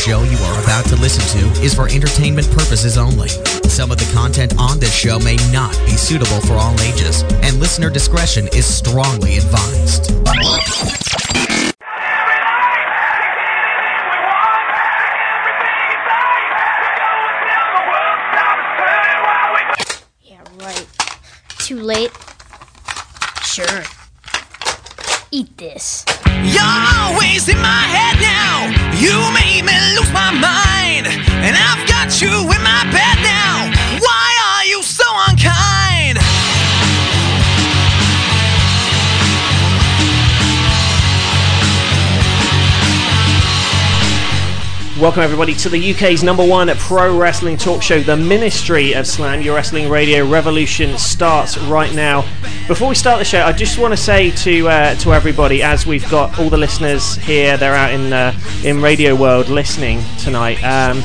show you are about to listen to is for entertainment purposes only. Some of the content on this show may not be suitable for all ages, and listener discretion is strongly advised. Welcome, everybody, to the UK's number one pro wrestling talk show, The Ministry of Slam. Your wrestling radio revolution starts right now. Before we start the show, I just want to say to uh, to everybody, as we've got all the listeners here, they're out in uh, in Radio World listening tonight. Um,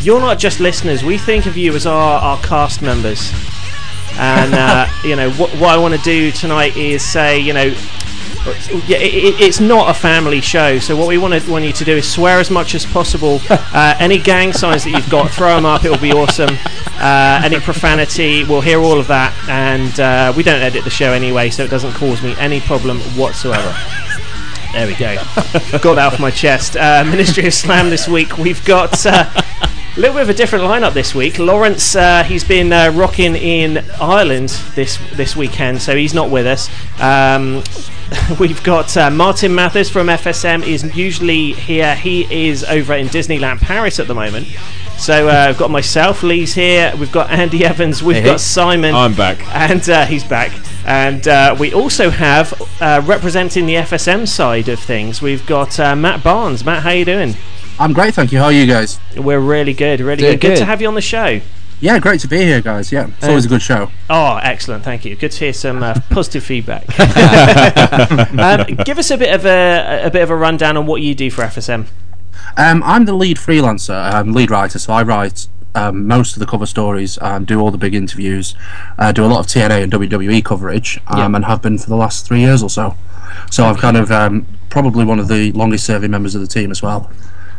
you're not just listeners. We think of you as our, our cast members. And uh, you know what, what I want to do tonight is say, you know, yeah, it, it, it's not a family show. So what we want to want you to do is swear as much as possible. Uh, any gang signs that you've got, throw them up. It will be awesome. Uh, any profanity, we'll hear all of that. And uh, we don't edit the show anyway, so it doesn't cause me any problem whatsoever. There we go. got that off my chest. Uh, Ministry of Slam this week. We've got. Uh, a little bit of a different lineup this week. Lawrence, uh, he's been uh, rocking in Ireland this this weekend, so he's not with us. Um, we've got uh, Martin Mathers from FSM is usually here. He is over in Disneyland Paris at the moment. So uh, I've got myself, Lee's here. We've got Andy Evans. We've Hey, got hey. Simon. I'm back. and uh, he's back. And uh, we also have uh, representing the FSM side of things. We've got uh, Matt Barnes. Matt, how you doing? I'm great, thank you. How are you guys? We're really good, really Doing good. Good to have you on the show. Yeah, great to be here, guys. Yeah, it's always a good show. Oh, excellent! Thank you. Good to hear some uh, positive feedback. um, give us a bit of a, a bit of a rundown on what you do for FSM. Um, I'm the lead freelancer, um, lead writer, so I write um, most of the cover stories, um, do all the big interviews, uh, do a lot of TNA and WWE coverage, um, Yeah. and have been for the last three years or so. So I've kind of um, probably one of the longest serving members of the team as well.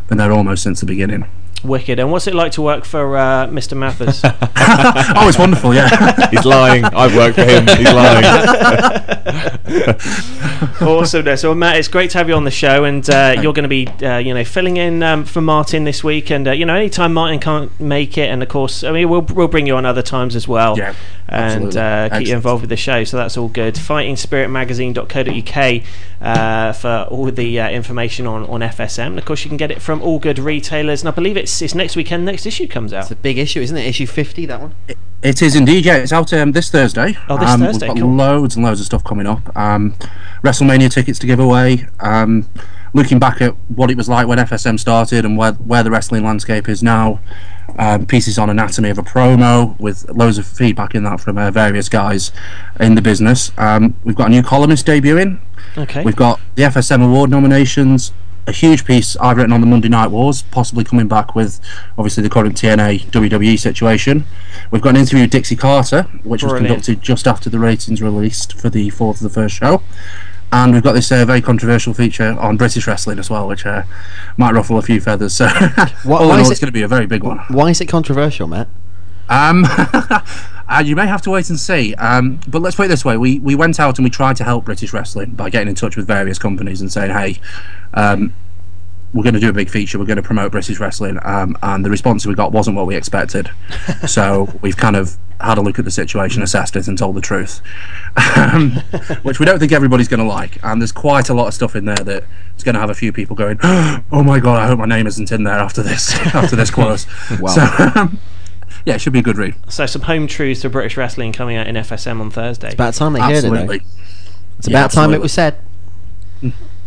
Been there almost since the beginning. Wicked. And what's it like to work for uh, Mr. Mathers? oh, it's wonderful, yeah. He's lying. I've worked for him. He's lying. Awesomeness. So, Matt, it's great to have you on the show, and uh, you're going to be, uh, you know, filling in um, for Martin this week. And uh, you know, anytime Martin can't make it, and of course, I mean, we'll we'll bring you on other times as well, Yeah, and absolutely. uh, keep you involved with the show. So that's all good. FightingSpiritMagazine.co.uk uh, for all the uh, information on on FSM. And of course, you can get it from all good retailers. And I believe it's it's next weekend. Next issue comes out. It's a big issue, isn't it? Issue 50, that one? It is indeed, yeah. It's out um, this Thursday. Oh, this um, Thursday, We've got cool. loads and loads of stuff coming up. Um, WrestleMania tickets to give away. Um, looking back at what it was like when FSM started and where where the wrestling landscape is now. Um, pieces on anatomy of a promo with loads of feedback in that from uh, various guys in the business. Um, we've got a new columnist debuting. Okay. We've got the FSM award nominations, a huge piece I've written on the Monday Night Wars, possibly coming back with obviously the current TNA WWE situation. We've got an interview with Dixie Carter, which was conducted just after the ratings released for the fourth of the first show. And we've got this uh, very controversial feature on British wrestling as well, which uh, might ruffle a few feathers. So, Why- all why in all, it- it's going to be a very big one. Why is it controversial, Matt? Um, uh, you may have to wait and see. Um, but let's put it this way: we we went out and we tried to help British wrestling by getting in touch with various companies and saying, "Hey, um, we're going to do a big feature. We're going to promote British wrestling." Um, and the response we got wasn't what we expected. so we've kind of had a look at the situation, assessed it, and told the truth, um, which we don't think everybody's going to like. And there's quite a lot of stuff in there that is going to have a few people going, "Oh my god, I hope my name isn't in there after this after this close." Wow. So. Yeah, it should be a good read. so some home truths to British wrestling coming out in FSM on Thursday. It's About time they heard it, Absolutely. though. It's Yeah, about time it was said.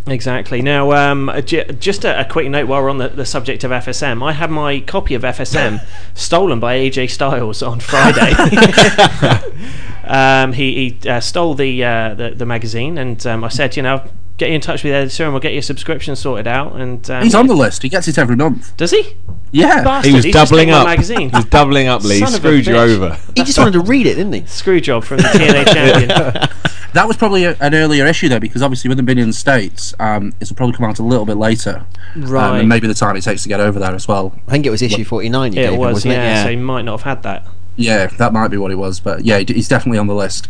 Exactly. Now, um, just a, a quick note while we're on the, the subject of FSM. I had my copy of FSM stolen by AJ Styles on Friday. um, he he uh, stole the, uh, the the magazine, and um, I said, you know, get you in touch with the editor, and we'll get your subscription sorted out. And um, He's on the list. He gets it every month. Does he? Yeah. Bastard, He was he's doubling up. Magazine. He was doubling up, Lee. Son Screwed you over. He just wanted to read it, didn't he? Screw job from the TNA champion. That was probably a, an earlier issue though, because obviously with them being in the states, um, this will probably come out a little bit later, um, Right. and maybe the time it takes to get over there as well. I think it was issue 49 you it gave him, was, wasn't yeah, it? So he might not have had that. Yeah, that might be what it was, but yeah, he's definitely on the list.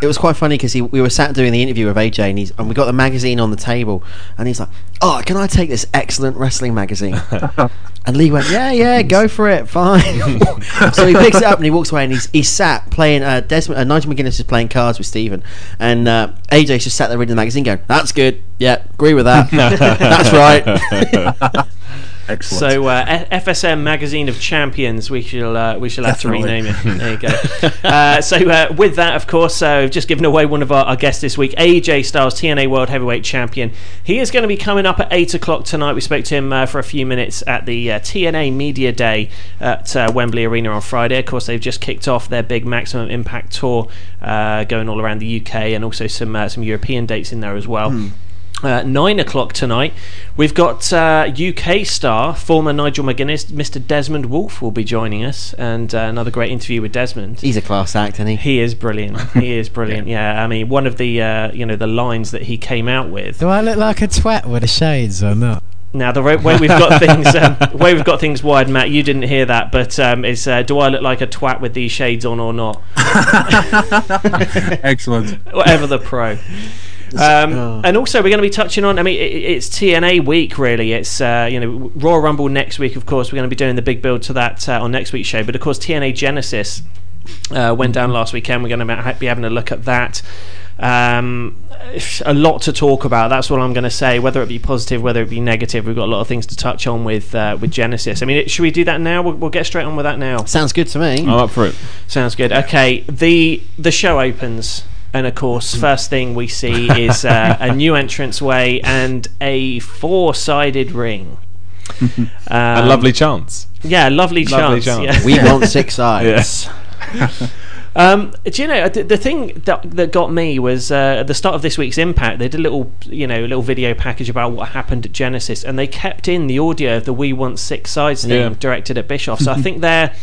It was quite funny because we were sat doing the interview with AJ and, he's, and we got the magazine on the table and he's like, "Oh, can I take this excellent wrestling magazine?" and Lee went, "Yeah, yeah, go for it, fine." so he picks it up and he walks away and he's he's sat playing. Uh, Desmond, uh, Nigel McGuinness is playing cards with Stephen and uh, AJ's just sat there reading the magazine, going, "That's good. Yeah, agree with that. That's right." Excellent. So uh, FSM Magazine of Champions, we shall uh, we shall have Definitely. to rename it. There you go. uh, so uh, with that, of course, uh, we've just given away one of our, our guests this week, AJ Styles, TNA World Heavyweight Champion. He is going to be coming up at eight o'clock tonight. We spoke to him uh, for a few minutes at the uh, TNA Media Day at uh, Wembley Arena on Friday. Of course, they've just kicked off their big Maximum Impact tour, uh, going all around the UK and also some uh, some European dates in there as well. Uh, nine o'clock tonight, we've got uh, UK star, former Nigel McGuinness, Mr. Desmond Wolfe will be joining us, and uh, another great interview with Desmond. He's a class act, isn't he? He is brilliant. He is brilliant. yeah. I mean, one of the uh, you know the lines that he came out with. Do I look like a twat with the shades or not? Now the way we've got things, um, way we've got things wide, Matt. You didn't hear that, but um, it's uh, do I look like a twat with these shades on or not? Excellent. whatever the pro. Um, And also, we're going to be touching on. I mean, it, it's TNA week, really. It's uh, you know Royal Rumble next week. Of course, we're going to be doing the big build to that uh, on next week's show. But of course, TNA Genesis uh, went down last weekend. We're going to be having a look at that. Um, a lot to talk about. That's what I'm going to say. Whether it be positive, whether it be negative, we've got a lot of things to touch on with uh, with Genesis. I mean, it, should we do that now? We'll, we'll get straight on with that now. Sounds good to me. I'm up for it. Sounds good. Okay, the the show opens, and of course, first thing we see is uh, a new entranceway and a four-sided ring. Um, A lovely chance. yeah, lovely Lovely chance. chance. yeah. We want six sides. Um, do you know the, the thing that that got me was uh, at the start of this week's Impact. They did a little, you know, little video package about what happened at Genesis, and they kept in the audio of the "We Want Six Sides" thing Yeah. directed at Bischoff. So I think they're.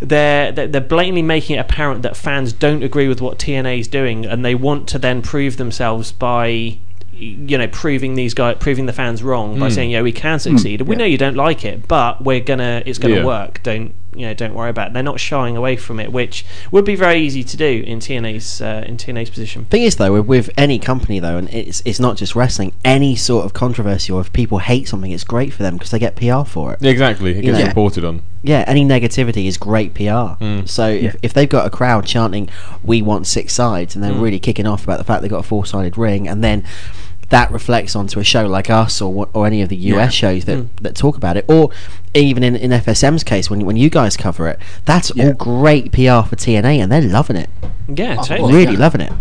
They're, they're they're blatantly making it apparent that fans don't agree with what TNA is doing, and they want to then prove themselves by, you know, proving these guys, proving the fans wrong by hmm. saying, "Yeah, we can succeed. Hmm. We know you don't like it, but we're gonna, it's gonna Yeah. work. Don't you know? Don't worry about it." They're not shying away from it, which would be very easy to do in TNA's uh, in TNA's position. Thing is, though, with, with any company, though, and it's it's not just wrestling. Any sort of controversy, or if people hate something, it's great for them because they get PR for it. Yeah, exactly. It gets Yeah. reported on. Yeah, any negativity is great PR. So if, if they've got a crowd chanting "We want six sides" and they're really kicking off about the fact they've got a four-sided ring, and then that reflects onto a show like us or or any of the US shows that, hmm. that talk about it, or even in, in FSM's case when when you guys cover it, that's all great PR for TNA, and they're loving it, Yeah, oh, totally. really loving it.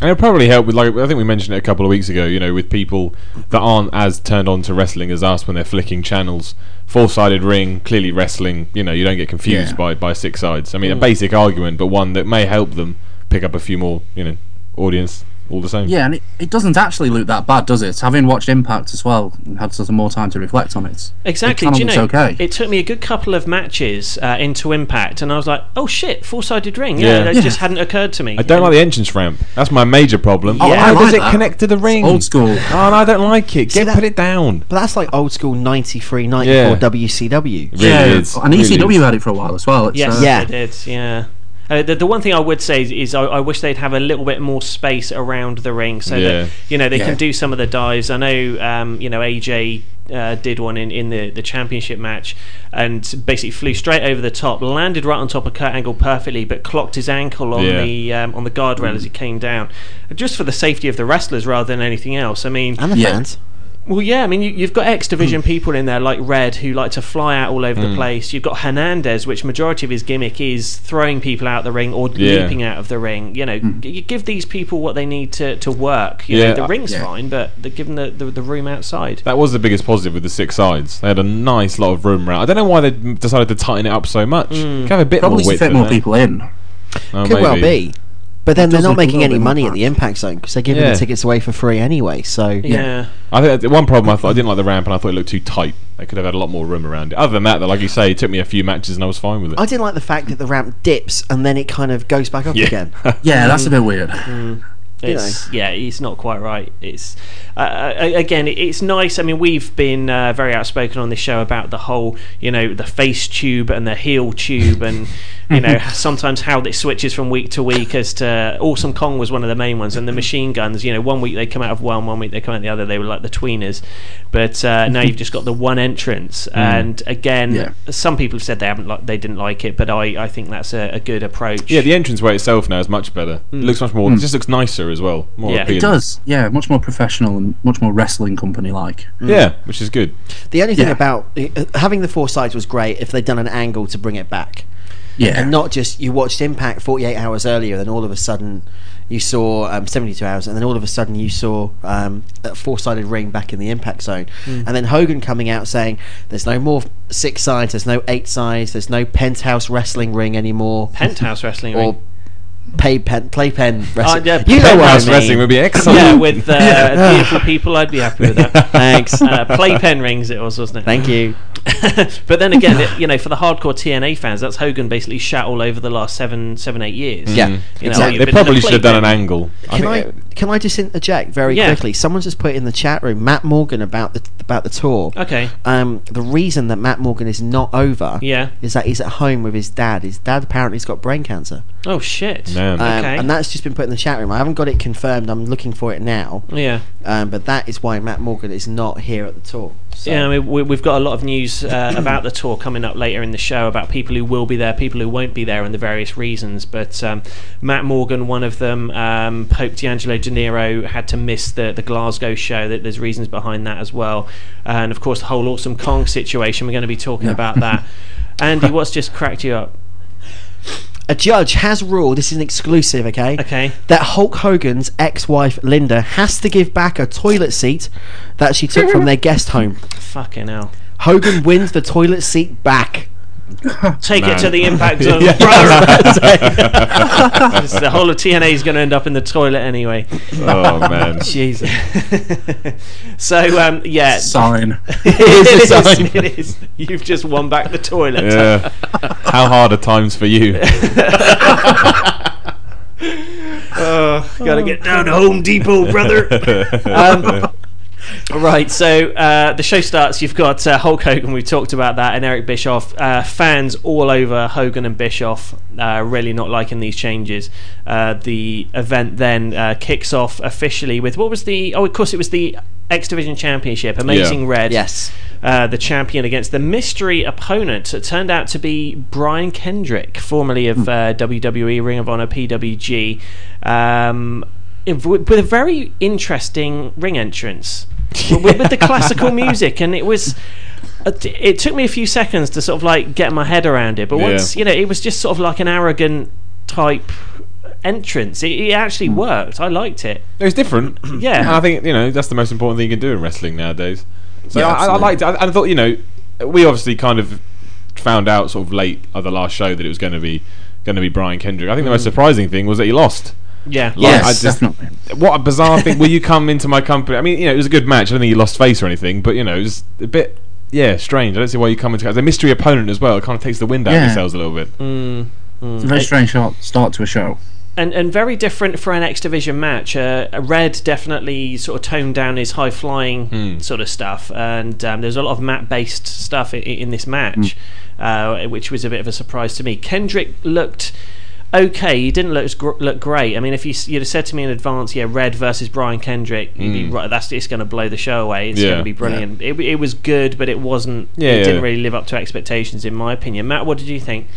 And it'll probably help with, like, I think we mentioned it a couple of weeks ago, you know, with people that aren't as turned on to wrestling as us when they're flicking channels. Four sided ring, clearly wrestling, you know, you don't get confused Yeah. by, by six sides. I mean, a hmm. basic argument, but one that may help them pick up a few more, you know, audience all the same. Yeah, and it, it doesn't actually look that bad, does it? Having watched Impact as well, and had some more time to reflect on it. Exactly. It Do you know? okay. It took me a good couple of matches uh, into Impact, and I was like, "Oh shit, four-sided ring." Yeah, Yeah. that Yeah. just hadn't occurred to me. I don't like the entrance ramp. That's my major problem. Oh, How I does like it that. connect to the ring? old school. Oh, and I don't like it. Get that- put it down. But that's like old school 93, 94 Yeah. WCW. Really yeah, is. and ECW is. had it for a while as well. It's, Yes, uh, Yeah. they did. Yeah. Uh, the, the one thing I would say is, is I, I wish they'd have a little bit more space around the ring so Yeah. that you know they Yeah. can do some of the dives. I know um, you know AJ uh, did one in, in the, the championship match and basically flew straight over the top, landed right on top of Kurt Angle perfectly, but clocked his ankle on Yeah. the um, on the guardrail as he came down, just for the safety of the wrestlers rather than anything else. I mean, And the Yeah. fans. Well, yeah, I mean, you, you've got X Division people in there like Red who like to fly out all over the place. You've got Hernandez, which majority of his gimmick is throwing people out the ring or Yeah. leaping out of the ring. You know, g- you give these people what they need to, to work. You know, Yeah, the I- ring's yeah. fine, but they're given the, the, the room outside. That was the biggest positive with the six sides. They had a nice lot of room around. I don't know why they decided to tighten it up so much. Mm. Can have a bit Probably more to width fit more there. people in. Oh, Could well be. But then they're does not look a making little any bit more money at the. Impact Zone because they're giving Yeah. the tickets away for free anyway. So Yeah. I think that one problem I thought I didn't like the ramp and I thought it looked too tight. They could have had a lot more room around it. Other than that, though, like you say, it took me a few matches and I was fine with it. I didn't like the fact that the ramp dips and then it kind of goes back up Yeah. again. Yeah, that's a bit weird. You It's, yeah, it's not quite right. It's uh, uh, again, it's nice. I mean, we've been uh, very outspoken on this show about the whole, you know, the face tube and the heel tube, and you know, sometimes how it switches from week to week. As to Awesome Kong was one of the main ones, and the machine guns. You know, one week they come out of one, one week they come out the other. They were like the tweeners, but uh, now you've just got the one entrance. And again, Yeah. some people have said they haven't like they didn't like it, but I, I think that's a, a good approach. Yeah, the entranceway itself now is much better. It looks much more. It just looks nicer as well. More. Yeah. It appealing. It does, yeah, much more professional and much more wrestling company like. Yeah, which is good. The only thing Yeah. about uh, having the four sides was great if they'd done an angle to bring it back. Yeah, and not just you watched Impact 48 hours earlier, then all of a sudden you saw um, 72 hours, and then all of a sudden you saw um, a four-sided ring back in the Impact zone, Hmm. and then Hogan coming out saying there's no more six sides, there's no eight sides, there's no penthouse wrestling ring anymore, Penthouse Wrestling or Ring. Pay pen playpen wrestling. yeah, you know what I mean. wrestling would be excellent. Yeah, with uh, beautiful people, I'd be happy with that. Thanks. Uh, playpen rings, it was, wasn't it? Thank you. but then again, it, you know, for the hardcore TNA fans, that's Hogan basically shat all over the last seven, seven, eight years. Yeah, You know, exactly. They probably should have done an angle. Can I, think- can I just interject very Yeah. quickly? Someone's just put in the chat room Matt Morgan about the about the tour. Okay. Um, the reason that Matt Morgan is not over Yeah. is that he's at home with his dad. His dad apparently has got brain cancer. Oh shit. Man. Um, Okay. And that's just been put in the chat room. I haven't got it confirmed. I'm looking for it now. Yeah. Um, but that is why Matt Morgan is not here at the tour. So- Yeah, I mean, we, we've got a lot of news uh, about the tour coming up later in the show about people who will be there, people who won't be there, and the various reasons. But um, Matt Morgan, one of them, um, Pope D'Angelo Dinero had to miss the, the Glasgow show. That there's reasons behind that as well, and of course the whole Awesome Kong situation. We're going to be talking about that. Andy, what's just cracked you up? A judge has ruled, this is an exclusive, okay? Okay. That Hulk Hogan's ex wife, Linda, has to give back a toilet seat that she took from their guest home. Fucking hell. Hogan wins the toilet seat back. Take it to the impact zone, Yeah. brother. Just the whole of TNA is going to end up in the toilet anyway. oh man. Jesus. So um, yeah, sign. it is a sign. it is. You've just won back the toilet. Yeah. How hard are times for you? Oh, gotta get down to Home Depot, brother. um, right, so uh, the show starts. You've got uh, Hulk Hogan. We've talked about that, and Eric Bischoff. Uh, fans all over Hogan and Bischoff uh, really not liking these changes. Uh, the event then uh, kicks off officially with what was the? Oh, of course, it was the X Division Championship. Amazing Yeah. Red. Yes. uh, the champion against the mystery opponent. It turned out to be Brian Kendrick, formerly of uh, WWE, Ring of Honor, PWG, um, with a very interesting ring entrance with, with the classical music, and it was. It it took me a few seconds to sort of like get my head around it, but Yeah. once you know, it was just sort of like an arrogant type entrance. It, it actually hmm. worked. I liked it. It was different. Yeah. And I think, you know, that's the most important thing you can do in wrestling nowadays. So Yeah, I, I liked it. I, I thought, you know, we obviously kind of found out sort of late of the last show that it was going to be going to be Brian Kendrick. I think the most hmm. surprising thing was that he lost. Yeah. Like, Yes, I just- definitely. What a bizarre thing. Will you come into my company? I mean, you know, it was a good match. I don't think he lost face or anything, but, you know, it was a bit, yeah, strange. I don't see why you come into as a mystery opponent as well. It kind of takes the wind out of Yeah. yourselves a little bit. Mm, It's a very strange short start to a show. and and very different for an X Division match. Uh, Red definitely sort of toned down his high flying Hmm. sort of stuff, and um, there's a lot of mat based stuff in, in this match, uh, which was a bit of a surprise to me. Kendrick looked. Okay, he didn't look gr- look great. I mean, if you you'd have said to me in advance, yeah, Red versus Brian Kendrick, you'd be Mm. right. That's it's going to blow the show away. It's Yeah. going to be brilliant. It, it was good, but it wasn't. Yeah, it yeah. didn't really live up to expectations, in my opinion. Matt, what did you think?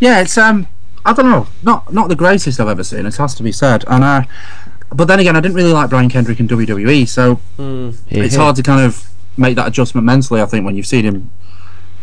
Yeah, it's um, I don't know, not not the greatest I've ever seen. It has to be said, and uh, but then again, I didn't really like Brian Kendrick in WWE, so it's hard to kind of make that adjustment mentally. I think when you've seen him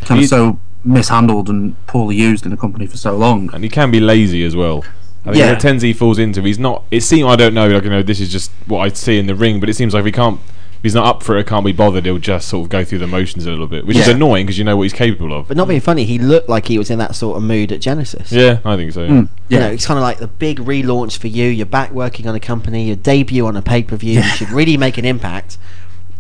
kind of so mishandled and poorly used in the company for so long. and he can be lazy as well. I think Yeah. the tens falls into, he's not. It seems I don't know. Like you know, this is just what I see in the ring, but it seems like if he can't, if he's not up for it, can't be bothered. He'll just sort of go through the motions a little bit, which is annoying because you know what he's capable of. But not being funny, he looked like he was in that sort of mood at Genesis. Yeah, I think so. yeah. Mm, You know, it's kind of like the big relaunch for you. You're back working on a company, your debut on a pay per view. You should really make an impact.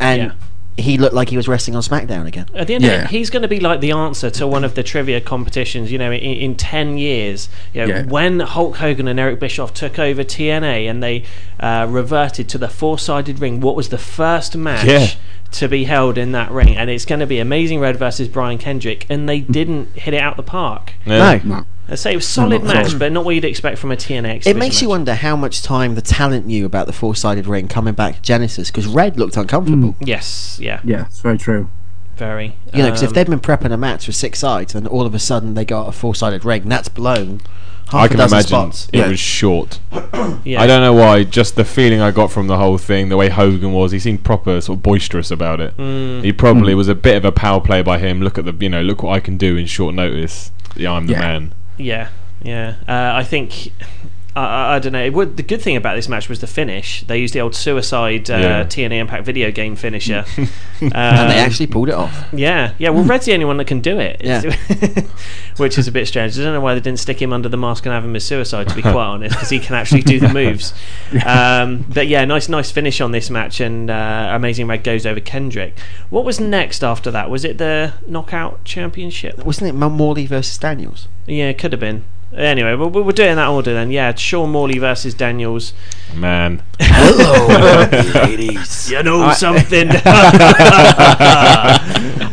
And Yeah. He looked like he was wrestling on SmackDown again. At the end of it, he's going to be like the answer to one of the trivia competitions. You know, in, in ten years, you know, Yeah. when Hulk Hogan and Eric Bischoff took over TNA and they uh, reverted to the four-sided ring, what was the first match Yeah. to be held in that ring? And it's going to be Amazing Red versus Brian Kendrick, and they didn't hit it out the park. Yeah. No. No. I say it was a solid not at match, but not what you'd expect from a TNA. It makes you match. wonder how much time the talent knew about the four-sided ring coming back to Genesis because Red looked uncomfortable. Yes, yeah, Yeah, it's very true. very. You know, because if Um, they'd been prepping a match with six sides and all of a sudden they got a four-sided ring, that's blown half I a can imagine spots. it Yeah. was short. yeah. I don't know why. Just the feeling I got from the whole thing, the way Hogan was, he seemed proper, sort of boisterous about it. Mm. He probably was a bit of a power play by him. Look at the, you know, look what I can do in short notice. Yeah, I'm the Yeah. man. Yeah, yeah. Uh, I think. I, I, I don't know. Would, the good thing about this match was the finish. They used the old suicide uh, Yeah. TNA Impact video game finisher, um, and they actually pulled it off. Yeah, yeah. Well, Red's the only one that can do it. Yeah. which is a bit strange. I don't know why they didn't stick him under the mask and have him as suicide. To be quite honest, because he can actually do the moves. Um, but yeah, nice, nice finish on this match, and uh, Amazing Red goes over Kendrick. What was next after that? Was it the Knockout Championship? Wasn't it Mo- Morley versus Daniels? Yeah, it could have been. Anyway, we'll, we'll do it in that order then. Yeah, Sean Morley versus Daniels. Man. Hello, ladies. You know I- something?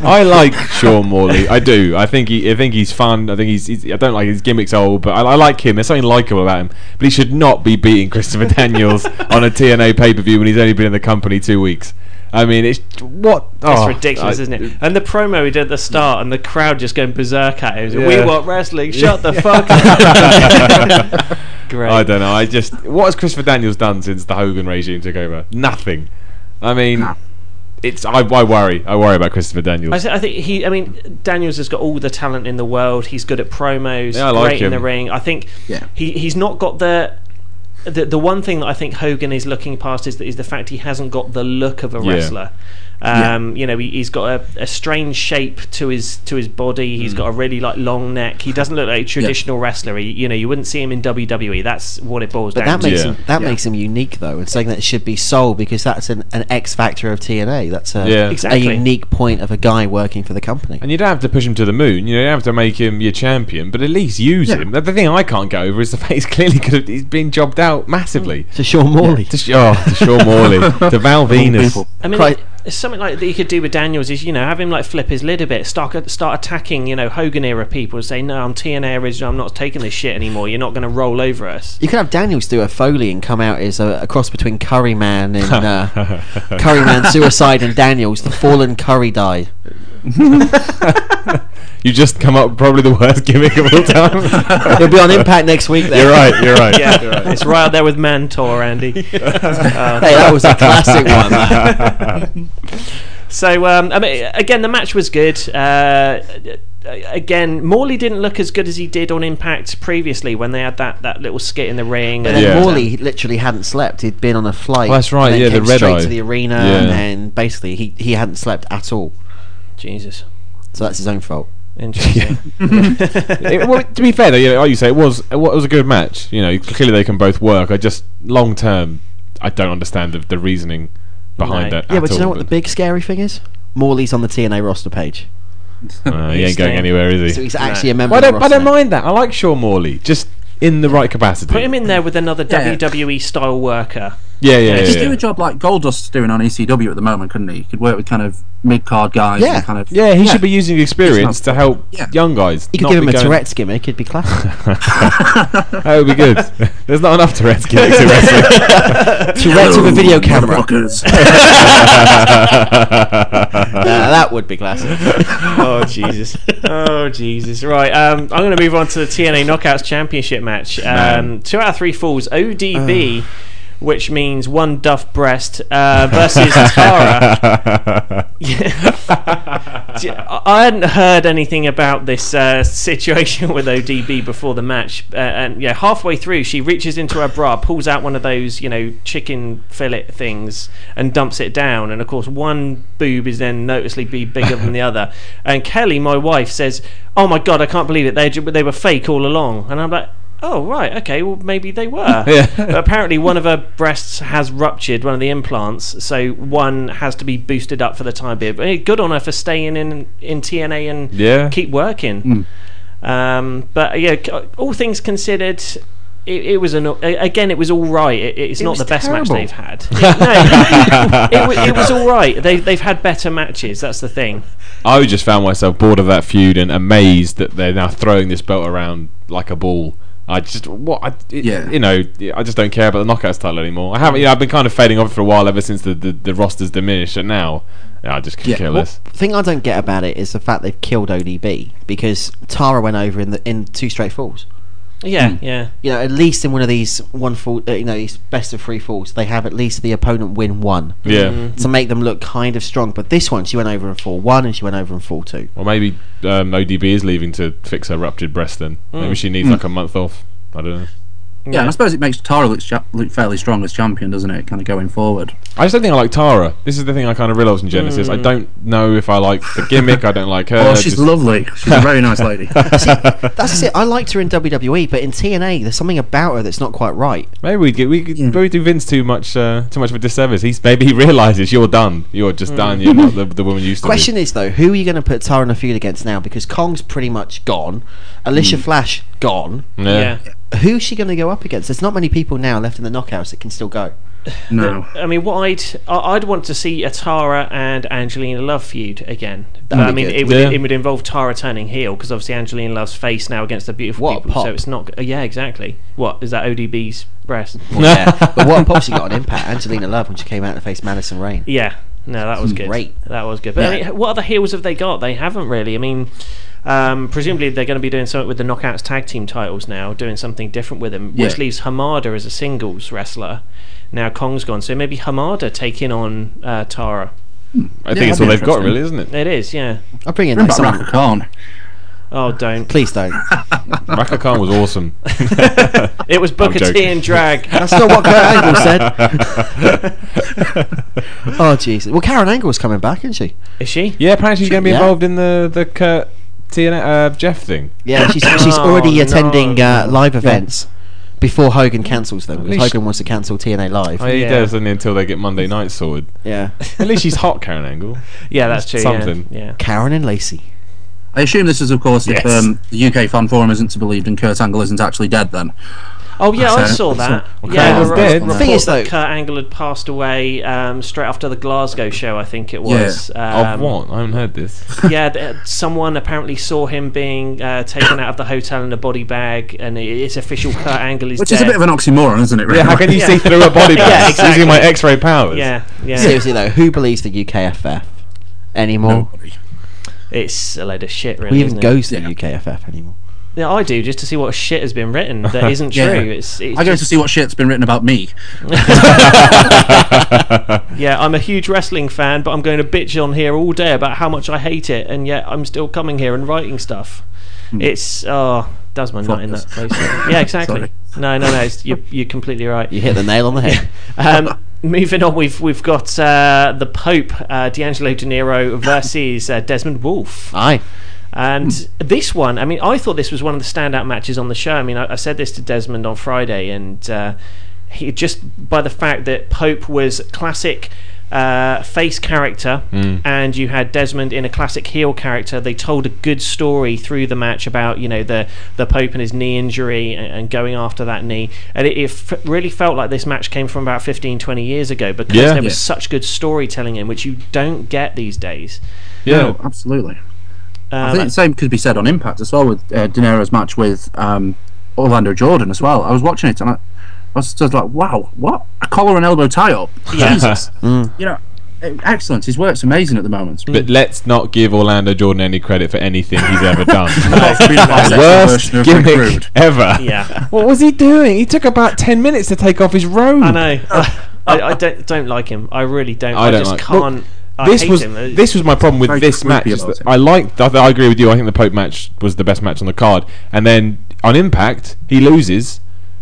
I like Sean Morley. I do. I think he. I think he's fun. I think he's. he's I don't like his gimmicks old, but I, I like him. There's something likable about him. But he should not be beating Christopher Daniels on a TNA pay per view when he's only been in the company two weeks. I mean, it's what? That's oh, ridiculous, I- isn't it? And the promo he did at the start, and the crowd just going berserk at him. We want wrestling. Shut the fuck up. Great. I don't know. I just what has Christopher Daniels done since the Hogan regime took over? Nothing. I mean, Nah. it's I, I worry. I worry about Christopher Daniels. I, th- I think he. I mean, Daniels has got all the talent in the world. He's good at promos. Yeah, I like great in the ring. I think Yeah. he he's not got the. The, the one thing that I think Hogan is looking past is the, is the fact he hasn't got the look of a wrestler. Um, You know, he, he's got a, a strange shape to his to his body. He's got a really like long neck. He doesn't look like a traditional wrestler. He, you know, you wouldn't see him in WWE. That's what it boils But down that to. makes Yeah. him that Yeah. makes him unique though, and saying that it should be sold because that's an, an X factor of TNA. That's a, Yeah. Exactly. a unique point of a guy working for the company. And you don't have to push him to the moon. You know, you don't have to make him your champion, but at least use Yeah. him. The the thing I can't get over is the fact he's clearly could have, he's been jobbed out massively. To Sean Morley. To, Sh- oh, to Sean Morley, to Val Venis. I mean, Quite- it's something like that you could do with Daniels is you know have him like flip his lid a bit, start start attacking you know Hogan era people, and say no, I'm TNA original, I'm not taking this shit anymore. You're not going to roll over us. You could have Daniels do a Foley and come out as a, a cross between Curryman and uh, Curryman Suicide and Daniels, the fallen Curry died. You just come up with probably the worst gimmick of all time. You'll be on Impact next week. Then. you're right. You're right. Yeah, You're right. it's right up there with Mantaur, Andy. Hey, that was a classic one. Man. So um, I mean, again, the match was good. Uh, again, Morley didn't look as good as he did on Impact previously when they had that, that little skit in the ring. But and- then Yeah. Morley literally hadn't slept. He'd been on a flight. Oh, that's right, and then yeah, the red straight eye. to the arena, Yeah. and basically he, he hadn't slept at all. Jesus, So that's his own fault. interesting. It- well, to be fair, though, you know, like you say, it was it was a good match. You know, clearly they can both work. I just long term, I don't understand the, the reasoning behind No. it. Yeah, at but you all, know what the big scary thing is? Morley's on the TNA roster page. Uh, he He's ain't going anywhere, is he? So he's actually a member I of the don't, I roster. don't mind that. I like Sean Morley, just in the right capacity. Put him in there with another Yeah. WWE style worker. Yeah, yeah, Yeah, yeah. Just yeah. do a job like Goldust's doing on ECW at the moment, couldn't he? He could work with kind of mid card guys. Yeah. and kind of Yeah, he should be using experience to help Yeah. young guys. You could give him be a going- Tourette's gimmick, it'd be classic. That would be good. There's not enough Tourette's gimmicks in wrestling. Tourette's with a video camera. Nah, that would be classic. oh Jesus! Oh Jesus! Right, um, I'm going to move on to the TNA Knockouts Championship match. Um, two out of three falls. ODB, which means one duff breast, uh, versus Tara. I hadn't heard anything about this uh, situation with ODB before the match, uh, and yeah, halfway through, she reaches into her bra, pulls out one of those, you know, chicken fillet things, and dumps it down. And of course, one boob is then noticeably be bigger than the other. And Kelly, my wife, says, "Oh my god, I can't believe it! They they were fake all along." And I'm like. Oh right, okay. Well, maybe they were. Yeah. But apparently, one of her breasts has ruptured, one of the implants, so one has to be boosted up for the time being. But good on her for staying in in TNA and Yeah. keep working. Um, but yeah, all things considered. It, it was an again. It was all right. It, it's not the best terrible. match they've had. no, it, wa- it was all right. They they've had better matches. That's the thing. I just found myself bored of that feud and amazed that they're now throwing this belt around like a ball. I just what I, it- Yeah. you know I just don't care about the knockout style anymore. I haven't. You know, I've been kind of fading off for a while ever since the the, the rosters diminished, and now yeah, I just could Yeah. care Well, less. The thing I don't get about it is the fact they've killed ODB because Tara went over in the in two straight falls. Yeah, yeah. You know, at least in one of these one fall, uh, you know, these best of three falls, they have at least the opponent win one Yeah. to make them look kind of strong. But this one, she went over in fall one and she went over in fall two. Or maybe um, ODB is leaving to fix her ruptured breast. Then maybe she needs like a month off. I don't know. Yeah, and I suppose it makes Tara look, cha- look fairly strong as champion, doesn't it? Kind of going forward. I just don't think I like Tara. This is the thing I kind of realised in Genesis. I hmm. don't know if I like the gimmick. I don't like her. Oh, she's just- lovely. She's a very nice lady. That's it. I liked her in WWE, but in TNA, there's something about her that's not quite right. Maybe we get we could maybe do Vince too much uh, too much of a disservice. He's maybe he realizes you're done. You're just hmm. done. You're not the, the woman you used to. Question is though, who are you going to put Tara in a feud against now? Because Kong's pretty much gone, Alissa hmm. Flash gone. be. yeah. Who's she going to go up against? There's not many people now left in the knockouts that can still go. No. I mean, what I'd I- I'd want to see a Tara and Angelina Love feud again. That'd I be mean, good. it would Yeah. it would involve Tara turning heel because obviously Angelina Love's face now against the beautiful What a people. So it's not. Yeah, exactly. What is that? ODB's breast? yeah, but what pop she got on Impact? Angelina Love when she came out to face Madison Rayne. Yeah. No, that was good. Great. That was good. But I Yeah. mean, what other heels have they got? They haven't really. I mean, um, presumably they're going to be doing something with the Knockouts tag team titles now, doing something different with them, which leaves Hamada as a singles wrestler. Now Kong's gone, so maybe Hamada taking on uh, Tara. I think Yeah, it's that'd all they've got, really, isn't it? It is, yeah. I'll bring in What like someone. Rhaka Khan? Oh, don't. Please don't. Rhaka Khan was awesome. It was Booker T joking. and drag. That's not what Kurt Angle said. oh Jesus! Well, Karen Angle's coming back, isn't she? is she? yeah, apparently she's going to be Yeah. involved in the the Kurt TNA uh, Jeff thing. Yeah, she's she's Oh, already no, attending uh, live events before Hogan cancels them. Because least- Hogan wants to cancel TNA live. Oh, he Yeah. does, doesn't until they get Monday night sorted. yeah, At least she's hot, Karen Angle. Yeah, that's true. Something. Yeah. yeah. Karen and Lacey. I assume this is, of course, if Yes. um, the UK fan forum isn't to believe and Kurt Angle isn't actually dead. Then Oh yeah, I So- saw that. Well, yeah, Kurt was the dead. The thing is, that though- Kurt Angle had passed away um, straight after the Glasgow show. I think it was. of Um, what? I haven't heard this. yeah, th- someone apparently saw him being uh, taken out of the hotel in a body bag, and it's official. Kurt Angle is which dead. is a bit of an oxymoron, isn't it? Really? Yeah, how can you Yeah. see through a body bag Yeah, exactly. using my X-ray powers? yeah, yeah. Seriously though, who believes the UKFF anymore? Nobody. It's a load of shit, really. Who even isn't it? goes to Yeah. the UKFF anymore? Yeah, I do just to see what shit has been written that isn't true. Yeah. It's, it's I go just- to see what shit's been written about me. Yeah, I'm a huge wrestling fan, but I'm going to bitch on here all day about how much I hate it, and yet I'm still coming here and writing stuff. It's oh, does my nut in that place. Yeah, exactly. Sorry. No, no, no. It's, you're, you're completely right. You hit the nail on the head. Um, moving on, we've we've got uh, the Pope, uh, D'Angelo Dinero versus uh, Desmond Wolfe. Aye. And this one, I mean, I thought this was one of the standout matches on the show. I mean, I, I said this to Desmond on Friday, and uh, he just by the fact that Pope was classic uh, face character, and you had Desmond in a classic heel character. They told a good story through the match about you know the the Pope and his knee injury and, and going after that knee, and it, it f- really felt like this match came from about 15, 20 years ago because Yeah. there was Yeah. such good storytelling in which you don't get these days. Yeah. No, absolutely. I Um, think the same could be said on Impact as well with uh, Dinero's match with um, Orlando Jordan as well. I was watching it and I, I was just like, wow, what a collar and elbow tie up. Jesus, you know, excellent. His work's amazing at the moment. But let's not give Orlando Jordan any credit for anything he's ever done. Apart from being a Worst version gimmick ever. Yeah. What was he doing? He took about ten minutes to take off his robe. I know. I, I don't don't like him. I really don't. I, I don't just like- can't. I this hate was him. This was my problem with Very this match. is that. I liked. I, I agree with you. I think the Pope match was the best match on the card. And then on Impact, he loses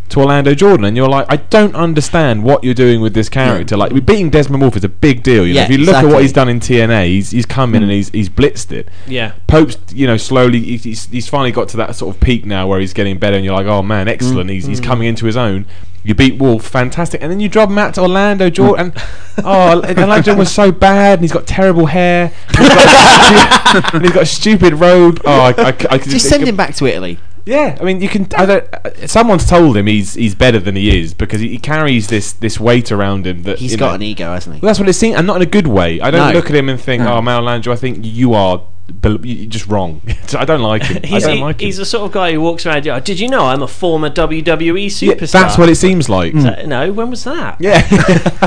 to Orlando Jordan, and you're like, I don't understand what you're doing with this character. Like we're beating Desmond Wolfe is a big deal. You know, Yeah, if you look at what he's done in TNA, he's he's come in and mm. he's he's blitzed it. Yeah. Pope's, you know, slowly he's, he's, he's finally got to that sort of peak now where he's getting better, and you're like, oh man, excellent. Mm. He's he's mm. coming into his own. You beat Wolfe, fantastic, and then you drop Matt to Orlando Jordan. And, oh, Orlando Jordan was so bad, and he's got terrible hair, and he's got, and he's got a stupid robe. Oh, I, I, I, could Just send him back to Italy. yeah, I mean, you can. I don't, uh, someone's told him he's he's better than he is because he, he carries this this weight around him that he's got know- an ego, hasn't he? Well, that's what it seems, and not in a good way. I don't No. look at him and think, "Oh, Malandro, I think you are just wrong." I don't like him. I He's, don't he- like him. he's the sort of guy who walks around. "Oh, Did you know I'm a former WWE Yeah, superstar? that's what it seems like. Uh, no, when was that? Yeah,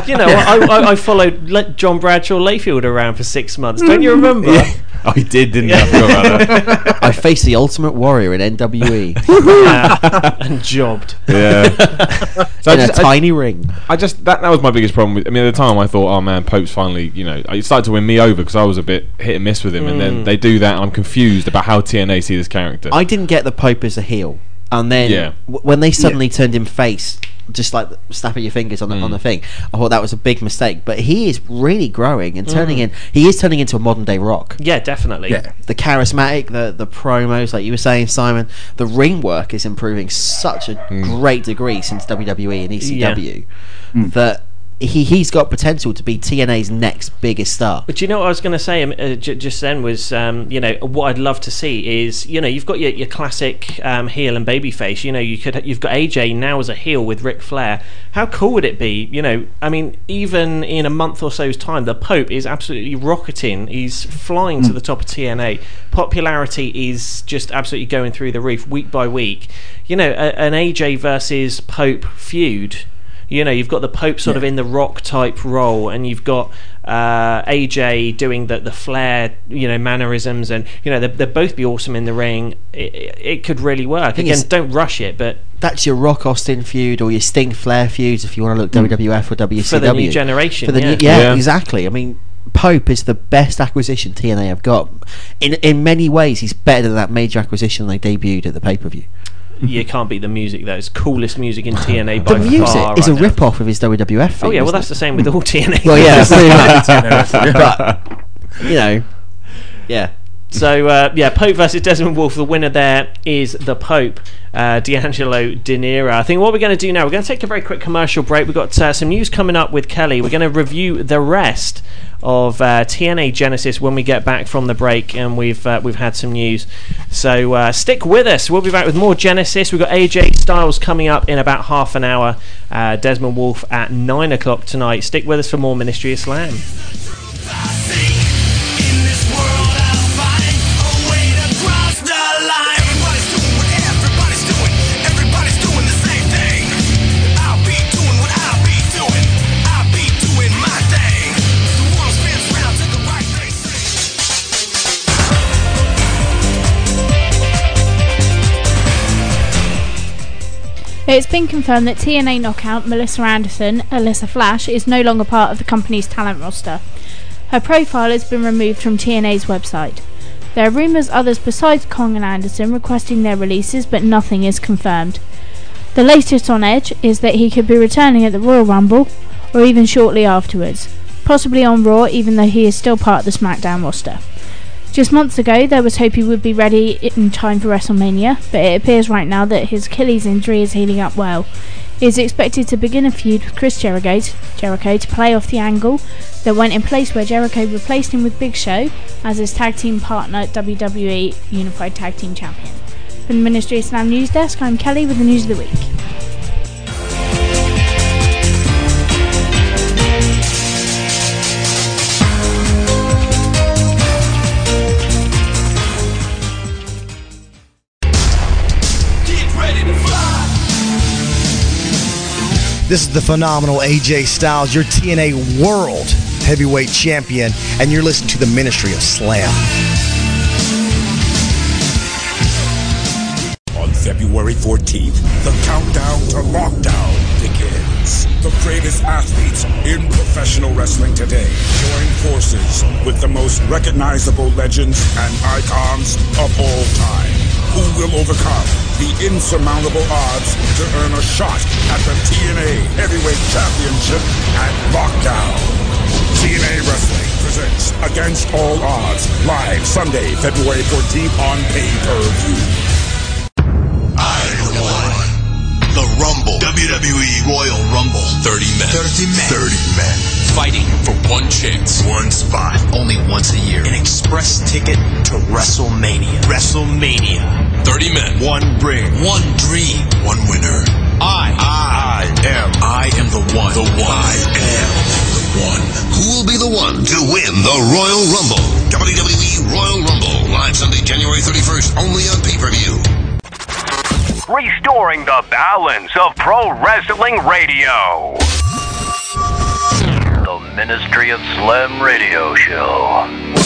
You know, I, I, I followed John Bradshaw Layfield around for six months. Don't you remember? oh, he did, didn't he? I forgot about that. I faced the Ultimate Warrior in NWE Yeah. and jobbed. Yeah. so I in a just, I, tiny ring. I just that that was my biggest problem with. I mean, at the time, I thought, "Oh man, Pope's finally." You know, he started to win me over because I was a bit hit and miss with him, and Mm. then they do that, and I'm confused about how TNA see this character. I didn't get the Pope as a heel, and then Yeah. w- when they suddenly turned him face, just like snapping your fingers on the Mm. on the thing, I thought that was a big mistake. But he is really growing and Mm. turning in. He is turning into a modern day Rock. Yeah, definitely. Yeah. The charismatic, the the promos, like you were saying, Simon. The ring work is improving such a Mm. great degree since WWE and ECW Mm. that he he's got potential to be TNA's next biggest star. But you know what I was going to say um, uh, j- just then was, um, you know, what I'd love to see is, you know, you've got your, your classic um, heel and baby face. You know, you could you've got AJ now as a heel with Ric Flair. How cool would it be? You know, I mean, even in a month or so's time, the Pope is absolutely rocketing. He's flying to the top of TNA. Popularity is just absolutely going through the roof week by week. You know, a, an AJ versus Pope feud you know you've got the pope sort of in the rock type role and you've got uh, aj doing the the flair you know mannerisms and you know they'd, they'd both be awesome in the ring it, it, it could really work again don't rush it but That's your Rock Austin feud or your Sting Flair feuds if you want to look WWF or WCW. for the new generation For the yeah. new, yeah, Yeah. exactly. I mean, Pope is the best acquisition TNA have got. In in many ways, he's better than that major acquisition they debuted at the pay per view. You can't beat the music though it's coolest music in tna by The music far is right a rip off of his WWF. Theme, oh yeah well that's it? the same with all tna Well, yeah, pretty much. Yeah. but you know, yeah. So uh, yeah, Pope versus Desmond Wolfe. The winner there is the Pope, uh, D'Angelo Dinero. I think what we're going to do now, we're going to take a very quick commercial break. We've got uh, some news coming up with Kelly. We're going to review the rest of uh, TNA Genesis when we get back from the break, and we've uh, we've had some news. So uh, stick with us. We'll be back with more Genesis. We've got AJ Styles coming up in about half an hour. Uh, Desmond Wolfe at nine o'clock tonight. Stick with us for more Ministry of Slam. It's been confirmed that TNA knockout Melissa Anderson, Alissa Flash, is no longer part of the company's talent roster. Her profile has been removed from TNA's website. There are rumours others besides Kong and Anderson requesting their releases, but nothing is confirmed. The latest on Edge is that he could be returning at the Royal Rumble, or even shortly afterwards, possibly on Raw, even though he is still part of the SmackDown roster. Just months ago, there was hope he would be ready in time for WrestleMania, but it appears right now that his Achilles injury is healing up well. He is expected to begin a feud with Chris Jericho, Jericho to play off the angle that went in place where Jericho replaced him with Big Show as his tag team partner, WWE Unified Tag Team Champion. From the Ministry of Slam News Desk, I'm Kelly with the news of the week. This is the phenomenal AJ Styles, your TNA World Heavyweight Champion, and you're listening to the Ministry of Slam. On February 14th, the countdown to lockdown begins. The greatest athletes in professional wrestling today join forces with the most recognizable legends and icons of all time. Who will overcome the insurmountable odds to earn a shot at the TNA Heavyweight Championship at Lockdown. TNA Wrestling presents Against All Odds live Sunday, February 14th on pay-per-view. I know one. The Rumble. WWE Royal Rumble. 30 men. 30 men. 30 men. Fighting for one chance. One spot. Only once a year. An express ticket to WrestleMania. WrestleMania. 30 men. One ring. One dream. One winner. I. I am. I am the one. The one. I am the one. Who will be the one to win the Royal Rumble? WWE Royal Rumble, live Sunday, January 31st, only on pay-per-view. Restoring the balance of pro wrestling radio. Ministry of Slam Radio Show.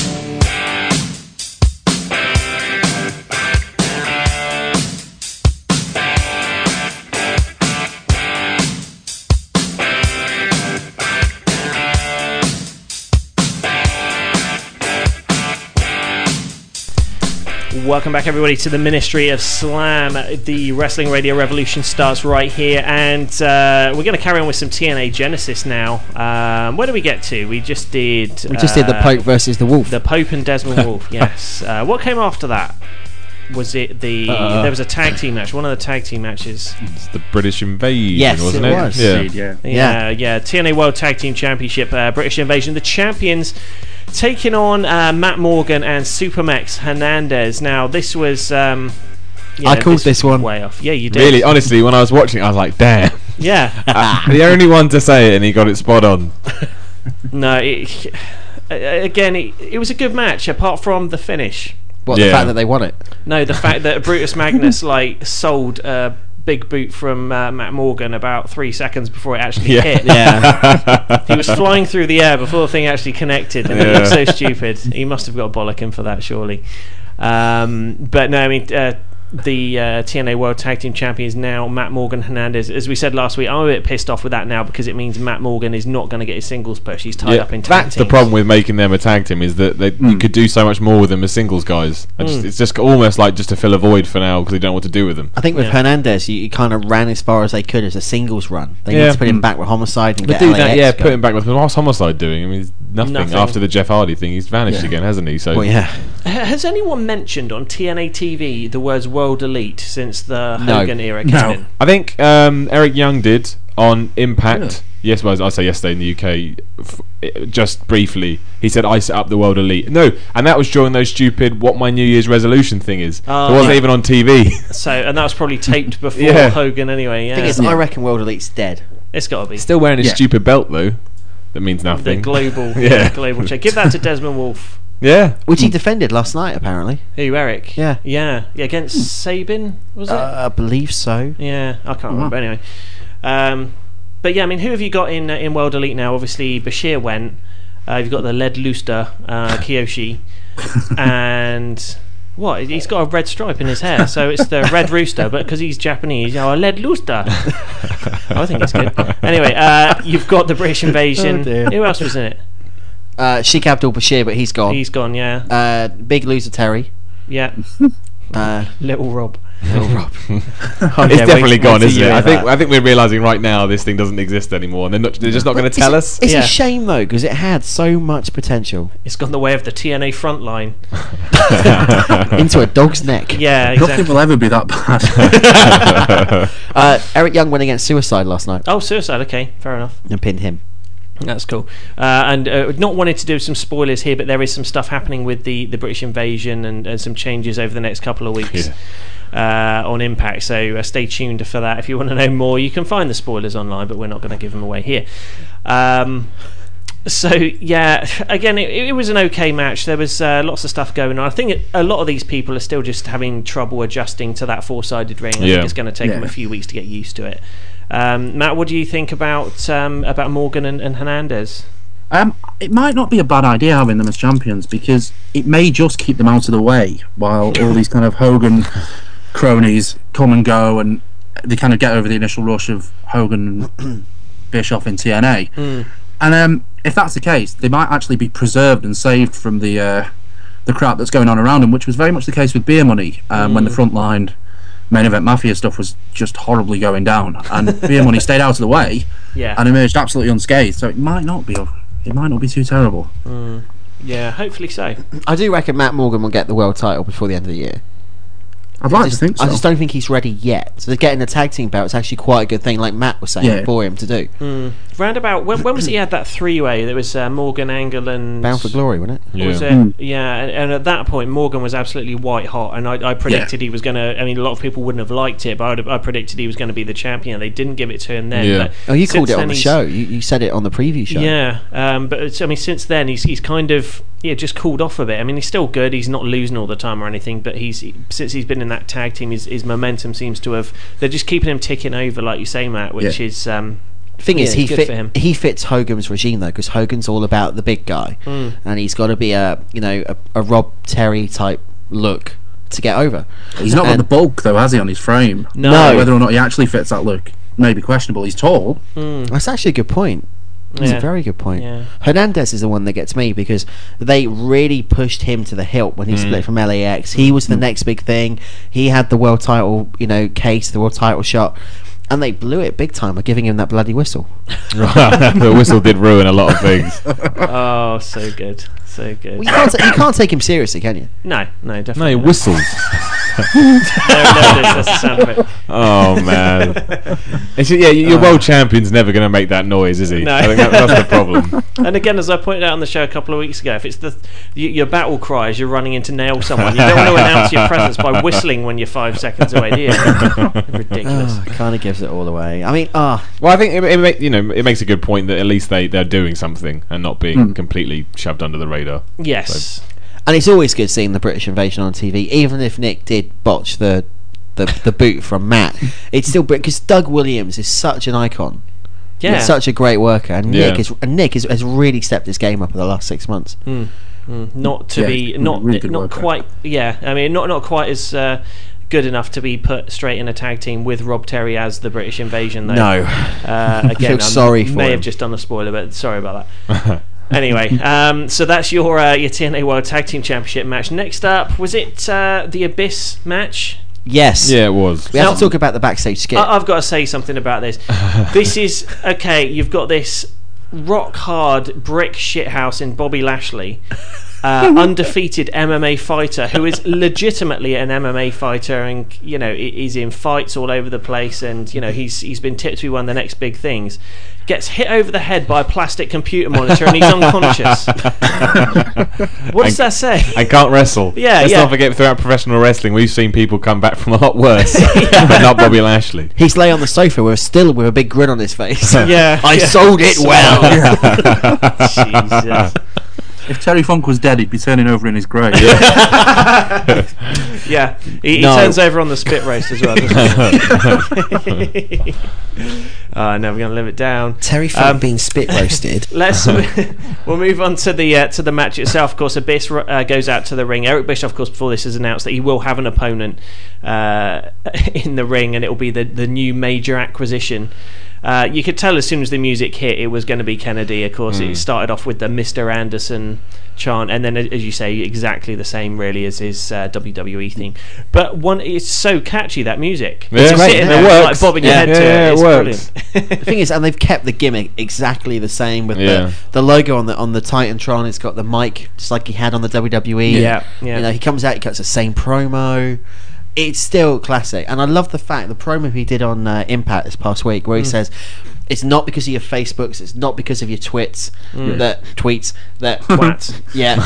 Welcome back, everybody, to the Ministry of Slam. The Wrestling Radio Revolution starts right here, and uh, we're going to carry on with some TNA Genesis now. Um, where do we get to? We just did. We just did the uh, Pope versus the Wolf. The Pope and Desmond Wolfe. Yes. Uh, what came after that? Was it the? Uh, there was a tag team match. One of the tag team matches. It's the British invasion, Yes, wasn't it it? was. Yeah. Indeed, yeah. Yeah, yeah. TNA World Tag Team Championship, uh, British Invasion. The champions taking on uh, Matt Morgan and SuperMex Hernandez. Now, this was. Um, yeah, I called this was one. way off. Yeah, you did. Really, honestly, when I was watching, I was like, "Damn!" Yeah. Uh, the only one to say it, and he got it spot on. no, it, uh, again, it, it was a good match, apart from the finish. What the fact that they won it? No, the fact that Brutus Magnus like sold a big boot from uh, Matt Morgan about three seconds before it actually Yeah. hit. Yeah. he was flying through the air before the thing actually connected, and he Yeah. looked so stupid. He must have got a bollocking for that, surely. Um, but no, I mean. Uh, the uh, TNA World Tag Team Champions now Matt Morgan Hernandez. As we said last week, I'm a bit pissed off with that now because it means Matt Morgan is not going to get his singles push. He's tied Yeah, up in tag that's the problem with making them a tag team is that they, you could do so much more with them as singles guys. I just, Mm. It's just almost like just to fill a void for now because they don't know what to do with them. I think with Yeah. Hernandez, you, you kind of ran as far as they could as a singles run. They Yeah. need to put him back with Homicide and But get do LAX that, yeah. going. Put him back with what's Homicide doing? I mean, nothing, Nothing. after the Jeff Hardy thing. He's vanished Yeah. again, hasn't he? So Well, yeah. Has anyone mentioned on TNA TV the words World Elite since the No. Hogan era came No. in? I think um, Eric Young did on Impact. Yes, well, I say yesterday in the UK, f- i- just briefly. He said, "I set up the World Elite." No, and that was during those stupid "What My New Year's Resolution" thing is. Oh, it wasn't yeah. even on TV. So, and that was probably taped before Yeah. Hogan anyway. Yeah, thing is, I reckon World Elite's dead. it's got to be Still wearing his Yeah. stupid belt though. That means nothing. the nothing. global, Yeah. global check. Give that to Desmond Wolfe. Yeah. Which he defended last night, apparently. Who, Eric? Yeah. yeah, yeah. Against Sabin, was it? Uh, I believe so. yeah, I can't remember. Anyway, um, but yeah, I mean, who have you got in uh, in World Elite now? Obviously, Bashir went. Uh, you've got the Lead looster, uh, Kiyoshi, and what? He's got a red stripe in his hair, so it's the Red Rooster. But because he's Japanese, oh, a Lead Luster. I think it's good. Anyway, uh, you've got the British Invasion. Oh, dear. Who else was in it? Uh, Sheik Abdul Bashir, but he's gone. He's gone. Yeah, uh, big loser Terry. yeah. Uh, Little Rob. Little Rob. it's definitely gone, isn't it? I think I think we're realizing right now this thing doesn't exist anymore, and they're not. They're just not going to tell us. It's Yeah. a shame though, because it had so much potential It's gone the way of the TNA front line. into a dog's neck. Yeah, Nothing will ever be that bad. Uh, Eric Young went against Suicide last night Oh, suicide. Okay, fair enough. and pinned him. That's cool. Uh, and uh, not wanting to do some spoilers here, but there is some stuff happening with the, the British invasion and, and some changes over the next couple of weeks uh, on Impact. So uh, stay tuned for that. If you want to know more, you can find the spoilers online, but we're not going to give them away here. Um, so yeah, again, it, it was an okay match. There was uh, lots of stuff going on. I think it, a lot of these people are still just having trouble adjusting to that four-sided ring. I Yeah. think it's going to take them a few weeks to get used to it. Um, Matt, what do you think about um, about Morgan and, and Hernandez? Um, it might not be a bad idea having them as champions because it may just keep them out of the way while all these kind of Hogan cronies come and go and they kind of get over the initial rush of Hogan and Bischoff in TNA. And um, if that's the case, they might actually be preserved and saved from the uh, the crap that's going on around them, which was very much the case with Beer Money um, when the Mm. frontline main event mafia stuff was just horribly going down, and Beer Money stayed out of the way Yeah. and emerged absolutely unscathed. So it might not be it might not be too terrible. Mm. Yeah, hopefully so. I do reckon Matt Morgan will get the world title before the end of the year. I'd like I just, to think so. I just don't think he's ready yet. So getting the tag team belt is actually quite a good thing, like Matt was saying, Yeah. for him to do. Mm. Roundabout when, when was he had that three way? There was uh, Morgan Angle and Bound for Glory, wasn't it? Was it? Yeah, and, and at that point, Morgan was absolutely white hot, and I, I predicted he was going to. I mean, a lot of people wouldn't have liked it, but I'd, I predicted he was going to be the champion. They didn't give it to him then. But Oh, you called it on the show. You, you said it on the preview show. Yeah, um, but it's, I mean, since then he's he's kind of yeah just cooled off a bit. I mean, he's still good. He's not losing all the time or anything, but he's since he's been in that tag team, his, his momentum seems to have. They're just keeping him ticking over, like you say, Matt, which Yeah. is. Um, Thing yeah, is, he good fit, him. he fits Hogan's regime though, because Hogan's all about the big guy, Mm. and he's got to be a you know a, a Rob Terry type look to get over. He's not got the bulk though, has he, on his frame? No. No. Whether or not he actually fits that look may be questionable. He's tall. That's actually a good point. It's Yeah. a very good point. Yeah. Hernandez is the one that gets me because they really pushed him to the hilt when he Mm. split from LAX. He was the next big thing. He had the world title, you know, case, the world title shot, and they blew it big time by giving him that bloody whistle. the whistle did ruin a lot of things. oh, so good, so good. Well, you, can't ta- you can't take him seriously, can you? No, no, definitely. No, definitely. he not. whistles. no, no, that's the sound of it. Oh man! It's, yeah, your Uh. world champion's never going to make that noise, is he? No. I think that, that's the problem. And again, as I pointed out on the show a couple of weeks ago, if it's the y- your battle cry as you're running in to nail someone, you don't want to announce your presence by whistling when you're five seconds away, do you? Ridiculous. Oh, kind of gives it all away. I mean, ah, Well, I think it, it ma- you know it makes a good point that at least they they're doing something and not being Hmm. completely shoved under the radar. Yes. and it's always good seeing the British invasion on TV, even if Nick did botch the the, the boot from Matt. It's still because Doug Williams is such an icon. Yeah. He's such a great worker, and Yeah. Nick is and Nick is, has really stepped his game up in the last six months. Mm, mm, not to Yeah, be not really not worker. quite yeah I mean not not quite as uh, good enough to be put straight in a tag team with Rob Terry as the British Invasion though No. uh, I again feel I sorry for may him. have just done the spoiler but sorry about that anyway um, so that's your uh, your TNA World Tag Team Championship match next up was it uh, the Abyss match Yes. Yeah, it was. We have to talk about the backstage skit. I- I've got to say something about this. this is okay. You've got this rock hard brick shithouse in Bobby Lashley, uh, undefeated MMA fighter who is legitimately an MMA fighter, and you know i- is in fights all over the place, and you know he's he's been tipped to be one of the next big things. Gets hit over the head by a plastic computer monitor, and he's unconscious. what does And- that say? And can't wrestle. Yeah, Let's yeah. not forget throughout professional wrestling, we've seen people come back from a lot worse, but not Bobby Lashley. He's lay on the sofa with still with a big grin on his face. Yeah, I yeah. sold it well. Jesus. If Terry Funk was dead, he'd be turning over in his grave. Yeah, he, he No. turns over on the spit race as well. doesn't he? uh, never going to live it down. Terry Funk being spit roasted. Let's we'll move on to the uh, to the match itself. Of course, Abyss uh, goes out to the ring. Eric Bischoff, of course, before this has announced that he will have an opponent uh, in the ring, and it will be the the new major acquisition. Uh, you could tell as soon as the music hit, it was going to be Kennedy. Of course, Mm. it started off with the Mr. Anderson chant, and then, as you say, exactly the same, really, as his uh, WWE theme. But one, it's so catchy that music. Yeah. It's It's great, sitting it there, works. like bobbing your Yeah. head to Yeah, it. it works. the thing is, and they've kept the gimmick exactly the same with Yeah. the, the logo on the on the Titantron. It's got the mic just like he had on the WWE. Yeah, yeah. You know, he comes out, he cuts the same promo. It's still classic, and I love the fact the promo he did on uh, Impact this past week, where he Mm. says, "It's not because of your Facebooks, it's not because of your twits Mm. that tweets that Twats. yeah."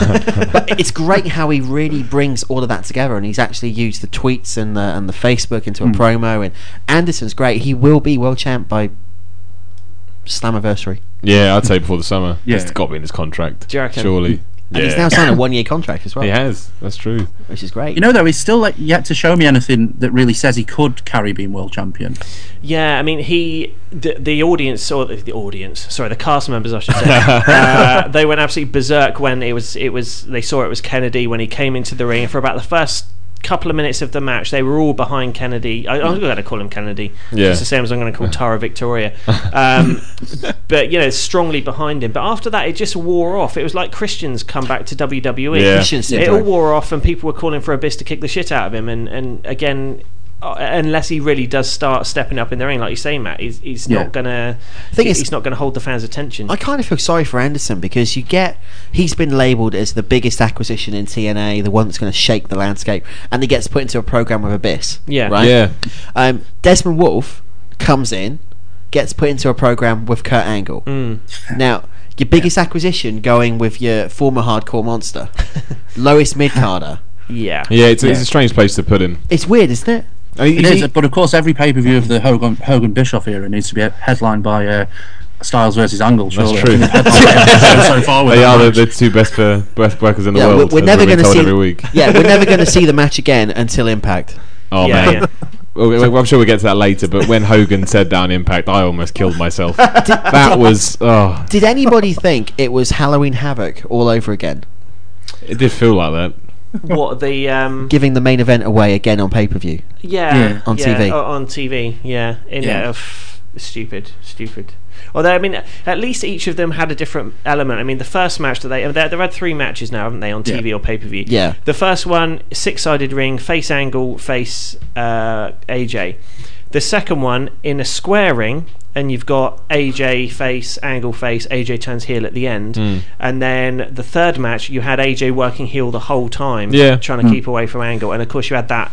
but it's great how he really brings all of that together, and he's actually used the tweets and the and the Facebook into a Mm. promo. And Anderson's great; he will be world champ by Slammiversary. Yeah, I'd say before the summer. Yeah. It's got to be in his contract. Do you? Surely. And yeah. he's now signed a one year contract as well. He has. That's true. Which is great. You know, though, he's still like, yet to show me anything that really says he could carry being world champion. Yeah, I mean, he the, the audience or the, the audience, sorry, the cast members, I should say, uh, they went absolutely berserk when it was it was they saw it was Kennedy when he came into the ring for about the first couple of minutes of the match, they were all behind Kennedy. I, I'm going to call him Kennedy. Yeah. It's the same as I'm going to call Tara Victoria. Um, but you know, strongly behind him. But after that, it just wore off. It was like Christians come back to WWE. Yeah. It all wore off, and people were calling for Abyss to kick the shit out of him. And and again. Uh, Unless he really does start stepping up in the ring, like you say, Matt, he's, he's Yeah. not gonna. Thing is- he's not gonna hold the fans' attention. I kind of feel sorry for Anderson because you get he's been labelled as the biggest acquisition in TNA, the one that's going to shake the landscape, and he gets put into a program with Abyss. Yeah. right. Yeah. Um, Desmond Wolfe comes in, gets put into a program with Kurt Angle. Mm. Now, your biggest acquisition going with your former hardcore monster, lowest mid carder. Yeah. Yeah, it's, it's a strange place to put him. It's weird, isn't it? I mean, It he- but of course, every pay per view of the Hogan Hogan Bischoff era needs to be headlined by uh, Styles versus Angle. That's true. I think they've headlined so far they are the, the two best for best workers in the Yeah, world. we're, we're never going to see. every week. Yeah, we're never going to see the match again until Impact. Oh Yeah, man. yeah. Well, well, I'm sure we'll get to that later, but when Hogan said down Impact, I almost killed myself. that was oh, Did anybody think it was Halloween Havoc all over again, it did feel like that. What the um, giving the main event away again on pay per view? Yeah, Yeah. On yeah, TV. o- on TV, yeah. In Yeah. yeah. f- stupid, stupid. Although I mean, at least each of them had a different element. I mean, the first match that they they- they've had three matches now, haven't they, on TV or pay per view? Yeah. The first one, six sided ring, face angle, face uh, AJ. The second one in a square ring, and you've got AJ face, angle face, AJ turns heel at the end. Hmm. And then the third match, you had AJ working heel the whole time, Yeah. trying to keep away from angle. And of course, you had that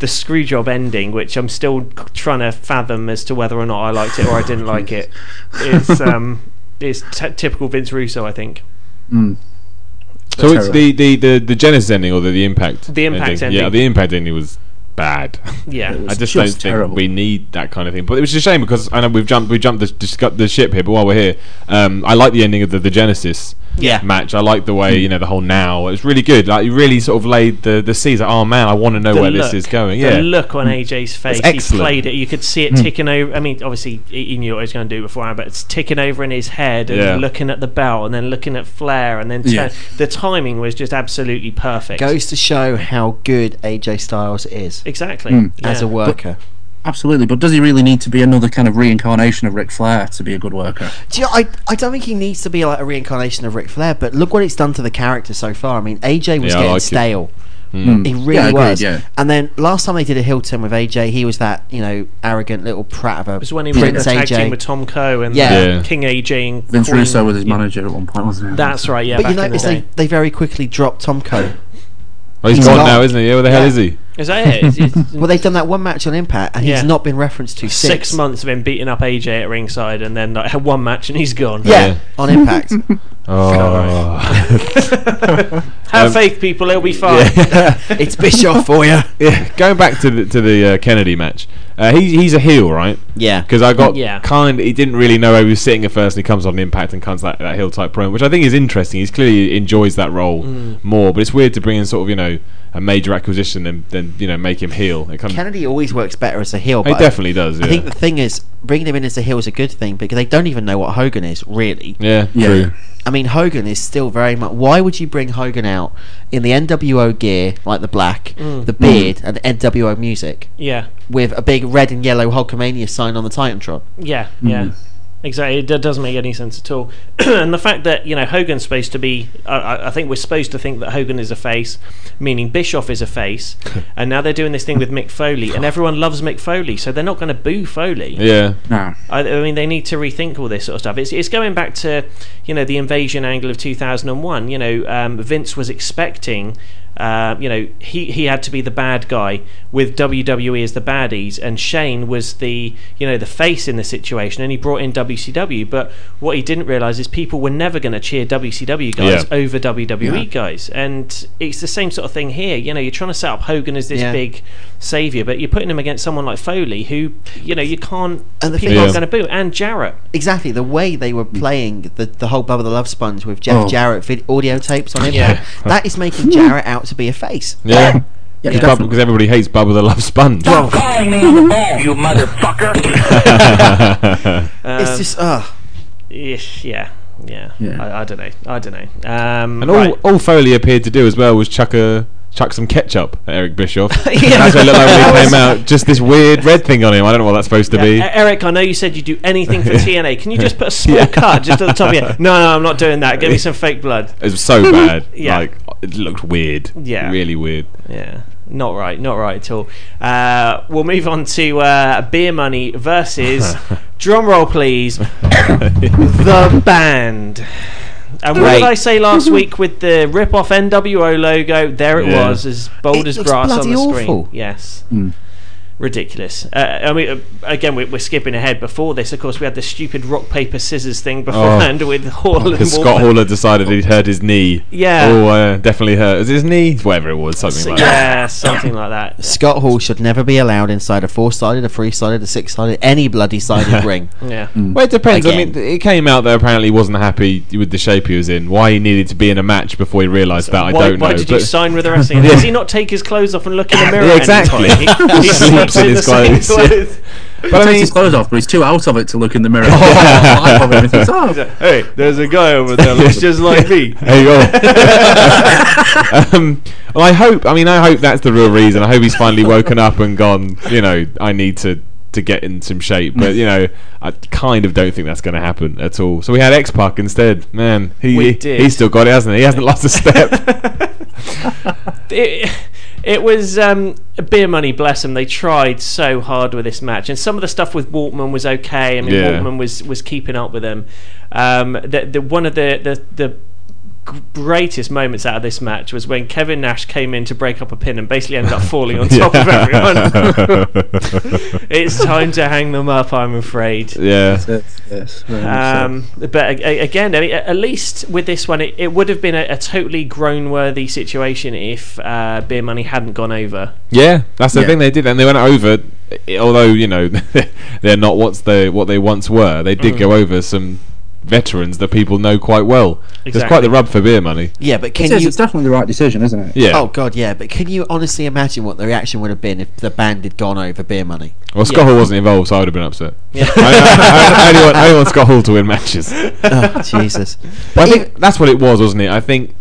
the screw job ending, which I'm still trying to fathom as to whether or not I liked it or I didn't like it. It's um, it's t- typical Vince Russo, I think. So it's the, the, the, the Genesis ending or the, the Impact? The Impact Yeah, ending. Yeah, the Impact ending was bad. Yeah. It I just, just don't think we need that kind of thing. But it was a shame because I know we've jumped we jumped the, discu- the ship here, but while we're here, um, I like the ending of the, the Genesis Yeah. match. I like the way you know the whole now. It was really good. Like you really sort of laid the the seeds. Like, oh man, I want to know The where look, this is going. The Yeah, look on AJ's face. He played it. You could see it ticking over. I mean, obviously he he knew what he was going to do beforehand, but it's ticking over in his head and Yeah. looking at the bell and then looking at Flair and then Yeah. the timing was just absolutely perfect. Goes to show how good AJ Styles is exactly as Yeah. a worker. Absolutely, but does he really need to be another kind of reincarnation of Ric Flair to be a good worker? Do you know, I, I don't think he needs to be like a reincarnation of Ric Flair, but look what it's done to the character so far. I mean, AJ was Yeah, getting like it. stale. Mm. He really Yeah, agreed, was. yeah. And then last time they did a heel turn with AJ, he was that you know arrogant little prat of a It was when he was in a Prince tag team AJ. with Tomko and Yeah. Yeah. King AJ and Vince Queen. Russo was his Yeah. manager at one point, wasn't he? That's right, yeah. but you back in the notice day. they, they very quickly dropped Tomko. Oh, he's He's gone gone. now, isn't he? Yeah, where the hell is he? Is that it? Is it- Well, they've done that one match on Impact, and Yeah. he's not been referenced to six since. months of him beating up AJ at ringside, and then like, had one match and he's gone. Yeah, Yeah. on Impact. Oh, Have Um, faith, people. It'll be fine. it's Bischoff for you. yeah. Going back to the to the uh, Kennedy match, uh, he, he's a heel, right? Yeah. Because I got Yeah. kind. He didn't really know where he was sitting at first, and he comes on Impact and comes that that heel type promo, which I think is interesting. He clearly enjoys that role Mm. more, but it's weird to bring in sort of you know a major acquisition and then you know make him heel. It kind of, Kennedy always works better as a heel. he But definitely does. I think the thing is, bringing him in as a heel is a good thing because they don't even know what Hogan is really. yeah, Yeah. true. I mean, Hogan is still very much. Why would you bring Hogan out in the NWO gear, like the black, Mm. the beard, and the NWO music, Yeah, with a big red and yellow Hulkamania sign on the Titantron? yeah, yeah. Exactly, it doesn't make any sense at all. and the fact that you know Hogan's supposed to be, I- I, I think we're supposed to think that Hogan is a face, meaning Bischoff is a face, and now they're doing this thing with Mick Foley, and everyone loves Mick Foley, so they're not going to boo Foley. Yeah, No. I, I mean, they need to rethink all this sort of stuff. It's, it's going back to, you know, the invasion angle of 2001. You know, um, Vince was expecting, uh, you know, he, he had to be the bad guy with WWE as the baddies, and Shane was the, you know, the face in the situation, and he brought in WCW. But what he didn't realize is people were never going to cheer WCW guys Yeah. over WWE guys, and it's the same sort of thing here. You know, you're trying to set up Hogan as this Yeah. big savior, but you're putting him against someone like Foley, who, you know, you can't. And the people thing aren't is- going to boo, and Jarrett. Exactly the way they were playing the the whole Bubba the Love Sponge with Jeff Oh. Jarrett vid- audio tapes on Yeah. That is making Jarrett out to be a face. yeah. Yeah, Because definitely. everybody hates Bubba the Love Sponge. calling me on the phone, you motherfucker. it's just uh Ish, yeah, yeah. Yeah. I, I don't know. I don't know. Um, And all, right. all Foley appeared to do as well was chuck a chuck some ketchup at Eric Bischoff. Yeah. That's what it looked like when he came out. Just this weird red thing on him. I don't know what that's supposed to be. E- Eric, I know you said you'd do anything for TNA. Can you just put a small Yeah. cut just at the top of your No, no, I'm not doing that. Give me some fake blood. It was so bad. Yeah. Like it looked weird. Yeah. Really weird. Yeah, not right, not right at all. Uh, we'll move on to uh, Beer Money versus, drum roll please, the band. And what Great. did I say last week with the rip-off NWO logo? There it Yeah. was, as bold It as looks brass on bloody the screen. awful. Yes. Hmm. Ridiculous. Uh, I mean, uh, again, we, we're skipping ahead. Before this, of course, we had the stupid rock paper scissors thing beforehand with Hall and Because Scott Waltman. Hall had decided he'd hurt his knee. Yeah. Oh, uh, definitely hurt. Was his knee? Whatever it was, something So- like that. yeah, something like that. Scott Hall should never be allowed inside a four-sided, a three-sided, a six-sided, any bloody sided ring. Yeah. Well, it depends. I mean, it came out that apparently he wasn't happy with the shape he was in. Why he needed to be in a match before he realised that, I don't why know. Why did but- you sign with the wrestling? Yeah. Does he not take his clothes off and look in the mirror? Yeah, at any exactly. In his clothes, clothes. He I takes mean, his clothes off, but he's too out of it to look in the mirror. Live of him, thinks, "Oh, Hey, there's a guy over there looks just like me. There you go. um, well, I hope. I mean, I hope that's the real reason. I hope he's finally woken up and gone. You know, I need to to get in some shape. But you know, I kind of don't think that's going to happen at all. So we had X Pac instead. Man, he, he did. he's still got it, hasn't he? He hasn't lost a step. It, it was um, beer money, bless them. They tried so hard with this match, and some of the stuff with Waltman was okay. I mean, Yeah. Waltman was was keeping up with them. Um, the, the one of the the the greatest moments out of this match was when Kevin Nash came in to break up a pin and basically ended up falling on top of everyone. it's time to hang them up, I'm afraid. yeah. yes, yes, very much so. Um, but a- a- again, I mean, at least with this one, it, it would have been a, a totally groan-worthy situation if uh, Beer Money hadn't gone over. Yeah, that's the Yeah. thing they did, and they went over. Although you know they're not what's they what they once were, they did Mm. go over some veterans that people know quite well. There's quite the rub for beer money. Yeah, but can is, you? it's definitely the right decision, isn't it? Yeah. Oh God, yeah. But can you honestly imagine what the reaction would have been if the band had gone over beer money? Well, Scott Yeah. Hall wasn't involved, so I would have been upset. Yeah. I, I, I, I, only want, I only want Scott Hall to win matches. oh, Jesus. But I think that's what it was, wasn't it? I think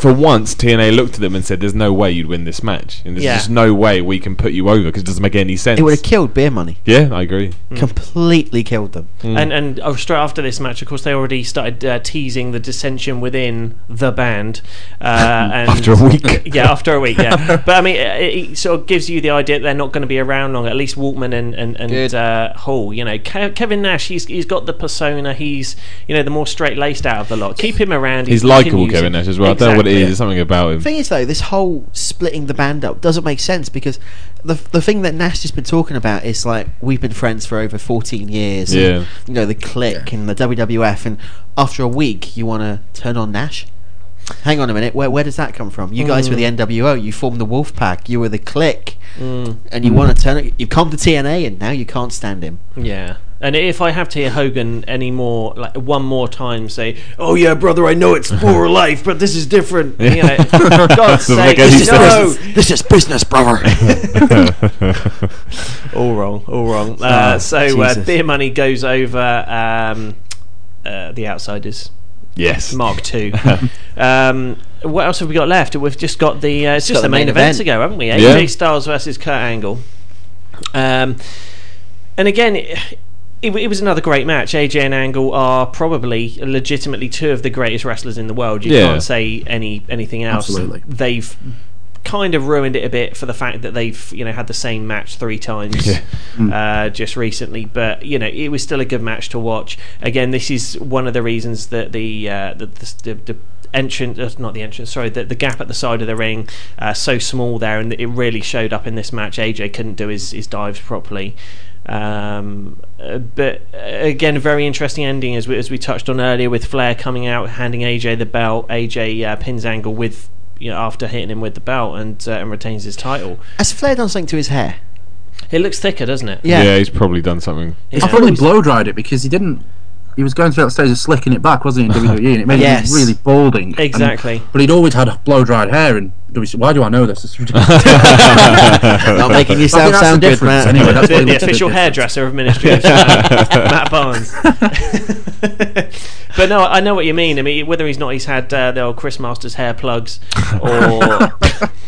for once TNA looked at them and said, "There's no way you'd win this match, and there's Yeah. just no way we can put you over because it doesn't make any sense." It would have killed beer money. yeah, I agree. Completely killed them. And and oh, straight after this match, of course, they already started uh, teasing the dissension within the band. Uh, and After a week. yeah, after a week, yeah. but I mean, it, it sort of gives you the idea that they're not going to be around long. At least Waltman and and, and Good. uh, Hall. You know, Ke- Kevin Nash. He's he's got the persona. He's you know the more straight laced out of the lot. Keep him around. He's he likable, use Kevin. Nash, as well. I don't know what it is. Exactly. There's something about him. The thing is, though, this whole splitting the band up doesn't make sense because the the thing that Nash has been talking about is like we've been friends for over 14 years. and, Yeah. you know the Kliq and the WWF, and after a week, you want to turn on Nash. Hang on a minute, where where does that come from? You guys were the mm. NWO. You formed the Wolf Pack. You were the Kliq, mm. and you want to turn it. You've come to TNA, and now you can't stand him. Yeah. And if I have to hear Hogan any more, like one more time, say, "Oh yeah, brother, I know it's for life, but this is different." You know, God's sake, make any no. This is business, brother. all wrong, all wrong. Uh, Oh, so uh, beer money goes over um, uh, the outsiders. yes. Mark Two. um, what else have we got left? We've just got the. Uh, it's just got the the main, main event. event. to go, haven't we? Yeah. AJ Styles versus Kurt Angle. Um, and again. It, it, it was another great match. AJ and Angle are probably legitimately two of the greatest wrestlers in the world. You Yeah. can't say any anything else. Absolutely. They've kind of ruined it a bit for the fact that they've you know had the same match three times Yeah. uh, just recently. But you know it was still a good match to watch. Again, this is one of the reasons that the uh, the, the, the, the entrance uh, not the entrance sorry the, the gap at the side of the ring uh, so small there and it really showed up in this match AJ couldn't do his, his dives properly um, uh, but uh, again a very interesting ending as we, as we touched on earlier with Flair coming out handing AJ the belt AJ uh, pins Angle with you know after hitting him with the belt and uh, and retains his title Has Flair done something to his hair? it looks thicker doesn't it Yeah. Yeah. he's probably done something. Yeah. I thought blow dried it because he didn't. He was going through that stage of slicking it back, wasn't he, in WWE? And it made Yes. him really balding. And- Exactly. but he'd always had blow dried hair, and WC Why do I know this? It's ridiculous. Not making I yourself think that's sound the good. Matt. Anyway, that's the, the looks a bit official hairdresser of Ministry of Sound, Matt Barnes. but no, I know what you mean. I mean, whether he's not, he's had uh, the old Chris Masters hair plugs, or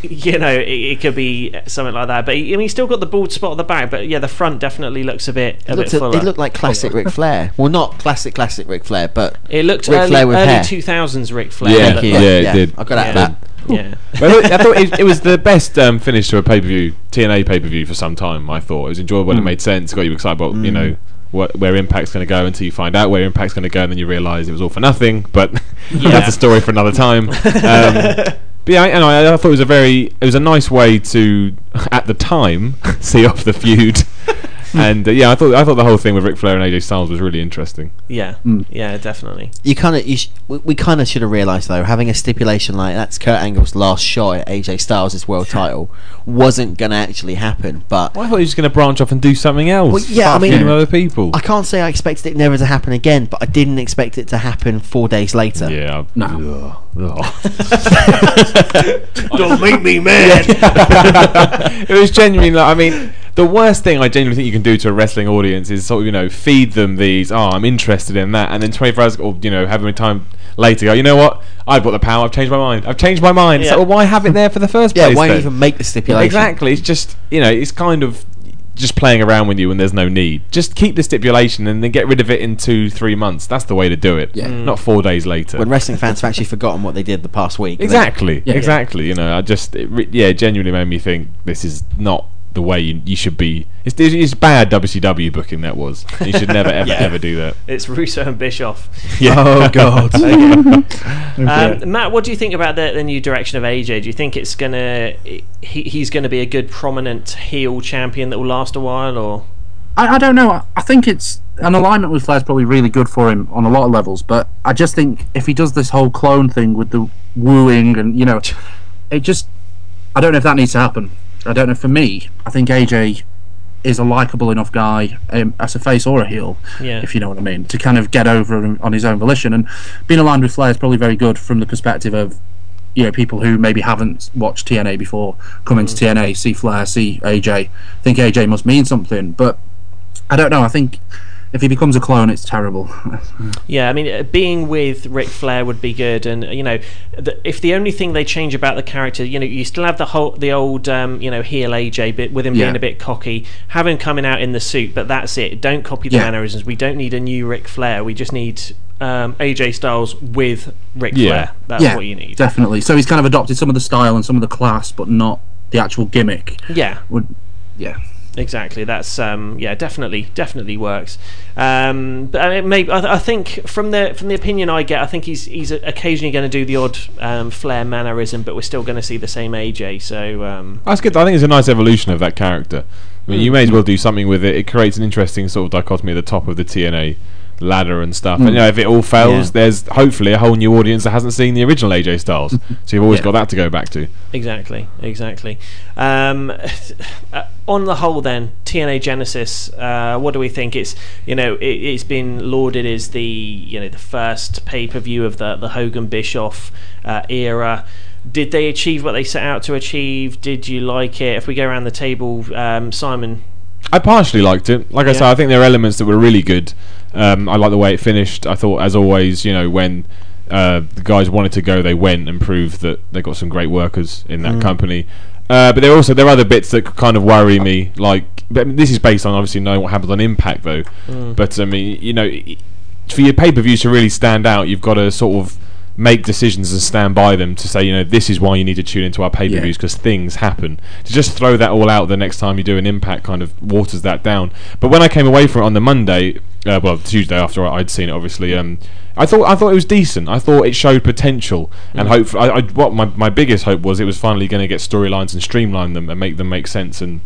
you know, it, it could be something like that. But he, I mean, he's still got the bald spot at the back. But yeah, the front definitely looks a bit a It bit looked, a, it looked like classic Ric Flair. Well, not classic, classic Ric Flair, but It looked Ric early, Flair with early hair. 2000s Ric Flair. Yeah, it looked yeah, like. it yeah, did. I got out Yeah. of that. Yeah. I thought, I thought it, it was the best um, finish to a pay per view TNA pay per view for some time. I thought it was enjoyable. Mm. It made sense. Got you excited about you know what, where Impact's going to go until you find out where Impact's going to go, and then you realise it was all for nothing. But Yeah. that's a story for another time. Um, but yeah, and I, I thought it was a very it was a nice way to at the time see off the feud. And uh, yeah, I thought I thought the whole thing with Ric Flair and AJ Styles was really interesting. Yeah, Mm. yeah, definitely. You kind of, you sh- we, we kind of should have realised though, having a stipulation like that's Kurt Angle's last shot at AJ Styles' world title wasn't going to actually happen. But Well, I thought he was going to branch off and do something else. Well, yeah, I mean- feuding other people. I can't say I expected it never to happen again, but I didn't expect it to happen four days later. yeah. No. Don't make me mad. it was genuinely. Like, I mean, the worst thing I genuinely think you can do to a wrestling audience is sort of you know feed them these. Oh, I'm interested in that, and then 24 hours or you know having a time later go. You know what? I've got the power. I've changed my mind. I've changed my mind. Yeah. So well, why have it there for the first Yeah, place? Yeah, why then? even make the stipulation? Exactly. It's just you know it's kind of just playing around with you when there's no need. Just keep the stipulation and then get rid of it in two, three months. That's the way to do it. Yeah. Mm. Not four days later. When wrestling fans have actually forgotten what they did the past week. They- Exactly, Yeah. exactly. You know, I just it re- yeah, genuinely made me think this is not the way you, you should be. It's, it's bad WCW booking that was. You should never ever Yeah. ever do that. It's Russo and Bischoff. Yeah. Oh god. Um, Matt, what do you think about the, the new direction of AJ? Do you think it's gonna he, he's going to be a good prominent heel champion that will last a while, or I, I don't know. I, I think it's an alignment with Flair's probably really good for him on a lot of levels, but I just think if he does this whole clone thing with the wooing and you know, it just I don't know if that needs to happen. I don't know. For me, I think AJ is a likable enough guy um, as a face or a heel, Yeah. if you know what I mean, to kind of get over on- his own volition. And being aligned with Flair is probably very good from the perspective of you know people who maybe haven't watched TNA before come into TNA, see Flair, see AJ, think AJ must mean something, but I don't know. I think if he becomes a clone, it's terrible. yeah? I mean, uh, being with Ric Flair would be good, and you know, the, if the only thing they change about the character, you know, you still have the whole the old um, you know heel AJ bit with him Yeah. being a bit cocky, have him coming out in the suit, but that's it. Don't copy the Yeah. mannerisms. We don't need a new Ric Flair. We just need um, AJ Styles with Ric Yeah. Flair. That's yeah, what you need. definitely. So he's kind of adopted some of the style and some of the class, but not the actual gimmick. Yeah. Would yeah. Exactly. That's um, yeah, definitely, definitely works. Um, but I, maybe I, I think from the from the opinion I get, I think he's he's occasionally going to do the odd um, flair mannerism, but we're still going to see the same AJ. So um, That's good. I think it's a nice evolution of that character. I mean, you may as well do something with it. It creates an interesting sort of dichotomy at the top of the TNA ladder and stuff. And you know, if it all fails, Yeah. there's hopefully a whole new audience that hasn't seen the original AJ Styles. so you've always Yeah. got that to go back to. exactly, exactly. Um, uh, on the whole, then TNA Genesis, uh, what do we think? It's you know it, it's been lauded as the you know the first pay per view of the the Hogan Bischoff uh, era. Did they achieve what they set out to achieve? Did you like it? If we go around the table, um, Simon. I partially liked it. Like I Yeah. said, I think there are elements that were really good. Um, I like the way it finished. I thought, as always, you know, when uh, the guys wanted to go, they went and proved that they got some great workers in that Mm. company. Uh, but there are also there are other bits that kind of worry me. Like, but I mean, this is based on obviously knowing what happens on Impact, though. Mm. But I mean, you know, for your pay per views to really stand out, you've got to sort of make decisions and stand by them to say, you know, this is why you need to tune into our pay per views because things happen. To just throw that all out the next time you do an impact kind of waters that down. But when I came away from it on the Monday, uh, well, Tuesday after I'd seen it, obviously, um, I thought I thought it was decent. I thought it showed potential, and hope. I, I, what my my biggest hope was it was finally going to get storylines and streamline them and make them make sense and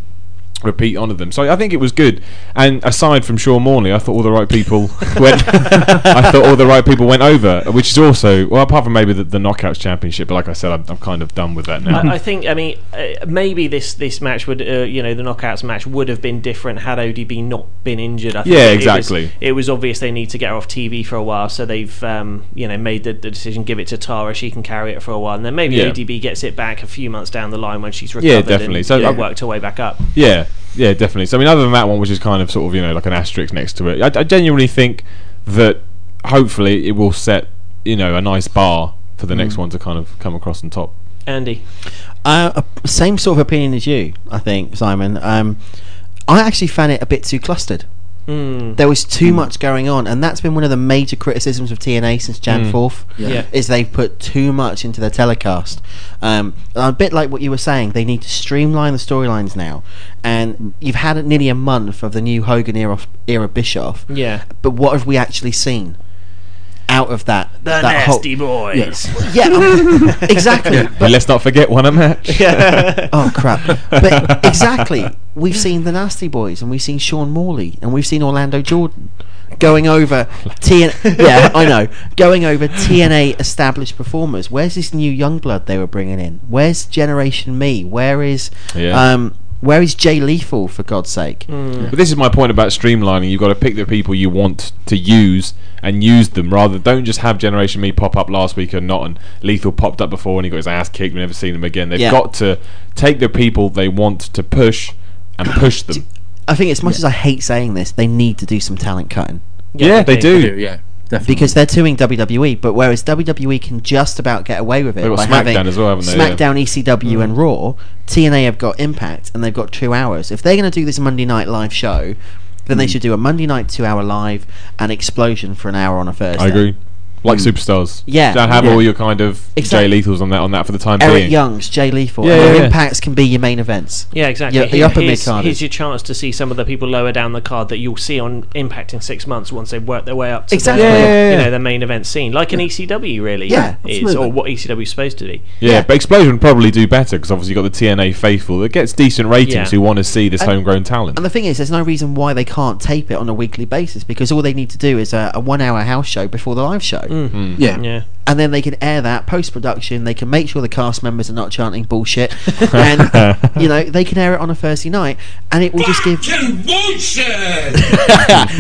repeat honor them. So I think it was good. And aside from Sean Morley, I thought all the right people went. I thought all the right people went over, which is also well, apart from maybe the, the Knockouts Championship. But like I said, I'm, I'm kind of done with that now. I, I think. I mean, uh, maybe this this match would, uh, you know, the knockouts match would have been different had ODB not been injured. I think Yeah, exactly. It was, it was obvious they need to get her off TV for a while, so they've, um, you know, made the, the decision give it to Tara. She can carry it for a while, and then maybe Yeah. ODB gets it back a few months down the line when she's recovered. Yeah, definitely. So, know, um, worked her way back up. Yeah, yeah, definitely. So I mean, other than that one, which is kind of sort of you know like an asterisk next to it, I, I genuinely think that hopefully it will set you know a nice bar for the next Mm. one to kind of come across on top. Andy. Uh, same sort of opinion as you, I think, Simon. Um, I actually found it a bit too clustered. Mm. There was too much going on, and that's been one of the major criticisms of TNA since Jan Mm. Fourth. Yeah. Yeah. Is they've put too much into their telecast. Um, a bit like what you were saying, they need to streamline the storylines now. And you've had nearly a month of the new Hogan era, era Bischoff. Yeah. But what have we actually seen out of that? The that whole- nasty boys. Yeah, um, exactly. But let's not forget one a match. oh crap! But exactly, we've seen the Nasty Boys, and we've seen Sean Morley, and we've seen Orlando Jordan going over TN. yeah, I know, going over TNA established performers. Where's this new young blood they were bringing in? Where's Generation Me? Where is Yeah. um, where is Jay Lethal for God's sake? But this is my point about streamlining. You've got to pick the people you want to use and use them rather. Don't just have Generation Me pop up last week and not. And Lethal popped up before and he got his ass kicked. We've never seen him again. They've Yeah. got to take the people they want to push and push them. I think as much as I hate saying this, they need to do some talent cutting. Yeah, they do. yeah, definitely. Because they're doing WWE, but whereas WWE can just about get away with it They've got by having SmackDown as well, haven't they? SmackDown, ECW, and Raw, TNA have got Impact and they've got two hours. If they're going to do this Monday night live show, then Mm. they should do a Monday night two-hour live and Explosion for an hour on a Thursday. I agree. Like mm. superstars. Yeah, Don't have yeah. all your kind of Exactly. Jay Lethals on that on that for the time Eric being. Young's, Jay Lethal, Yeah, yeah, yeah. Impacts can be your main events. Yeah, exactly. Your, the Here- upper mid here's, here's your chance to see some of the people lower down the card that you'll see on Impact in six months once they've worked their way up to Exactly. the, Yeah, yeah, you know the main event scene, like an ECW really Yeah, is, absolutely. or what ECW is supposed to be. Yeah, but Explosion would probably do better because obviously you've got the TNA faithful that gets decent ratings Yeah. who want to see this And- homegrown talent. And the thing is, there's no reason why they can't tape it on a weekly basis because all they need to do is a, a one-hour house show before the live show. Hmm. Yeah. Yeah. and then they can air that post production. They can make sure the cast members are not chanting bullshit, and you know they can air it on a Thursday night, and it will just give.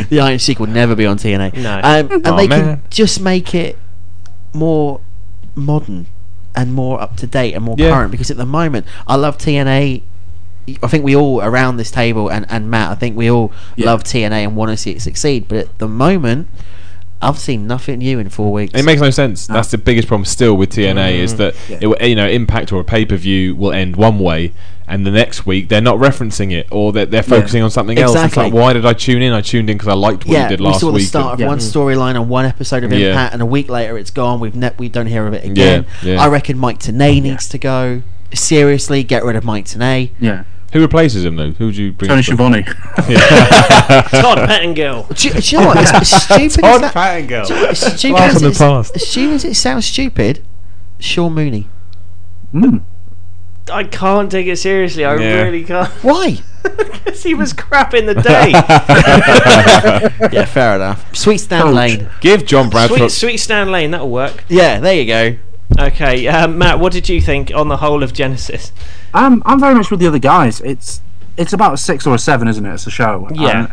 the Iron Sheik will never be on TNA. No. um, and Aw, they man. can just make it more modern and more up to date and more Yeah. current. Because at the moment, I love TNA. I think we all around this table and, and Matt, I think we all Yeah. love TNA and want to see it succeed. But at the moment, I've seen nothing new in four weeks. It makes no sense. Ah. That's the biggest problem still with TNA is mm-hmm. that Yeah. it, will- you know Impact or a pay per view will end one way, and the next week they're not referencing it or they're, they're focusing on something else. It's like why did I tune in? I tuned in because I liked what yeah, you did we last saw the week. start of Yeah. one mm. storyline on one episode of Yeah. Impact, and a week later it's gone. We've ne- we don't hear of it again. yeah. I reckon Mike Tenay needs to go. Seriously, get rid of Mike Tenay. Yeah. Who replaces him though? Who would you bring? Tony in? Schiavone. Todd Pettingill. Do, you- do you know what? As, as stupid as that, do you know what? As stupid Blast as, from the it's- past. as stupid as it sounds stupid, Sean Mooney. Mm. I can't take it seriously. I Yeah. really can't. Why? Because he was crap in the day. yeah, fair enough. Sweet Stan Coach. Lane. Give John Bradford. sweet, sweet Stan Lane, that'll work. Yeah, there you go. Okay, um, Matt, what did you think on the whole of Genesis? I'm I'm very much with the other guys. It's it's about a six or a seven, isn't it? It's a show. Yeah. And,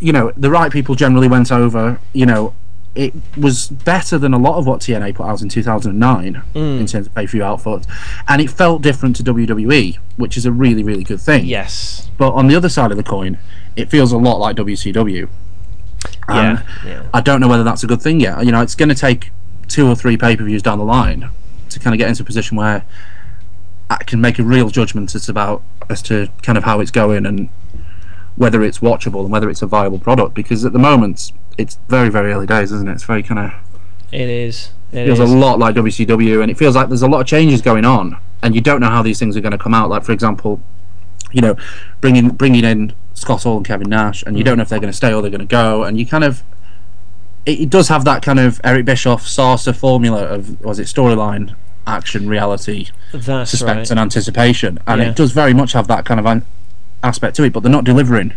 you know, the right people generally went over. You know, it was better than a lot of what TNA put out in 2009 mm. in terms of pay per view output, and it felt different to WWE, which is a really really good thing. Yes. But on the other side of the coin, it feels a lot like WCW. And Yeah, yeah. I don't know whether that's a good thing yet. You know, it's going to take two or three pay per views down the line to kind of get into a position where can make a real judgment as about as to kind of how it's going and whether it's watchable and whether it's a viable product. Because at the moment, it's very very early days, isn't it? It's very kind of It is. It feels is. a lot like WCW, and it feels like there's a lot of changes going on, and you don't know how these things are going to come out. Like for example, you know, bringing bringing in Scott Hall and Kevin Nash, and you mm. don't know if they're going to stay or they're going to go, and you kind of it, it does have that kind of Eric Bischoff Sarsa formula of was it storyline, action, reality, That's suspense, right. and anticipation, and Yeah. it does very much have that kind of an, aspect to it, but they're not delivering.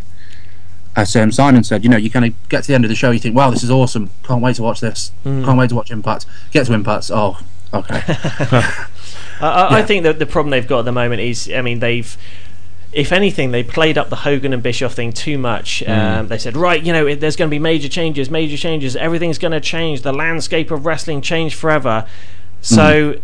As um, Simon said, you know, you kind of get to the end of the show, you think, "Wow, this is awesome! Can't wait to watch this. Mm. Can't wait to watch Impact." Get to Impact, oh, okay. I, I, I think that the problem they've got at the moment is, I mean, they've. If anything, they played up the Hogan and Bischoff thing too much. Mm. Um, they said, right, you know, there's going to be major changes, major changes. Everything's going to change. The landscape of wrestling changed forever. So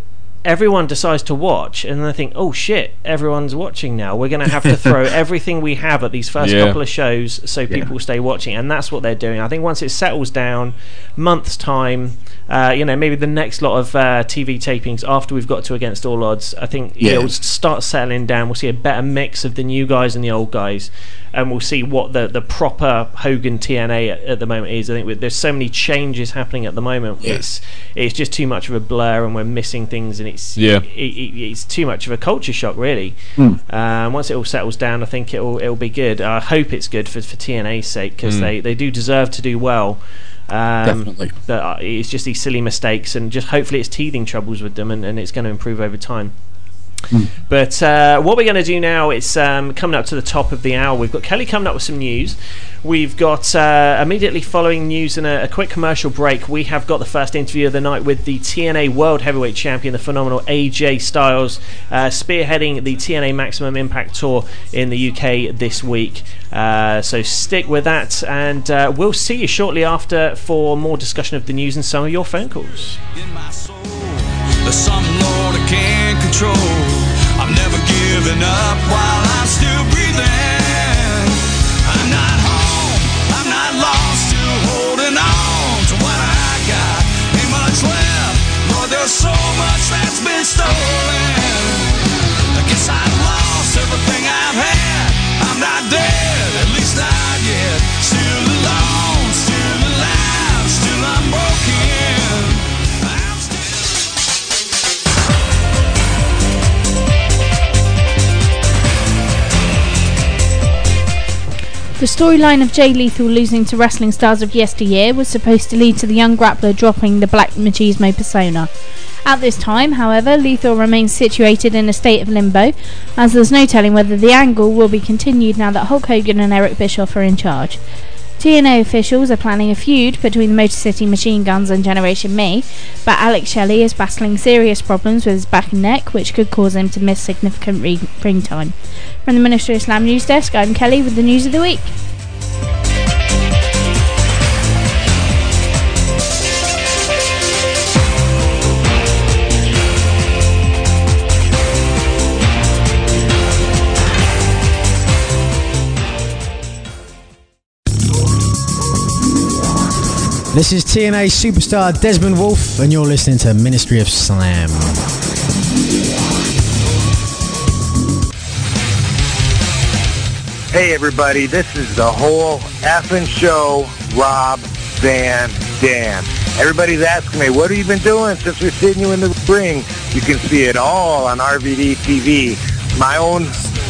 everyone decides to watch, and they think, oh shit, everyone's watching now. We're going to have to throw everything we have at these first Yeah. couple of shows so people stay watching, and that's what they're doing. I think once it settles down, months time, uh, you know, maybe the next lot of uh, TV tapings after we've got to Against All Odds, I think Yeah. it'll start settling down. We'll see a better mix of the new guys and the old guys, and we'll see what the, the proper Hogan TNA at, at the moment is. I think there's so many changes happening at the moment. It's it's just too much of a blur, and we're missing things, and it's Yeah. it, it, it's too much of a culture shock, really. Mm. Um, once it all settles down, I think it'll it'll be good. I hope it's good for for TNA's sake because Mm. they, they do deserve to do well. Um, Definitely. But uh, it's just these silly mistakes, and just hopefully it's teething troubles with them, and, and it's going to improve over time. But uh, what we're going to do now, is um, coming up to the top of the hour. We've got Kelly coming up with some news. We've got uh, immediately following news and a, a quick commercial break. We have got the first interview of the night with the TNA World Heavyweight Champion, the phenomenal AJ Styles, uh, spearheading the TNA Maximum Impact Tour in the UK this week. Uh, so stick with that, and uh, we'll see you shortly after for more discussion of the news and some of your phone calls. Giving up while I'm still The storyline of Jay Lethal losing to wrestling stars of yesteryear was supposed to lead to the young grappler dropping the Black Machismo persona. At this time, however, Lethal remains situated in a state of limbo, as there's no telling whether the angle will be continued now that Hulk Hogan and Eric Bischoff are in charge. TNA officials are planning a feud between the Motor City Machine Guns and Generation Me, but Alex Shelley is battling serious problems with his back and neck, which could cause him to miss significant ring time. From the Ministry of Slam News Desk, I'm Kelly with the news of the week. This is TNA superstar Desmond Wolfe, and you're listening to Ministry of Slam. Hey everybody, this is the whole effing show, Rob Van Dam. Everybody's asking me, what have you been doing since we've seen you in the ring? You can see it all on RVD TV. My own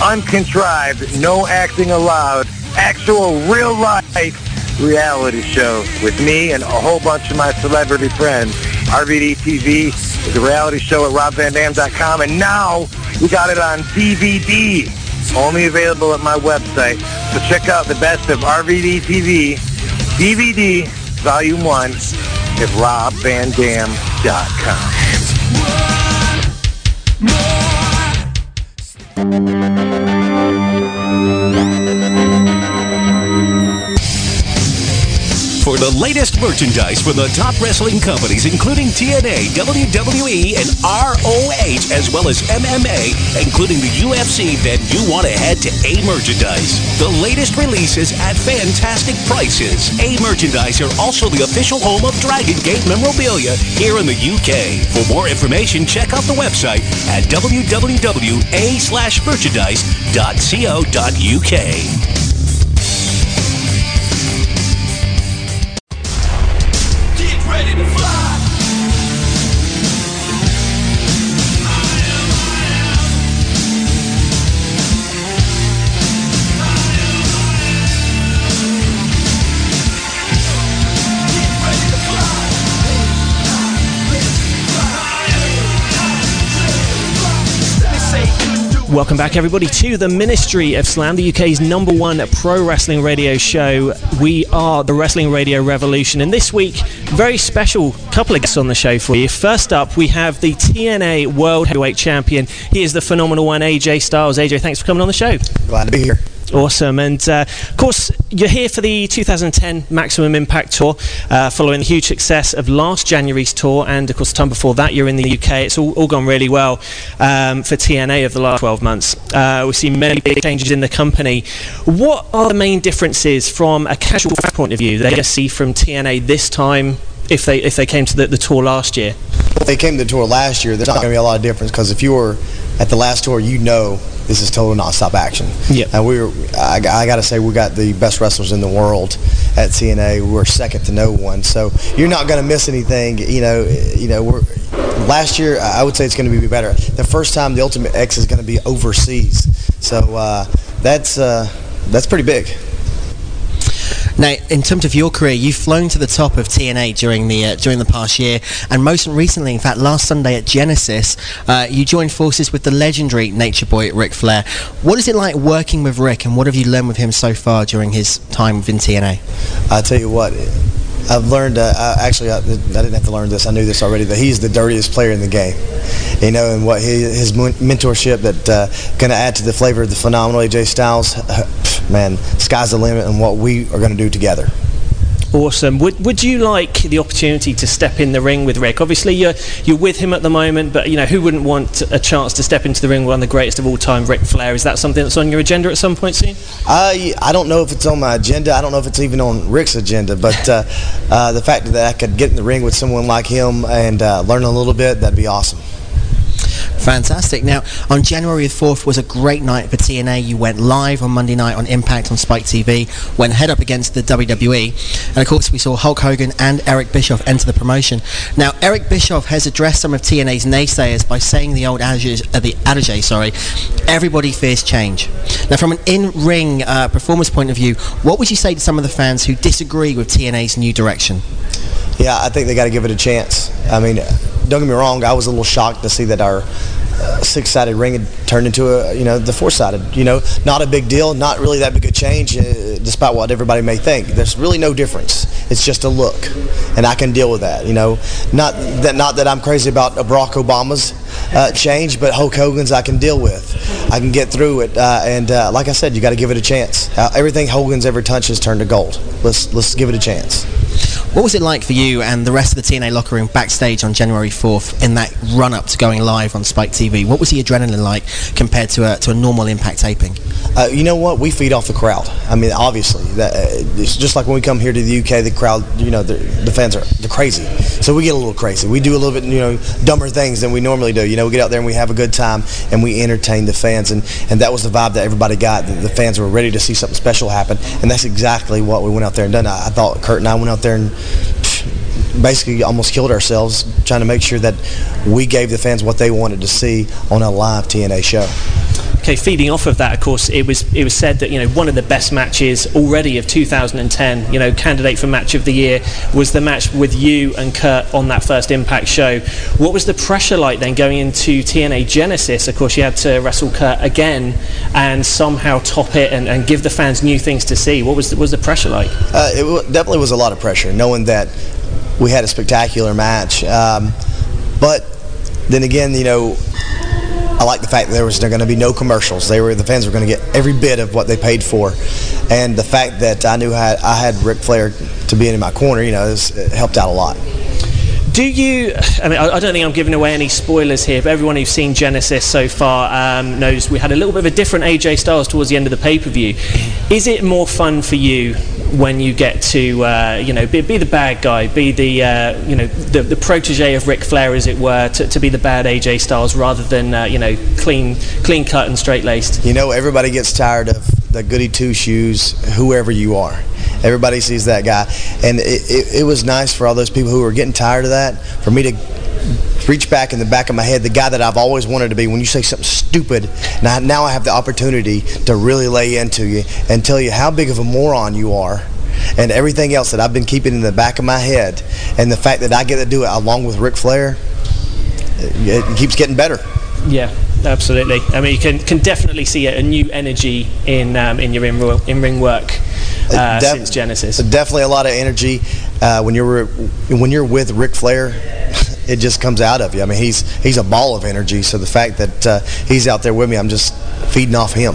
uncontrived, no acting allowed, actual real life reality show with me and a whole bunch of my celebrity friends. RVD TV is a reality show at robvandam.com and now we got it on DVD. Only available at my website. So check out the best of RVD TV, DVD, Volume 1 at robvandam.com. For the latest merchandise from the top wrestling companies, including TNA, WWE, and ROH, as well as MMA, including the UFC, then you want to head to A Merchandise. The latest releases at fantastic prices. A Merchandise are also the official home of Dragon Gate memorabilia here in the UK. For more information, check out the website at www.a-merchandise.co.uk. Welcome back, everybody, to the Ministry of Slam, the UK's number one pro wrestling radio show. We are the Wrestling Radio Revolution, and this week, very special couple of guests on the show for you. First up, we have the TNA World Heavyweight Champion. He is the phenomenal one, AJ Styles. AJ, thanks for coming on the show. Glad to be here. Awesome. And uh, of course, you're here for the 2010 Maximum Impact Tour, uh, following the huge success of last January's tour. And of course, the time before that, you're in the UK. It's all, all gone really well um, for TNA of the last 12 months. Uh, we've seen many big changes in the company. What are the main differences from a casual point of view that you see from TNA this time? If they if they came to the, the tour last year, If they came to the tour last year, there's not going to be a lot of difference because if you were at the last tour, you know this is total nonstop action. Yeah. And we were, I, I got to say, we got the best wrestlers in the world at TNA. We're second to no one. So you're not going to miss anything. You know, you know, we're last year. I would say it's going to be better. The first time the Ultimate X is going to be overseas. So uh, that's uh, that's pretty big. Now, in terms of your career, you've flown to the top of TNA during the uh, during the past year, and most recently, in fact, last Sunday at Genesis, uh, you joined forces with the legendary Nature Boy Ric Flair. What is it like working with Ric, and what have you learned with him so far during his time within TNA? I tell you what, I've learned. Uh, I, actually, I, I didn't have to learn this. I knew this already. That he's the dirtiest player in the game. You know, and what he, his mentorship that uh, going to add to the flavor of the phenomenal AJ Styles. man, sky's the limit, and what we are going to do together. Awesome. Would would you like the opportunity to step in the ring with Ric? Obviously, you're you're with him at the moment, but you know who wouldn't want a chance to step into the ring with one of the greatest of all time, Ric Flair? Is that something that's on your agenda at some point soon? I I don't know if it's on my agenda. I don't know if it's even on Ric's agenda. But uh, uh, the fact that I could get in the ring with someone like him and uh, learn a little bit, that'd be awesome. Fantastic. Now, on January the 4th was a great night for TNA. You went live on Monday night on Impact on Spike TV, went head up against the WWE. And of course, we saw Hulk Hogan and Eric Bischoff enter the promotion. Now, Eric Bischoff has addressed some of TNA's naysayers by saying the old adage, uh, the adage sorry, everybody fears change. Now, from an in-ring uh, performance point of view, what would you say to some of the fans who disagree with TNA's new direction? Yeah, I think they got to give it a chance. I mean, don't get me wrong. I was a little shocked to see that our uh, six-sided ring had turned into a, you know, the four-sided. You know, not a big deal, not really that big a change, uh, despite what everybody may think. There's really no difference. It's just a look, and I can deal with that. You know, not that not that I'm crazy about Barack Obama's uh, change, but Hulk Hogan's I can deal with. I can get through it, uh, and uh, like I said, you got to give it a chance. Everything Hogan's ever touched has turned to gold. Let's let's give it a chance. What was it like for you and the rest of the TNA locker room backstage on January 4th in that run up to going live on Spike TV? What was the adrenaline like compared to a, to a normal Impact taping? Uh, you know what? We feed off the crowd. I mean, obviously, that, uh, it's just like when we come here to the UK, the crowd, you know, the, the fans are crazy. So we get a little crazy. We do a little bit, you know, dumber things than we normally do. You know, we get out there and we have a good time and we entertain the fans, and, and that was the vibe that everybody got. The, the fans were ready to see something special happen, and that's exactly what we went out there and done. I, I thought Kurt and I went out there and basically almost killed ourselves trying to make sure that we gave the fans what they wanted to see on a live TNA show. Okay, feeding off of that, of course, it was it was said that you know one of the best matches already of 2010, you know, candidate for match of the year was the match with you and Kurt on that first Impact show. What was the pressure like then going into TNA Genesis? Of course, you had to wrestle Kurt again and somehow top it and, and give the fans new things to see. What was the, was the pressure like? Uh, it w- definitely was a lot of pressure, knowing that we had a spectacular match. Um, but then again, you know, I like the fact that there was going to be no commercials. They were the fans were going to get every bit of what they paid for, and the fact that I knew I, I had Ric Flair to be in my corner, you know, helped out a lot. Do you? I mean, I, don't think I'm giving away any spoilers here, but everyone who's seen Genesis so far um, knows we had a little bit of a different AJ Styles towards the end of the pay per view. Is it more fun for you when you get to, uh, you know, be, be the bad guy, be the, uh, you know, the, the protege of Ric Flair, as it were, to, to be the bad AJ Styles rather than, uh, you know, clean, clean cut and straight laced? You know, everybody gets tired of the goody two shoes, whoever you are. Everybody sees that guy, and it, it, it was nice for all those people who were getting tired of that. For me to reach back in the back of my head, the guy that I've always wanted to be. When you say something stupid, now now I have the opportunity to really lay into you and tell you how big of a moron you are. And everything else that I've been keeping in the back of my head, and the fact that I get to do it along with Ric Flair, it, it keeps getting better. Yeah. absolutely. I mean, you can can definitely see a, new energy in um, in your in, in ring work uh, Def- since Genesis. Definitely a lot of energy uh, when you're when you're with Ric Flair. It just comes out of you. I mean, he's he's a ball of energy. So the fact that uh, he's out there with me, I'm just feeding off him.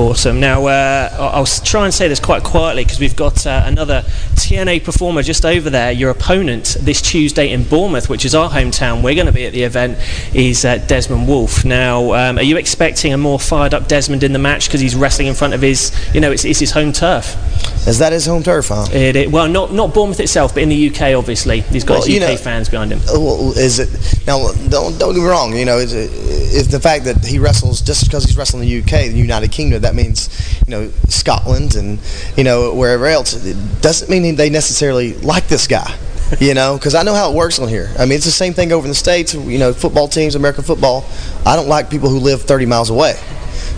Awesome. Now, uh, I'll try and say this quite quietly because we've got uh, another TNA performer just over there. Your opponent this Tuesday in Bournemouth, which is our hometown. We're going to be at the event. Is uh, Desmond Wolfe. Now, um, are you expecting a more fired up Desmond in the match because he's wrestling in front of his, you know, it's, it's his home turf? Is that his home turf, huh? It, it, well, not not Bournemouth itself, but in the UK, obviously, he's got Well, his UK know- fans behind him. Uh, Well, is it now? Don't don't get me wrong. You know, is it, the fact that he wrestles just because he's wrestling in the UK, the United Kingdom, that means you know Scotland and you know wherever else. It doesn't mean they necessarily like this guy. You know, because I know how it works on here. I mean, it's the same thing over in the states. You know, football teams, American football. I don't like people who live 30 miles away.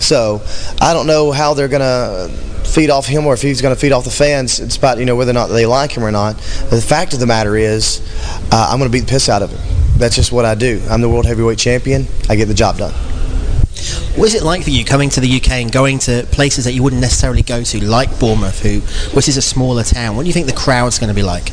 So I don't know how they're gonna feed off him or if he's gonna feed off the fans. It's about you know whether or not they like him or not. But the fact of the matter is, uh, I'm gonna beat the piss out of him. That's just what I do. I'm the world heavyweight champion. I get the job done. What is it like for you coming to the UK and going to places that you wouldn't necessarily go to, like Bournemouth, who, which is a smaller town? What do you think the crowd's going to be like?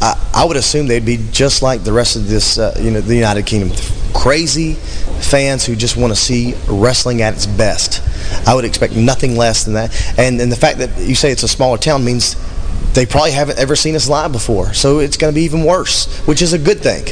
I, would assume they'd be just like the rest of this, uh, you know, the United Kingdom. Crazy fans who just want to see wrestling at its best. I would expect nothing less than that. And, and the fact that you say it's a smaller town means they probably haven't ever seen us live before. So it's going to be even worse, which is a good thing.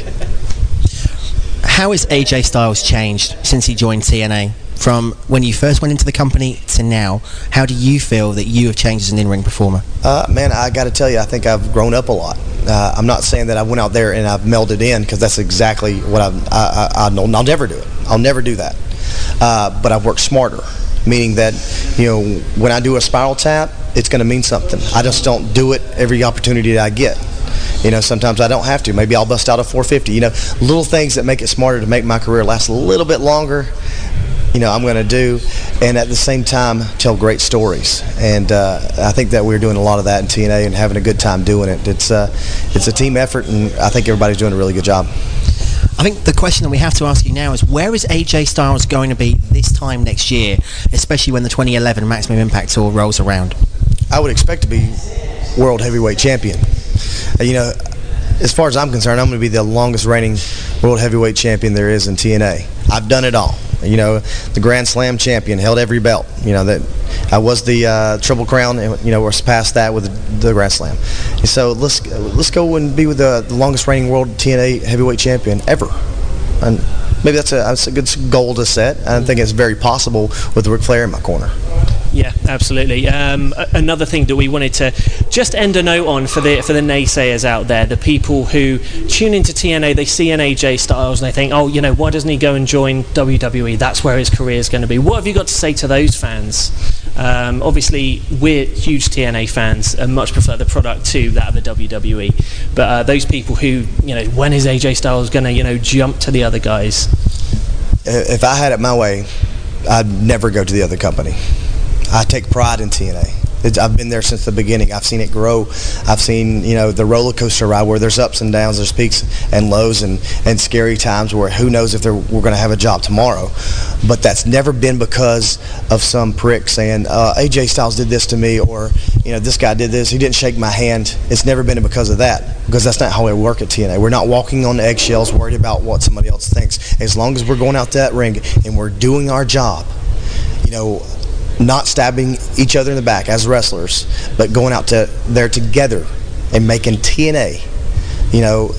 How has AJ Styles changed since he joined TNA? From when you first went into the company to now, how do you feel that you have changed as an in-ring performer? Uh, man, I got to tell you, I think I've grown up a lot. Uh, I'm not saying that I went out there and I've melded in because that's exactly what I've, I, I, I know. I'll never do it. I'll never do that. Uh, but I've worked smarter, meaning that you know when I do a spiral tap, it's going to mean something. I just don't do it every opportunity that I get. You know, sometimes I don't have to. Maybe I'll bust out a 450. You know, little things that make it smarter to make my career last a little bit longer you know, I'm going to do, and at the same time tell great stories. And uh, I think that we're doing a lot of that in TNA and having a good time doing it. It's uh, it's a team effort, and I think everybody's doing a really good job. I think the question that we have to ask you now is where is AJ Styles going to be this time next year, especially when the 2011 Maximum Impact Tour rolls around? I would expect to be world heavyweight champion. Uh, You know, as far as I'm concerned, I'm going to be the longest reigning world heavyweight champion there is in TNA. I've done it all. You know, the Grand Slam champion, held every belt. You know that I was the uh, Triple Crown, and you know we're past that with the, Grand Slam. And so let's let's go and be with the, the longest reigning world TNA heavyweight champion ever. And maybe that's a that's a good goal to set. I think it's very possible with Ric Flair in my corner. Yeah, absolutely. Um, another thing that we wanted to just end a note on for the for the naysayers out there, the people who tune into TNA, they see an AJ Styles and they think, oh, you know, why doesn't he go and join WWE? That's where his career is going to be. What have you got to say to those fans? Um, obviously, we're huge TNA fans and much prefer the product to that of the WWE. But uh, those people who, you know, when is AJ Styles going to, you know, jump to the other guys? if I had it my way, I'd never go to the other company. I take pride in TNA. It's, I've been there since the beginning. I've seen it grow. I've seen you know the roller coaster ride where there's ups and downs, there's peaks and lows, and, and scary times where who knows if we're going to have a job tomorrow. But that's never been because of some prick saying uh, AJ Styles did this to me, or you know this guy did this. He didn't shake my hand. It's never been because of that because that's not how we work at TNA. We're not walking on eggshells, worried about what somebody else thinks. As long as we're going out that ring and we're doing our job, you know, not stabbing each other in the back as wrestlers, but going out to there together and making TNA, you know,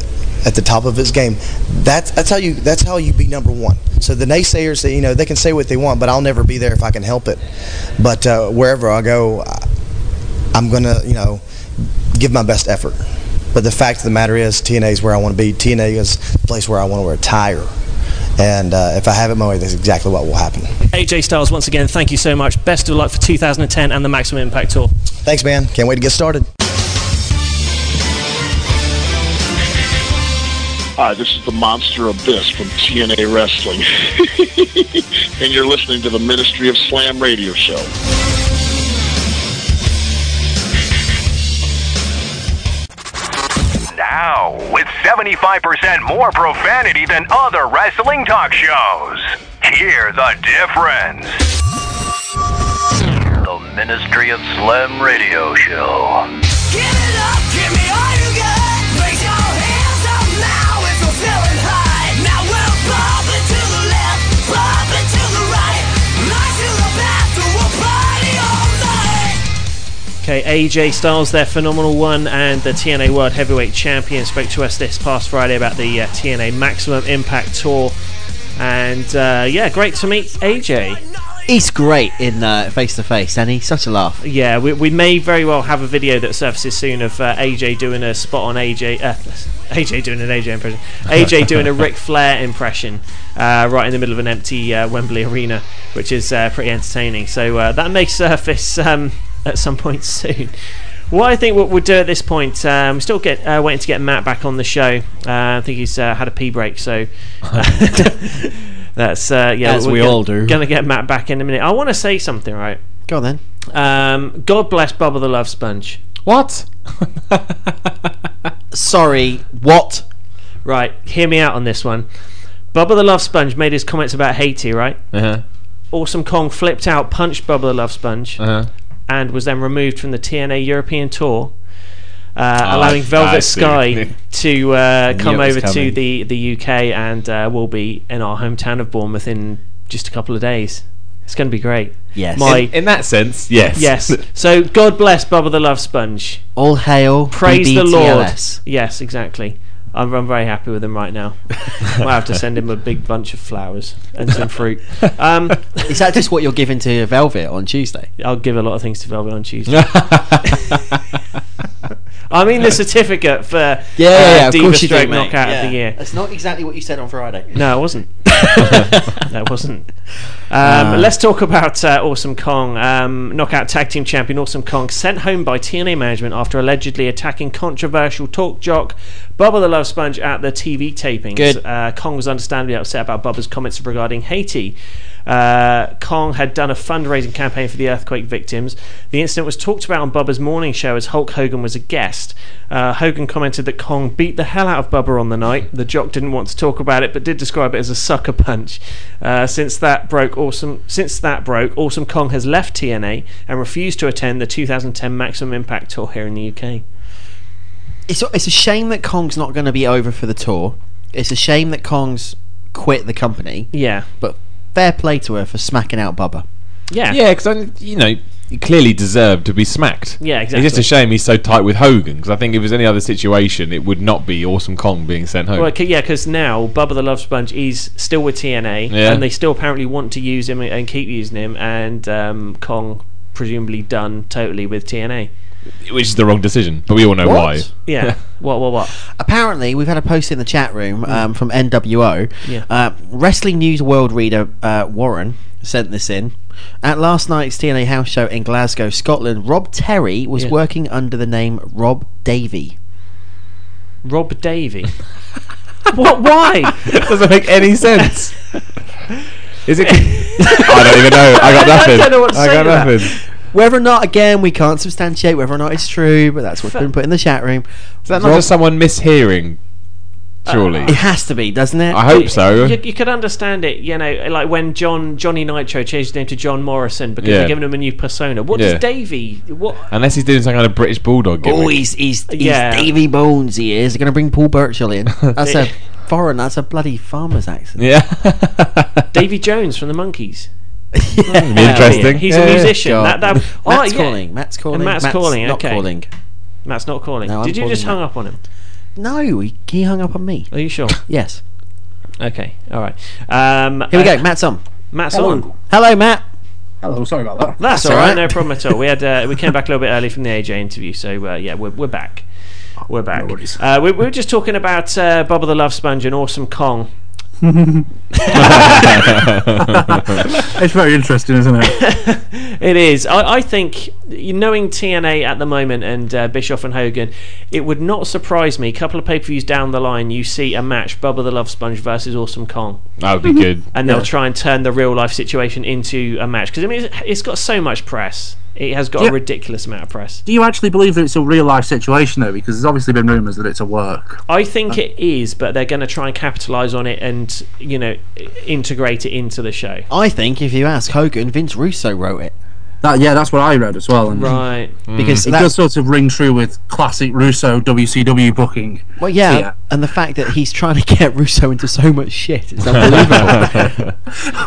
at the top of his game. That's that's how you that's how you be number one. So the naysayers, you know, they can say what they want, but I'll never be there if I can help it. But uh, wherever I go, I'm gonna, you know, give my best effort. But the fact of the matter is, TNA is where I want to be. TNA is the place where I want to retire. And uh, if I have it my way, that's exactly what will happen. AJ Styles, once again, thank you so much. Best of luck for 2010 and the Maximum Impact Tour. Thanks, man. Can't wait to get started. Hi, this is the Monster Abyss from TNA Wrestling. and you're listening to the Ministry of Slam radio show. 75% more profanity than other wrestling talk shows, Hear the difference. The Ministry of Slam Radio Show. Give it up, give me Okay, AJ Styles, their phenomenal one, and the TNA World Heavyweight Champion, spoke to us this past Friday about the uh, TNA Maximum Impact Tour. And uh, yeah, great to meet AJ. He's great in face to face, and he's such a laugh. Yeah, we, we may very well have a video that surfaces soon of uh, AJ doing a spot on AJ. Uh, AJ doing an AJ impression. AJ doing a Ric Flair impression uh, right in the middle of an empty uh, Wembley Arena, which is uh, pretty entertaining. So uh, that may surface um, at some point soon. What I think what we'll do at this point, um, we still get uh, waiting to get Matt back on the show. Uh, I think he's uh, had a pee break, so that's uh, yeah. As we're we gonna- all do. Gonna get Matt back in a minute. I want to say something, right? Go on then. Um, God bless Bubba the Love Sponge. What? Sorry, what? Right, hear me out on this one. Bubba the Love Sponge made his comments about Haiti, right? Uh-huh. Awesome Kong flipped out, punched Bubba the Love Sponge, Uh-huh. And was then removed from the TNA European tour, uh, Ah, allowing Velvet. Sky to uh, come over to the, the UK and uh, will be in our hometown of Bournemouth in just a couple of days. It's going to be great. Yes. My, In, in that sense, yes. yes. So God bless Bubba the Love Sponge. All hail. Praise the Lord. Yes, exactly. I'm, I'm very happy with him right now. I'll have to send him a big bunch of flowers and some fruit. Um, Is that just what you're giving to Velvet on Tuesday? I'll give a lot of things to Velvet on Tuesday. I mean the certificate for Yeah, uh, yeah, yeah, of Diva course you do, Stroke mate. Knockout Yeah. of the Year. That's not exactly what you said on Friday. No, it wasn't. that wasn't. Um, Uh. let's talk about uh, Awesome Kong. Um, knockout tag team champion Awesome Kong sent home by TNA management after allegedly attacking controversial talk jock Bubba the Love Sponge at the TV tapings. Uh, Kong was understandably upset about Bubba's comments regarding Haiti. Uh, Kong had done a fundraising campaign for the earthquake victims. The incident was talked about on Bubba's morning show as Hulk Hogan was a guest. Uh, Hogan commented that Kong beat the hell out of Bubba on the night. The jock didn't want to talk about it, but did describe it as a sucker punch. Uh, since that broke, awesome. Since that broke, Awesome Kong has left TNA and refused to attend the 2010 Maximum Impact tour here in the UK. It's it's a shame that Kong's not going to be over for the tour. It's a shame that Kong's quit the company. Yeah, But fair play to her for smacking out Bubba. yeah, Yeah, because you know he clearly deserved to be smacked. Yeah, exactly. It's just a shame he's so tight with Hogan. Because I think if it was any other situation, it would not be Awesome Kong being sent home. Well, okay, yeah, because now Bubba the Love Sponge is still with TNA, Yeah. and they still apparently want to use him and keep using him, and um, Kong presumably done totally with TNA. Which is the wrong decision, but we all know What? why. Yeah. what? What? What? Apparently, we've had a post in the chat room um, from NWO. Yeah. Uh, Wrestling News World reader uh, Warren sent this in. At last night's TNA house show in Glasgow, Scotland, Rob Terry was Yeah. working under the name Rob Davey. Rob Davey. what? Why? doesn't make any sense. Is it? I don't even know. I got I nothing. don't know what to I say got to that. nothing. Whether or not, again, we can't substantiate whether or not it's uh, true, but that's what's been put in the chat room. Is that not Rob- just someone mishearing? Uh, surely. It has to be, doesn't it? I hope so. You, you could understand it, you know, like when John Johnny Nitro changed his name to John Morrison because Yeah. they're giving him a new persona. What Yeah. does Davey? What? Unless he's doing some kind of British bulldog gimmick. Oh, he's, he's, he's Yeah. Davy Bones, he is. They're going to bring Paul Burchill in. That's a foreign, that's a bloody farmer's accent. yeah. Davy Jones from the Monkees. Be interesting. He's Yeah, a musician. God. That, that, Matt's oh, yeah. calling. Matt's calling. Matt's Matt's calling. not okay. calling. Matt's not calling. No, I'm Did you just calling hung up on him? No, he, he hung up on me. Are you sure? Yes. okay. All right. Um, Here we uh, go. Matt's on. Matt's Hello. on. Hello, Matt. Hello, sorry about that. That's, That's all all right. right. No problem at all. We had uh, we came back a little bit early from the AJ interview, so uh, yeah, we're we're back. We're back. No uh, we, we were just talking about uh, Bubba the Love Sponge and Awesome Kong. it's very interesting, isn't it? It is. I, I think knowing TNA at the moment and uh, Bischoff and Hogan, it would not surprise me. A couple of pay per views down the line, you see a match: Bubba the Love Sponge versus Awesome Kong, That would be good. and they'll try and turn the real life situation into a match because I mean it's, it's got so much press. It has got Yeah. a ridiculous amount of press. Do you actually believe that it's a real life situation though? Because there's obviously been rumours that it's a work. I think it is, but they're going to try and capitalise on it and you know integrate it into the show. I think if you ask Hogan, Vince Russo wrote it. That yeah, that's what I read as well. And Right. Mm. Because it that- does sort of ring true with classic Russo WCW booking. Well, yeah, yeah. and the fact that he's trying to get Russo into so much shit is unbelievable.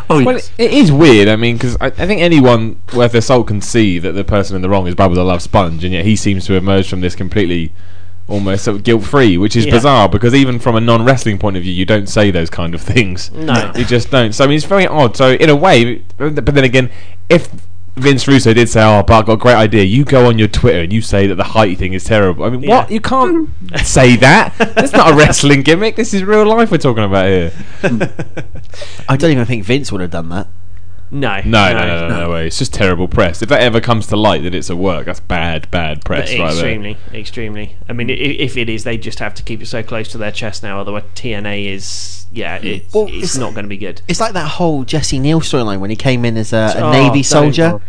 Oh, Well, it, it is weird. I mean, because I, I think anyone worth their salt can see that the person in the wrong is Bubba the Love Sponge, and yet he seems to emerge from this completely, almost sort of guilt-free, which is Yeah. bizarre. Because even from a non-wrestling point of view, you don't say those kind of things. No. you just don't. So I mean, it's very odd. So in a way, but then again, if Vince Russo did say, "Oh, but I've got a great idea," you go on your Twitter and you say that the height thing is terrible. I mean, Yeah. what? You can't say that. That's not a wrestling gimmick. This is real life we're talking about here. I don't even think Vince would have done that. No, No, no, no, no, no, way. It's just terrible press. If that ever comes to light that it's a work, that's bad, bad press right there. extremely, extremely. I mean, if it is, they just have to keep it so close to their chest now. Otherwise, TNA is yeah, it's, Well, it's, it's- not going to be good. It's like that whole Jesse Neal storyline when he came in as a, a Oh, Navy don't- soldier,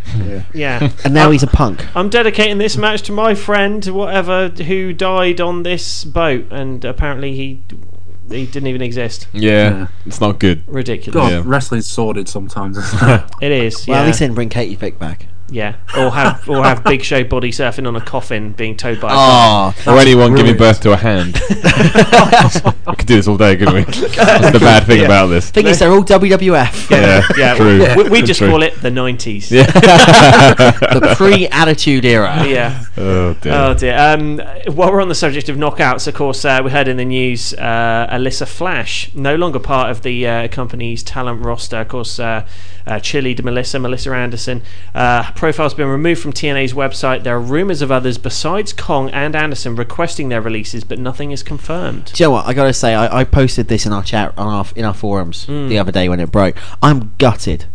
Yeah, and now I'm- he's a punk. I'm dedicating this match to my friend, whatever, who died on this boat, and apparently he he didn't even exist. Yeah, it's not good. Ridiculous. God, Yeah. wrestling's sordid sometimes. Isn't it? It is. Well, yeah. at least they didn't bring Katie Vick back. Yeah, or have or have Big Show body surfing on a coffin being towed by a Oh, car. Or anyone giving birth to a hand. we could do this all day, couldn't we? That's the bad thing Yeah. about this. Thing is, they're all WWF. Yeah, Yeah, true. we, we just True. call it the '90s. Yeah. the pre-attitude era. Yeah. oh dear. Oh dear. Um, while we're on the subject of knockouts, of course, uh, we heard in the news uh, Alissa Flash, no longer part of the uh, company's talent roster. Of course, uh, uh, chillied Melissa, Melissa Anderson. Uh, profile's been removed from TNA's website. There are rumours of others besides Kong and Anderson requesting their releases, but nothing is confirmed. Do you know what? I gotta say, I, I posted this in our chat on our in our forums Mm. the other day when it broke. I'm gutted,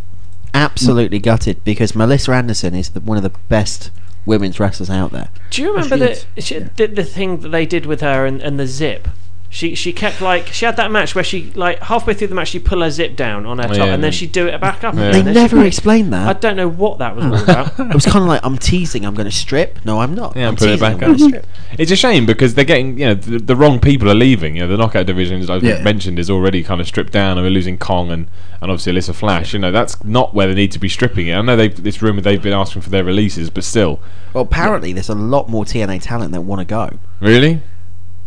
absolutely gutted, because Melissa Anderson is the, one of the best women's wrestlers out there. Do you remember the, she, the the thing that they did with her and, and the zip? She she kept like she had that match where she like halfway through the match she pull her zip down on her Oh, top yeah, and then she'd do it back up. Yeah. They never make- explained that. I don't know what that was all about. it was kind of like I'm teasing. I'm going to strip. No, I'm not. Yeah, I'm put it teasing. back I'm going up. to strip. It's a shame because they're getting, you know, the, the wrong people are leaving. You know, the knockout division, as I've Yeah. mentioned, is already kind of stripped down, and we're losing Kong and, and obviously Alissa Flash. You know, that's not where they need to be stripping it. I know they this rumor they've been asking for their releases, but still, Well, apparently there's a lot more TNA talent that want to go, really,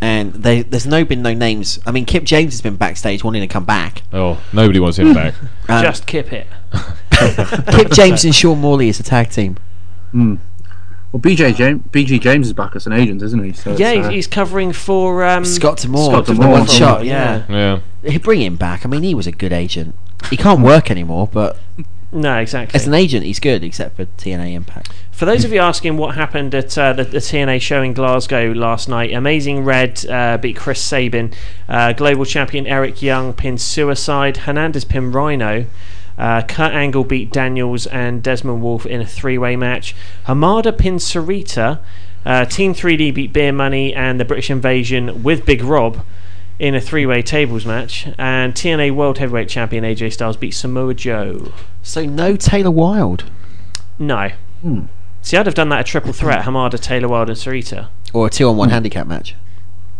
and they, there's no been no names. I mean, Kip James has been backstage wanting to come back. oh, nobody wants him back. Um, Just kip it. Kip James and Sean Morley is a tag team. well, BJ James, BG James is back as an agent, isn't he? So Yeah, he's, uh, he's covering for um, Scott D'Amore, Scott for the D'Amore. one shot. Yeah, Yeah, He'd bring him back. I mean, he was a good agent. He can't work anymore, but No, exactly. as an agent, he's good, except for TNA Impact. For those of you asking what happened at uh, the, the TNA show in Glasgow last night, Amazing Red uh, beat Chris Sabin, uh, Global Champion Eric Young pinned Suicide, Hernandez pinned Rhino. Uh, Kurt Angle beat Daniels and Desmond Wolfe in a three-way match. Hamada pinned Sarita. Uh, Team 3D beat Beer Money and the British Invasion with Big Rob in a three-way tables match. And TNA World Heavyweight Champion AJ Styles beat Samoa Joe. So no Taylor Wilde No. See, I'd have done that a triple threat: Hamada, Taylor Wilde, and Sarita. or a two-on-one handicap match.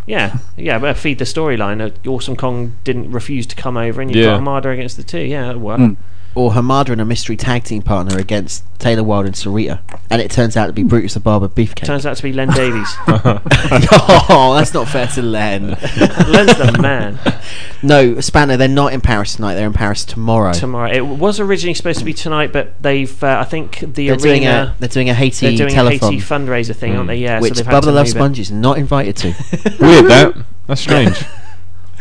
Yeah, yeah, but feed the storyline. Uh, awesome Kong didn't refuse to come over, and you've Yeah. got Hamada against the two. Yeah, that'd work. Mm. Or Hamada and a mystery tag team partner against Taylor Wilde and Sarita, and it turns out to be Brutus the Barber Beefcake. Turns out to be Len Davies. oh, that's not fair to Len. Len's the man. no, Spanner, they're not in Paris tonight. They're in Paris tomorrow. Tomorrow, it was originally supposed to be tonight, but they've. Uh, I think the they're doing arena. a they're doing a Haiti they're doing telethon, a Haiti fundraiser thing, aren't they? Yeah, which so Bubba had the to Love. Sponge is not invited to. weird that. That's strange.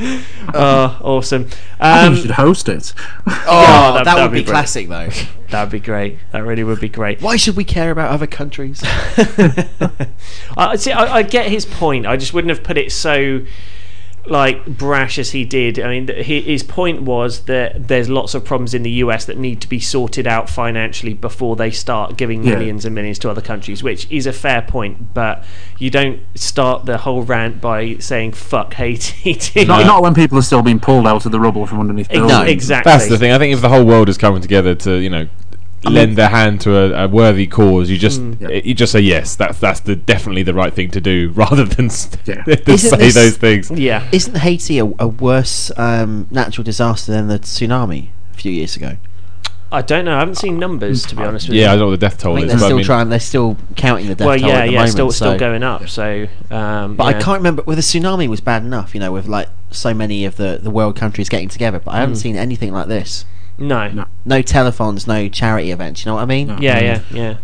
Oh, awesome! I think Um, you should host it. Oh, Yeah, that, that- that'd be be classic though. that'd be great. That really would be great. Why should we care about other countries? I see. I, I get his point. I just wouldn't have put it so like brash as he did. I mean, his point was that there's lots of problems in the US that need to be sorted out financially before they start giving Yeah. millions and millions to other countries, which is a fair point. But you don't start the whole rant by saying "fuck Haiti." Not, not when people are still being pulled out of the rubble from underneath Ex- buildings. exactly. That's the thing. I think if the whole world is coming together to, you know, lend their hand to a, a worthy cause, you just Mm. you just say yes. That's that's the definitely the right thing to do, rather than, s- than say this- those things. Yeah. Isn't Haiti a, a worse um, natural disaster than the tsunami a few years ago? I don't know. I haven't seen numbers to be honest with Yeah, you. Yeah, I don't know what the death toll I toll think is. they're but I still mean- trying. They're still counting the death well, toll yeah, at the yeah, moment. still still going up. So, um, But yeah. I can't remember. Well, the tsunami was bad enough, you know, with like so many of the, the world countries getting together. But I haven't Mm. seen anything like this. No. No. No telethons, no charity events. You know what I mean? Yeah, yeah, yeah.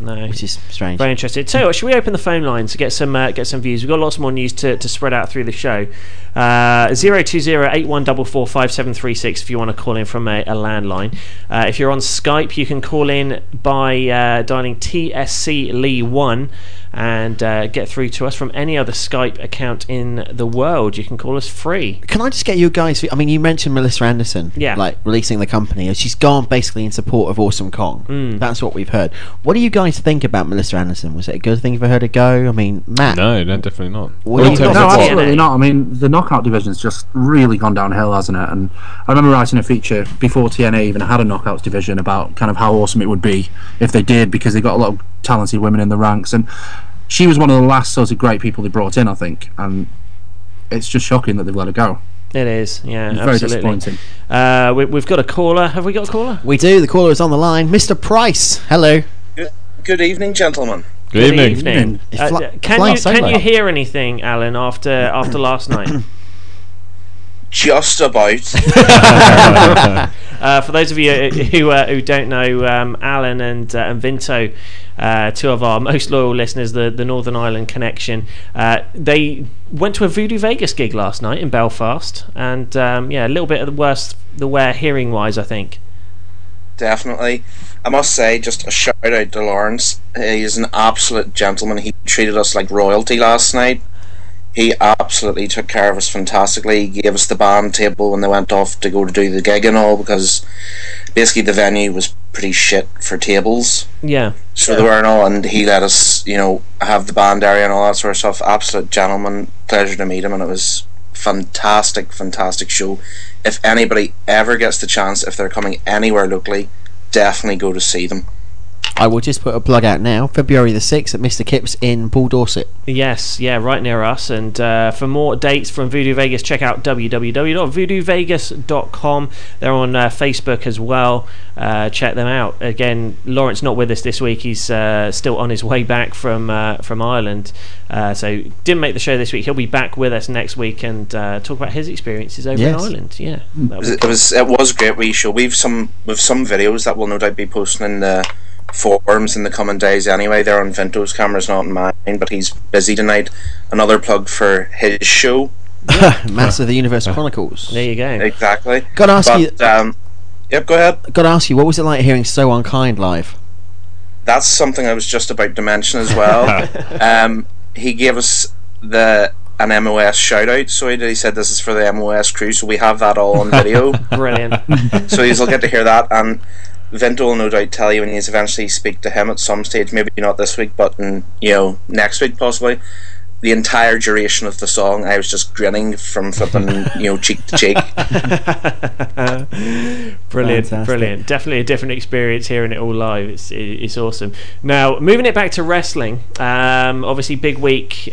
No. Which is strange. Very interesting. Tell you what, should we open the phone lines to get some uh, get some views? We've got lots more news to, to spread out through the show. Uh, Zero two zero eight one double four five seven three six. If you want to call in from a, a landline, uh, if you're on Skype, you can call in by uh, dialing TSC Lee one and uh, get through to us from any other Skype account in the world. You can call us free. Can I just get you guys? I mean, you mentioned Melissa Anderson, Yeah. like releasing the company. She's gone basically in support of Awesome Kong. Mm. That's what we've heard. What do you guys think about Melissa Anderson? Was it a good thing for her to go? I mean, Matt. No, no, definitely not. What Well, you terms No, absolutely not. I mean, the knockout division's just really gone downhill, hasn't it? And I remember writing a feature before TNA even had a knockouts division about kind of how awesome it would be if they did, because they got a lot of talented women in the ranks. And she was one of the last sort of great people they brought in, I think. And it's just shocking that they've let her go. It is, yeah, It's very disappointing. Uh, we, we've got a caller. Have we got a caller? We do. The caller is on the line, Mr. Price. Hello. Good, good evening, gentlemen. Good evening. evening. Uh, fly- can you can you hear anything, Alan, after after last night? Just about. Uh, for those of you who uh, who don't know, um, Alan and uh, and Vinto, uh, two of our most loyal listeners, the the Northern Ireland connection, uh, they went to a Voodoo Vegas gig last night in Belfast, and um, yeah, a little bit of the worst the wear hearing wise, I think. Definitely. I must say, just a shout out to Lawrence. He is an absolute gentleman. He treated us like royalty last night. He absolutely took care of us fantastically. He gave us the band table when they went off to go to do the gig and all because basically the venue was pretty shit for tables. Yeah. So they weren't all, and he let us, you know, have the band area and all that sort of stuff. Absolute gentleman, pleasure to meet him, and it was fantastic, fantastic show. If anybody ever gets the chance, if they're coming anywhere locally, definitely go to see them. I will just put a plug out now. February the 6th at Mr. Kyps in Poole Dorset. Yes, yeah, right near us. And uh, for more dates from Voodoo Vegas, check out www.voodoovegas.com. They're on uh, Facebook as well. Uh, check them out. Again, Lawrence not with us this week. He's uh, still on his way back from uh, from Ireland, uh, so didn't make the show this week. He'll be back with us next week and uh, talk about his experiences over Yes. in Ireland. Yeah, It was, it was it was a great wee show. We've some we've some videos that we'll no doubt be posting in the forums in the coming days. Anyway, they're on Vinto's cameras, not on mine. But he's busy tonight. Another plug for his show. Master of the Universe Chronicles. There you go. Exactly. Gotta ask but, you- Um, yep, go ahead. Got to ask you, what was it like hearing So Unkind live? That's something I was just about to mention as well. um, he gave us the an MOS shout out. So he said this is for the MOS crew. So we have that all on video. Brilliant. so you'll get to hear that and Vinto will no doubt tell you when you eventually speak to him at some stage, maybe not this week, but in, you know next week possibly. The entire duration of the song, I was just grinning from flipping, you know, cheek to cheek. brilliant, Fantastic. brilliant. Definitely a different experience hearing it all live. It's it's awesome. Now moving it back to wrestling. Um, obviously, big week.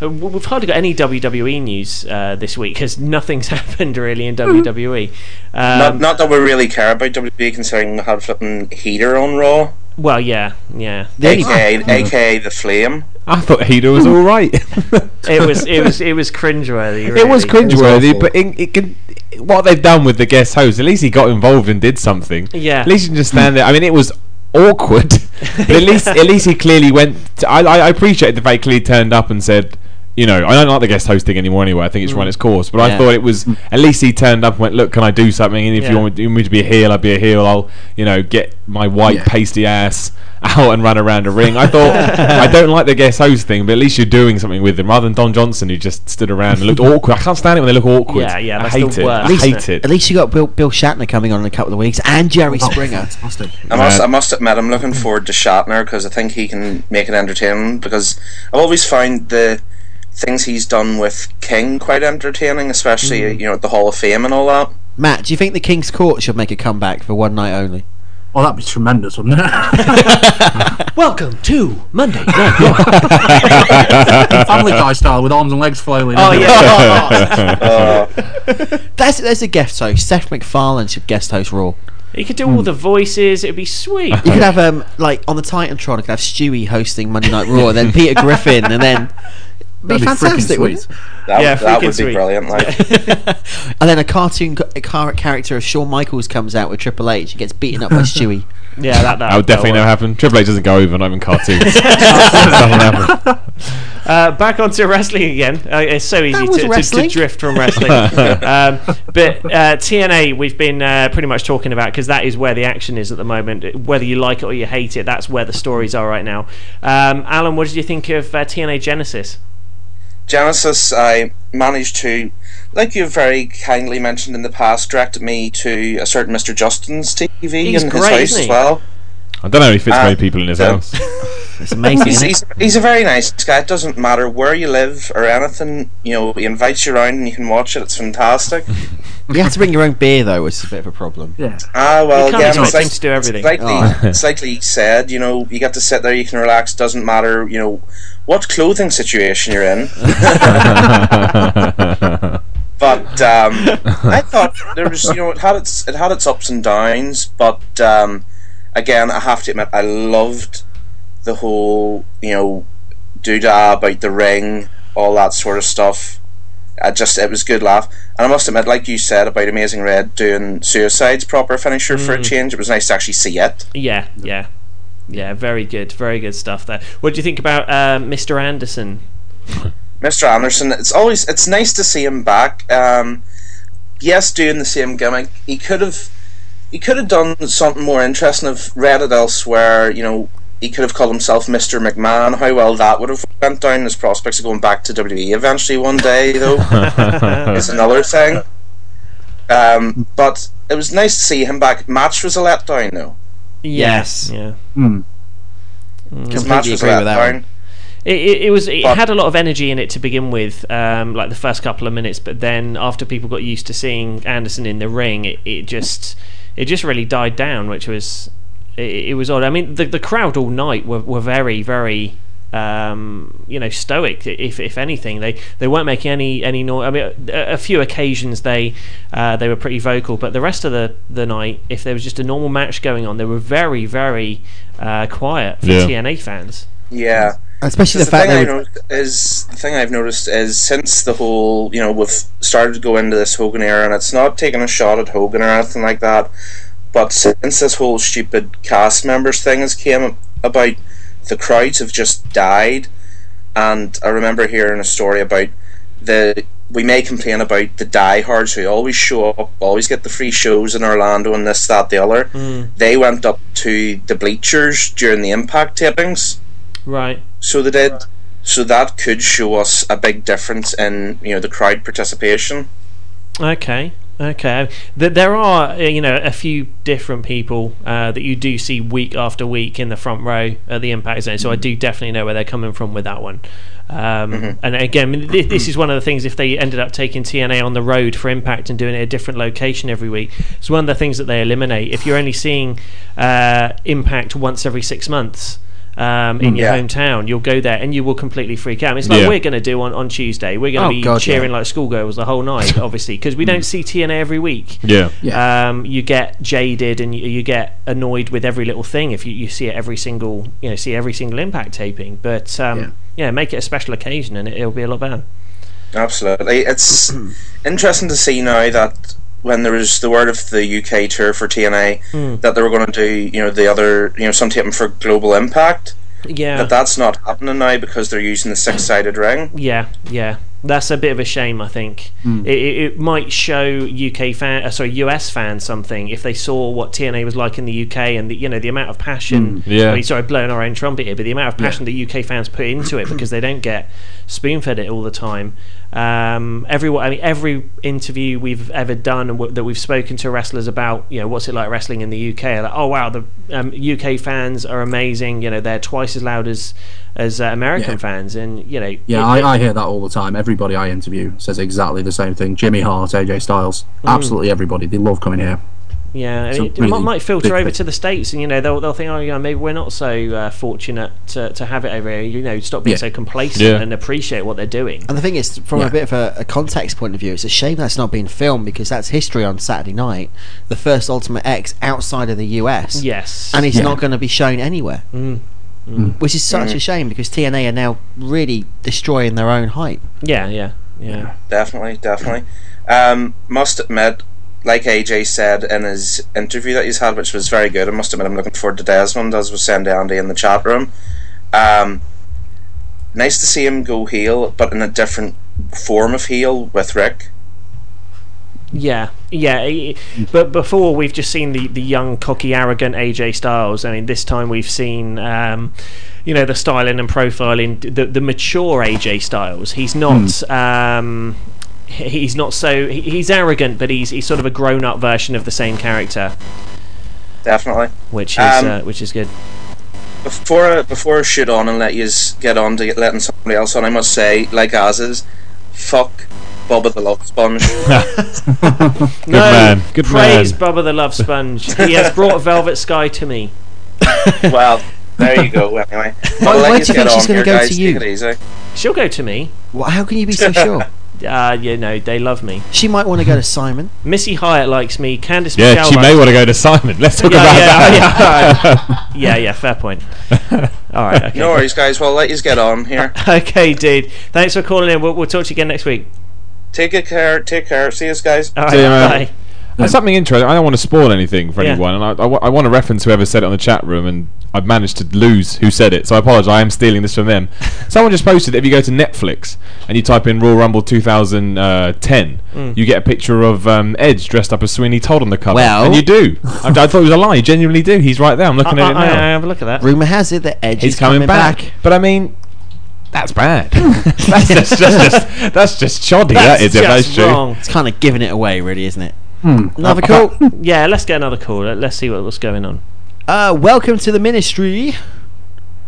Uh, We've hardly got any WWE news uh, this week because nothing's happened really in WWE. Um, not, not that we really care about WWE, considering we had flipping Heder on Raw, well, yeah, yeah. aka, aka the Flame. I thought Heder was all right. it was it was it was cringeworthy. It was really. cringeworthy, but it, it can. What they've done with the guest host, at least he got involved and did something. Yeah. At least you can just stand there. I mean, it was awkward, but at least at least he clearly went. To, I, I I appreciate the fact he clearly turned up and said. You know, I don't like the guest hosting anymore anyway. I think it's run Mm. its course. But I thought it was at least he turned up and went, "Look, can I do something? And if Yeah. you want me, you want me to be a heel, I'll be a heel. I'll, you know, get my white pasty ass out and run around a ring." I thought I don't like the guest host thing, but at least you're doing something with them rather than Don Johnson who just stood around and looked awkward. I can't stand it when they look awkward. Yeah, yeah, I that's hate the it. worst, I isn't hate it. At least you got Bill, Bill Shatner coming on in a couple of weeks and Jerry Springer. I must, I must admit, I'm looking forward to Shatner because I think he can make it entertaining. Because I've always found the things he's done with King quite entertaining, especially Mm. you know at the Hall of Fame and all that. Matt, do you think the King's Court should make a comeback for one night only? Oh, that'd be tremendous, wouldn't it? Welcome to Monday. Family Guy style with arms and legs flailing. Oh everywhere. yeah. That's there's a guest host. Seth MacFarlane should guest host Raw. You could do all the voices. It'd be sweet. You could have um like on the Titantron. You could have Stewie hosting Monday Night Raw, and then Peter Griffin, and then be That'd be freaking fantastic. wouldn't sweet. it? That, Yeah, that would be sweet. brilliant. Like, And then a cartoon a car- character of Shawn Michaels comes out with Triple H and gets beaten up by Stewie. Yeah, that that, That would definitely never happen. Triple H doesn't go over, not even cartoons. Doesn't happen. Uh, back onto wrestling again. Uh, it's so easy to, to, to drift from wrestling. um, but uh, TNA, we've been uh, pretty much talking about because that is where the action is at the moment. Whether you like it or you hate it, that's where the stories are right now. Um, Alan, what did you think of uh, TNA Genesis? Genesis, I managed to, like you very kindly mentioned in the past, directed me to a certain Mr. Justin's TV He's in great, his house as well. I don't know if he fits Uh, many people in his so- house. It's amazing. He's, he's, he's a very nice guy. It doesn't matter where you live or anything. You know, he invites you around and you can watch it. It's fantastic. You have to bring your own beer though, which is a bit of a problem. Yeah. Ah, well, You can't again, expect it's like, him to do everything. Slightly, Oh. slightly said, you know, you get to sit there, you can relax. Doesn't matter, you know, what clothing situation you're in. but um, I thought there was, you know, it had its it had its ups and downs. But um, again, I have to admit, I loved the whole, you know, doodah about the ring, all that sort of stuff. I just it was good laugh, and I must admit, like you said about Amazing Red doing Suicide's proper finisher for a Mm. change, it was nice to actually see it. Yeah, yeah, yeah. Very good, very good stuff there. What do you think about uh, Mr. Anderson? Mr. Anderson, it's always it's nice to see him back. Um, yes, doing the same gimmick. He could have he could have done something more interesting. Have read it elsewhere. You know, he could have called himself Mr. McMahon. How well that would have went down. His prospects of going back to WWE eventually one day, though, is another thing. Um, but it was nice to see him back. Match was a letdown, though. Yes. Yeah. Hmm. His match Completely was a agree with that letdown. one. It, it, it was. It But- had a lot of energy in it to begin with, um, like the first couple of minutes. But then, after people got used to seeing Anderson in the ring, it, it just, it just really died down, which was, it, it was odd. I mean, the the crowd all night were, were very, very, um, you know, stoic. If if anything, they, they weren't making any any noise. I mean, a, a few occasions they uh, they were pretty vocal, but the rest of the the night, if there was just a normal match going on, they were very, very uh, quiet for Yeah. TNA fans. Yeah. Especially Because the fact thing that I noticed is the thing I've noticed is since the whole you know we've started to go into this Hogan era, and it's not taking a shot at Hogan or anything like that, but since this whole stupid cast members thing has came about, the crowds have just died, and I remember hearing a story about the. We may complain about the diehards who always show up, always get the free shows in Orlando and this, that, the other. Hmm. They went up to the bleachers during the Impact tapings. Right. So they did. So that could show us a big difference in you know the crowd participation. Okay. Okay. There are, uh, you know, a few different people uh, that you do see week after week in the front row at the Impact Zone. So I do definitely know where they're coming from with that one. Um, And again, this is one of the things. If they ended up taking TNA on the road for Impact and doing it at a different location every week, it's one of the things that they eliminate. If you're only seeing uh, Impact once every six months. Um, in Mm. your Yeah. hometown, you'll go there and you will completely freak out. It's like Yeah. we're going to do on, on Tuesday. We're going to Oh, be God, cheering yeah. like schoolgirls the whole night, obviously, because we don't see TNA every week. Yeah. Yeah. Um, you get jaded and you, you get annoyed with every little thing if you, you see it every single you know see every single impact taping. But um, yeah. make it a special occasion and it, it'll be a lot better. Absolutely, it's interesting to see now that when there was the word of the UK tour for TNA Hmm. that they were going to do you know the other you know some taping for Global Impact. Yeah. That that's not happening now because they're using the six sided ring. Yeah, yeah, that's a bit of a shame. I think Mm. it, it, it might show UK fan, uh, sorry, US fans something if they saw what TNA was like in the UK and the, you know the amount of passion. Mm. Yeah. I mean, sorry, blowing our own trumpet here, but the amount of passion that UK fans put into it because they don't get spoon fed it all the time. Um, everyone, I mean, every interview we've ever done and w- that we've spoken to wrestlers about, you know, what's it like wrestling in the UK? Like, oh wow, the um, UK fans are amazing. You know, they're twice as loud as as uh, American Yeah. fans, and you know, Yeah, it- I, I hear that all the time. Everybody I interview says exactly the same thing. Jimmy Hart, AJ Styles, Mm. absolutely everybody. They love coming here. Yeah, and It's it, it really might, might filter over to the states, and you know they'll they'll think, oh, you know, maybe we're not so uh, fortunate to, to have it over here. You know, stop being Yeah. so complacent Yeah. and appreciate what they're doing. And the thing is, from Yeah. a bit of a, a context point of view, it's a shame that's not being filmed because that's history on Saturday night. The first Ultimate X outside of the US. Yes. And it's Yeah. not going to be shown anywhere. Mm. Which is such Mm. a shame because TNA are now really destroying their own hype. Yeah, yeah, yeah. Definitely, definitely. Um, must admit, like AJ said in his interview that he's had, which was very good. I must admit, I'm looking forward to Desmond, as was saying to Andy in the chat room. Um, nice to see him go heel, but in a different form of heel with Ric. Yeah, yeah. But before we've just seen the, the young, cocky, arrogant AJ Styles. I mean, this time we've seen, um, you know, the styling and profiling, the the mature AJ Styles. He's not. Um, he- he's not so. He's arrogant, but he's he's sort of a grown up version of the same character, Definitely. which is Um, uh, which is good. Before before I shoot on and let you get on to get letting somebody else on, I must say, like as is, fuck Bubba the Love Sponge. no, man, good praise man. Bubba the Love Sponge. he has brought Velvet Sky to me. well, there you go. Anyway, Why- why do you think she's gonna go guys. to you? Take it easy. She'll go to me. Well, how can you be so sure? Uh, you know, they love me. She might want to go to Simon. Missy Hyatt likes me. Candice Yeah, Michelle she may want to go to Simon. Let's talk yeah, about yeah, that. Yeah, yeah, yeah, fair point. All right, okay. No worries, guys. Well, I'll let you get on here. okay, dude. Thanks for calling in. We'll, we'll talk to you again next week. Take good care. Take care. See you guys. All right, See you, man. bye. There's something interesting. I don't want to spoil anything for Yeah. anyone, and I, I, wa- I want to reference whoever said it on the chat room, and I've managed to lose who said it, so I apologise. I am stealing this from them. Someone just posted that if you go to Netflix and you type in Royal Rumble 2010, Mm. you get a picture of um, Edge dressed up as Sweeney Todd on the cover. Well- and you do. I, I thought it was a lie. You genuinely do. He's right there. I'm looking I, at it I, I now. have a look at that. Rumor has it that Edge He's is coming, back. But I mean, that's bad. that's just, just, just that's just shoddy. that That's is if that's just true. wrong. It's kind of giving it away, really, isn't it? Hmm. Another call. Yeah, let's get another call. Let- Let's see what, what's going on. Uh, welcome to the ministry.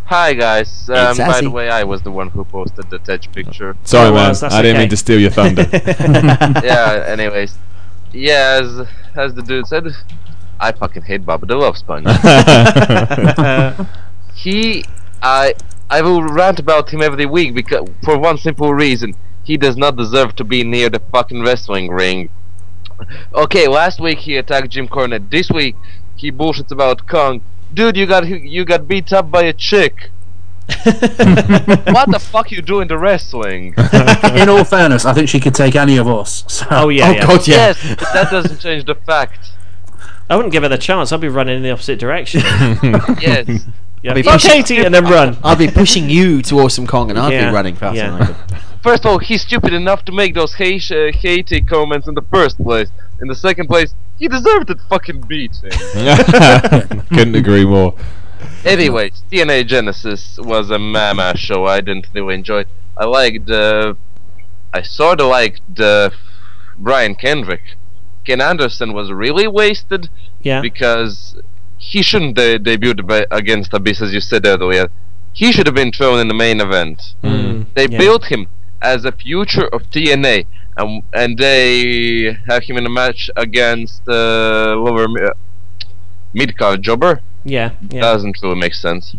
Hi guys. Um, by the way, I was the one who posted the Tej picture. Sorry, Oh, man. well, that's I didn't mean to steal your thunder. yeah. Anyways, yeah. As as the dude said, I fucking hate Bubba the Love Sponge. he, I, I will rant about him every week because for one simple reason, he does not deserve to be near the fucking wrestling ring. Okay, last week he attacked Jim Cornette. This week he bullshits about Kong. Dude, you got you got beat up by a chick. what the fuck you do in the wrestling? In all fairness, I think she could take any of us. So. Oh, yeah, oh, yeah. God, yeah. Yes, but that doesn't change the fact. I wouldn't give her the chance. I'd be running in the opposite direction. Yes. yeah. I'll be Fuck pushing- Katie and then run. I'd be pushing you to Awesome Kong, and I'd Yeah, be running faster yeah. Than I could. First of all, he's stupid enough to make those hate, uh, hatey comments in the first place. In the second place, he deserved that fucking beating. Couldn't agree more. Anyway, TNA Genesis was a mama show. I didn't really enjoy it. I liked, uh, I sort of liked uh, Brian Kendrick. Ken Anderson was really wasted Yeah. because he shouldn't de- debut ba- against Abyss, as you said earlier. He should have been thrown in the main event. Mm, They yeah. built him as a future of TNA, and and they have him in a match against uh, lower mi- mid card jobber. Yeah, yeah. Doesn't really make sense.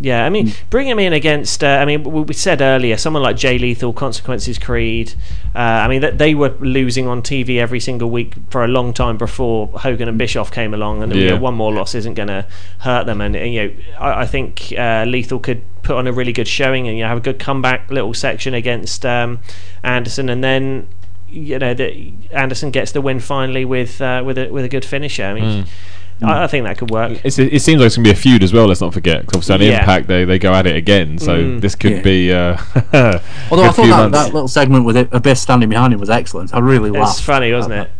Yeah, I mean, bring him in against. Uh, I mean, we, said earlier, someone like Jay Lethal, Consequences Creed. Uh, I mean, that they were losing on TV every single week for a long time before Hogan and Bischoff came along, and you know, one more loss isn't going to hurt them. And, and, you know, I, I think uh, Lethal could put on a really good showing and you know, have a good comeback little section against um, Anderson, and then you know that Anderson gets the win finally with uh, with a with a good finisher. I mean. Mm. I, I think that could work. It's, it seems like it's going to be a feud as well. Let's not forget. 'cause obviously, on Yeah. Impact, they, they go at it again. So Mm. this could Yeah. be. Uh, Although I good thought that, months. that little segment with it, Abyss standing behind him was excellent. I really It's laughed. funny, wasn't it?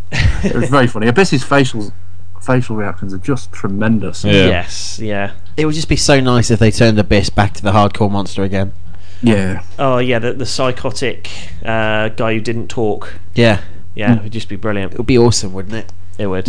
It was very funny. Abyss's facial facial reactions are just tremendous. Yeah. Yes, yeah. It would just be so nice if they turned Abyss back to the hardcore monster again. Yeah. Oh yeah, the the psychotic uh, guy who didn't talk. Yeah. Yeah, it would just be brilliant. It would be awesome, wouldn't it? It would.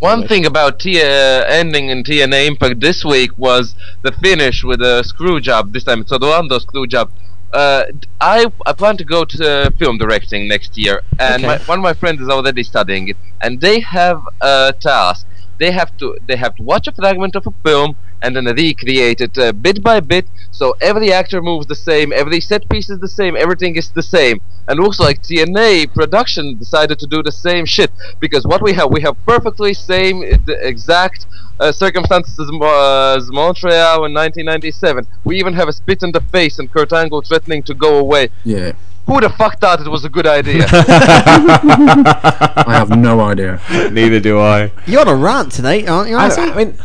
One thing about T- uh, ending in TNA Impact this week was the finish with a screw job. This time it's Orlando screw job. uh, I I plan to go to uh, film directing next year, and Okay. my, one of my friends is already studying it, and they have a task. They have to they have to watch a fragment of a film and then recreate it uh, bit by bit, so every actor moves the same, every set piece is the same, everything is the same. And looks like TNA production decided to do the same shit because what we have we have perfectly same uh, exact uh, circumstances as, Mo- as Montreal in 1997. We even have a spit in the face and Kurt Angle threatening to go away. Yeah. Who the fuck thought it was a good idea? I have no idea. Neither do I. You're on a rant tonight, aren't you? I, I mean,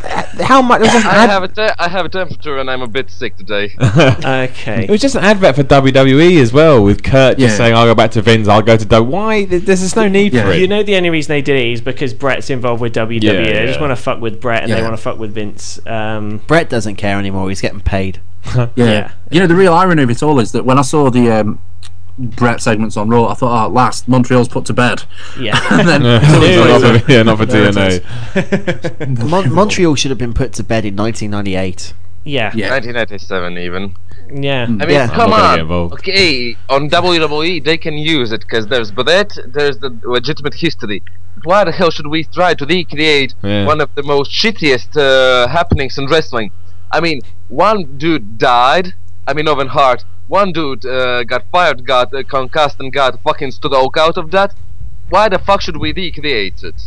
how much? It was, just an I ad- have a te- I have a temperature and I'm a bit sick today. okay. it was just an advert for WWE as well, with Kurt just saying, "I'll go back to Vince. I'll go to W." Why? There's there's just no need for it. You know the only reason they did it is because Bret's involved with WWE. Yeah, They just want to fuck with Bret and they want to fuck with Vince. Um, Bret doesn't care anymore. He's getting paid. Yeah. You know, the real irony of it all is that when I saw the um, Bret segments on Raw, I thought, oh, last, Montreal's put to bed. Yeah. and then, Yeah, not for- yeah, not for there it TNA. is. Mon- Montreal should have been put to bed in 1998. Yeah. 1997 even. Yeah. I mean, Yeah. come I'm not gonna get on. Okay, on WWE they can use it because there's Bret, there's the legitimate history. Why the hell should we try to recreate Yeah. one of the most shittiest uh, happenings in wrestling? I mean, one dude died. I mean, Owen Hart. One dude uh, got fired, got uh, concussed, and got fucking stroke out of that. Why the fuck should we recreate it?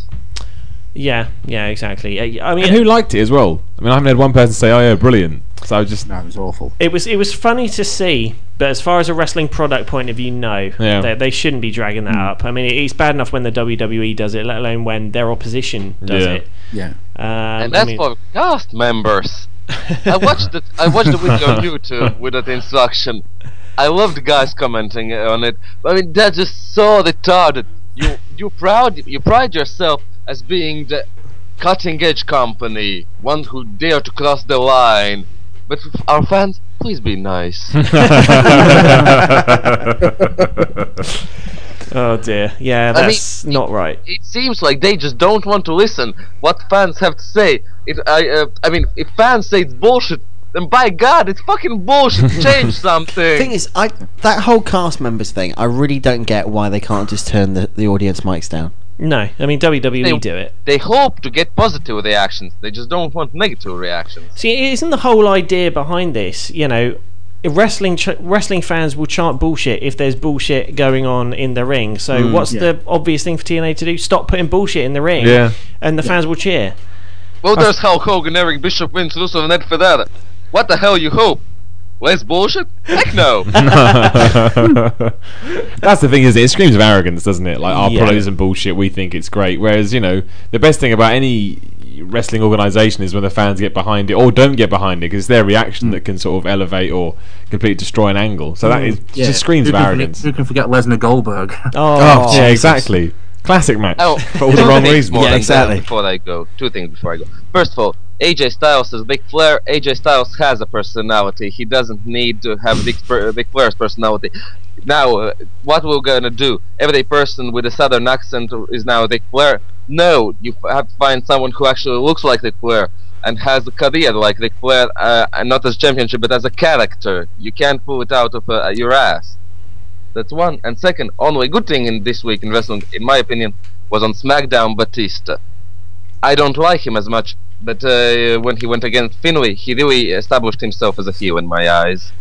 Yeah, yeah, exactly. Uh, I mean, And who liked it as well? I mean, I haven't had one person say, "Oh yeah, brilliant." So I was just no, it was awful. It was it was funny to see, but as far as a wrestling product point of view, no, Yeah. they, they shouldn't be dragging that up. I mean, it's bad enough when the WWE does it, let alone when their opposition does Yeah. it. Yeah. Um, and I that's mean- for cast members. I watched it. I watched the video on YouTube with that instruction. I love the guys commenting on it. I mean, that's just so retarded. You you proud you pride yourself as being the cutting edge company, one who dare to cross the line. But our fans, please be nice. oh dear, yeah, I mean, that's not right. it seems like they just don't want to listen what fans have to say. It, I, uh, I mean, if fans say it's bullshit, then by God, it's fucking bullshit. Change something. The thing is, I that whole cast members thing, I really don't get why they can't just turn the, the audience mics down. No, I mean WWE They- do it. They hope to get positive reactions. They just don't want negative reactions. See, isn't the whole idea behind this? You know, if wrestling ch- wrestling fans will chant bullshit if there's bullshit going on in the ring. So Mm, what's yeah. the obvious thing for TNA to do? Stop putting bullshit in the ring. Yeah. and the fans will cheer. Well, there's Hulk Hogan, Eric Bischoff, Vince Russo, and Ed Ferrara. What the hell you hope? Less bullshit? Heck no. That's the thing, is it? It screams of arrogance, doesn't it? Like our Yeah. product isn't bullshit. We think it's great. Whereas you know, the best thing about any wrestling organization is when the fans get behind it or don't get behind it because it's their reaction that can sort of elevate or completely destroy an angle. So that is Yeah. just screams who of can forget- arrogance. Who can forget Lesnar Goldberg? Oh, yeah, exactly. Classic match Oh, for all the wrong things reasons. more than that Before I go, two things before I go. First of all, AJ Styles is Big Flair. AJ Styles has a personality. He doesn't need to have Big, Flair- Ric Flair's personality. Now, uh, what we're gonna do? Every person with a southern accent is now Ric Flair. No, you have to find someone who actually looks like Ric Flair and has a career like Ric Flair, uh, and not as championship, but as a character. You can't pull it out of uh, your ass. That's one. And second, only good thing in this week in wrestling, in my opinion, was on SmackDown Batista. I don't like him as much, but uh, when he went against Finlay, he really established himself as a heel in my eyes.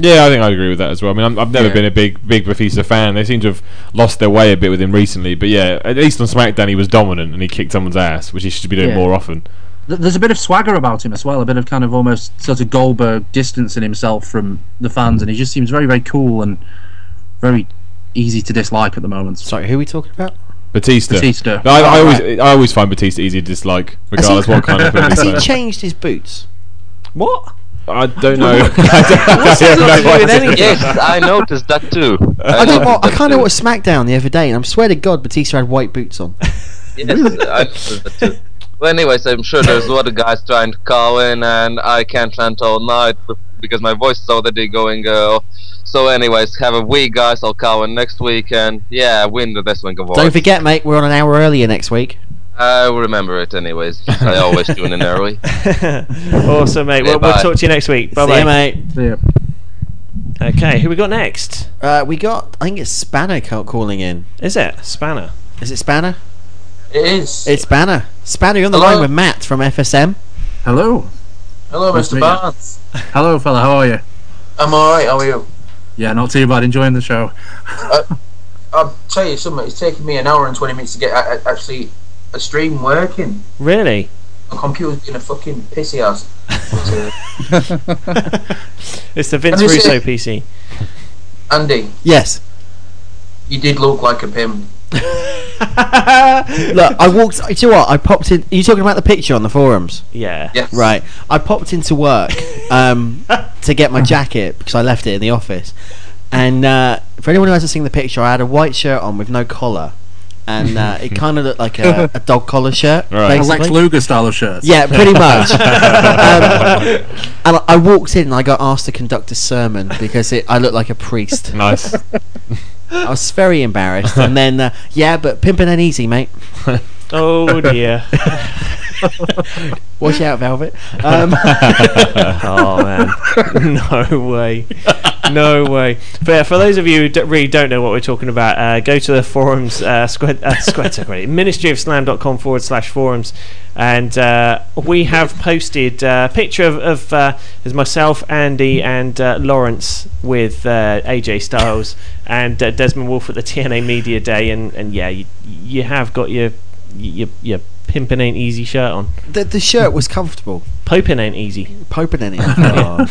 Yeah, I think I agree with that as well. I mean, I'm, I've never Yeah. been a big, big Batista fan. They seem to have lost their way a bit with him recently. But yeah, at least on SmackDown, he was dominant and he kicked someone's ass, which he should be doing Yeah. more often. There's a bit of swagger about him as well, a bit of kind of almost sort of Goldberg distancing himself from the fans, and he just seems very, very cool and very easy to dislike at the moment. Sorry, who are we talking about? Batista. Batista. I, I always. I always find Batista easy to dislike, Has regardless he- what kind of Has he's he in. changed his boots? What? I don't know. What's I have that got to do no with anything? Yes, I noticed that too. I, know, noticed I that kind of too. watched SmackDown the other day, and I swear to God, Batista had white boots on. Yes, I noticed that too. Well, anyways, I'm sure there's a lot of guys trying to call in, and I can't rant all night because my voice is already going. Uh, off. so, anyways, have a week, guys. I'll call in next week, and yeah, win the Wrestling Award. Don't forget, mate, we're on an hour earlier next week. I will remember it, anyways. I always tune in early. awesome, mate. Yeah, We'll, we'll talk to you next week. Bye See bye, you, mate. Yeah. Okay, who we got next? Uh, we got. I think it's Spanner calling in. Is it Spanner? Is it Spanner? It is. It's Spanner. Spanner, you're on the Hello. line with Matt from FSM. Hello. Hello, Nice Mr. meet you. Barnes. Hello, fella. How are you? I'm alright, how are you? Yeah, not too bad. Enjoying the show. I'll tell you something, it's taken me an hour and 20 minutes to get a- a- actually a stream working. Really? My computer's being a fucking pissy ass. It's the Vince Russo see. PC. Andy, Yes. you did look like a pimp. Look, I walked. You know what? I popped in. Are you talking about the picture on the forums? Yeah. Yes. Right. I popped into work um, to get my jacket because I left it in the office. And uh, for anyone who hasn't seen the picture, I had a white shirt on with no collar, and uh, it kind of looked like a, a dog collar shirt. A Lex. Luger style of shirt. Yeah, pretty much. um, and I- I walked in and I got asked to conduct a sermon because it, I looked like a priest. Nice. I was very embarrassed. And then, uh, yeah, but pimping ain't easy, mate. Oh dear. Watch out, Velvet. Um, oh man, no way, no way. But for those of you who d- really don't know what we're talking about, uh, go to the forums, uh, square, uh, great, ministryofslam.com forward slash forums, and uh, we have posted uh, a picture of, of uh, myself, Andy, and uh, Lawrence with uh, AJ Styles and Desmond Wolfe at the TNA Media Day, and, and yeah, you, you have got your your your pimpin' ain't easy shirt on. the, the shirt was comfortable. Popin' ain't easy. Popin' ain't easy. Oh.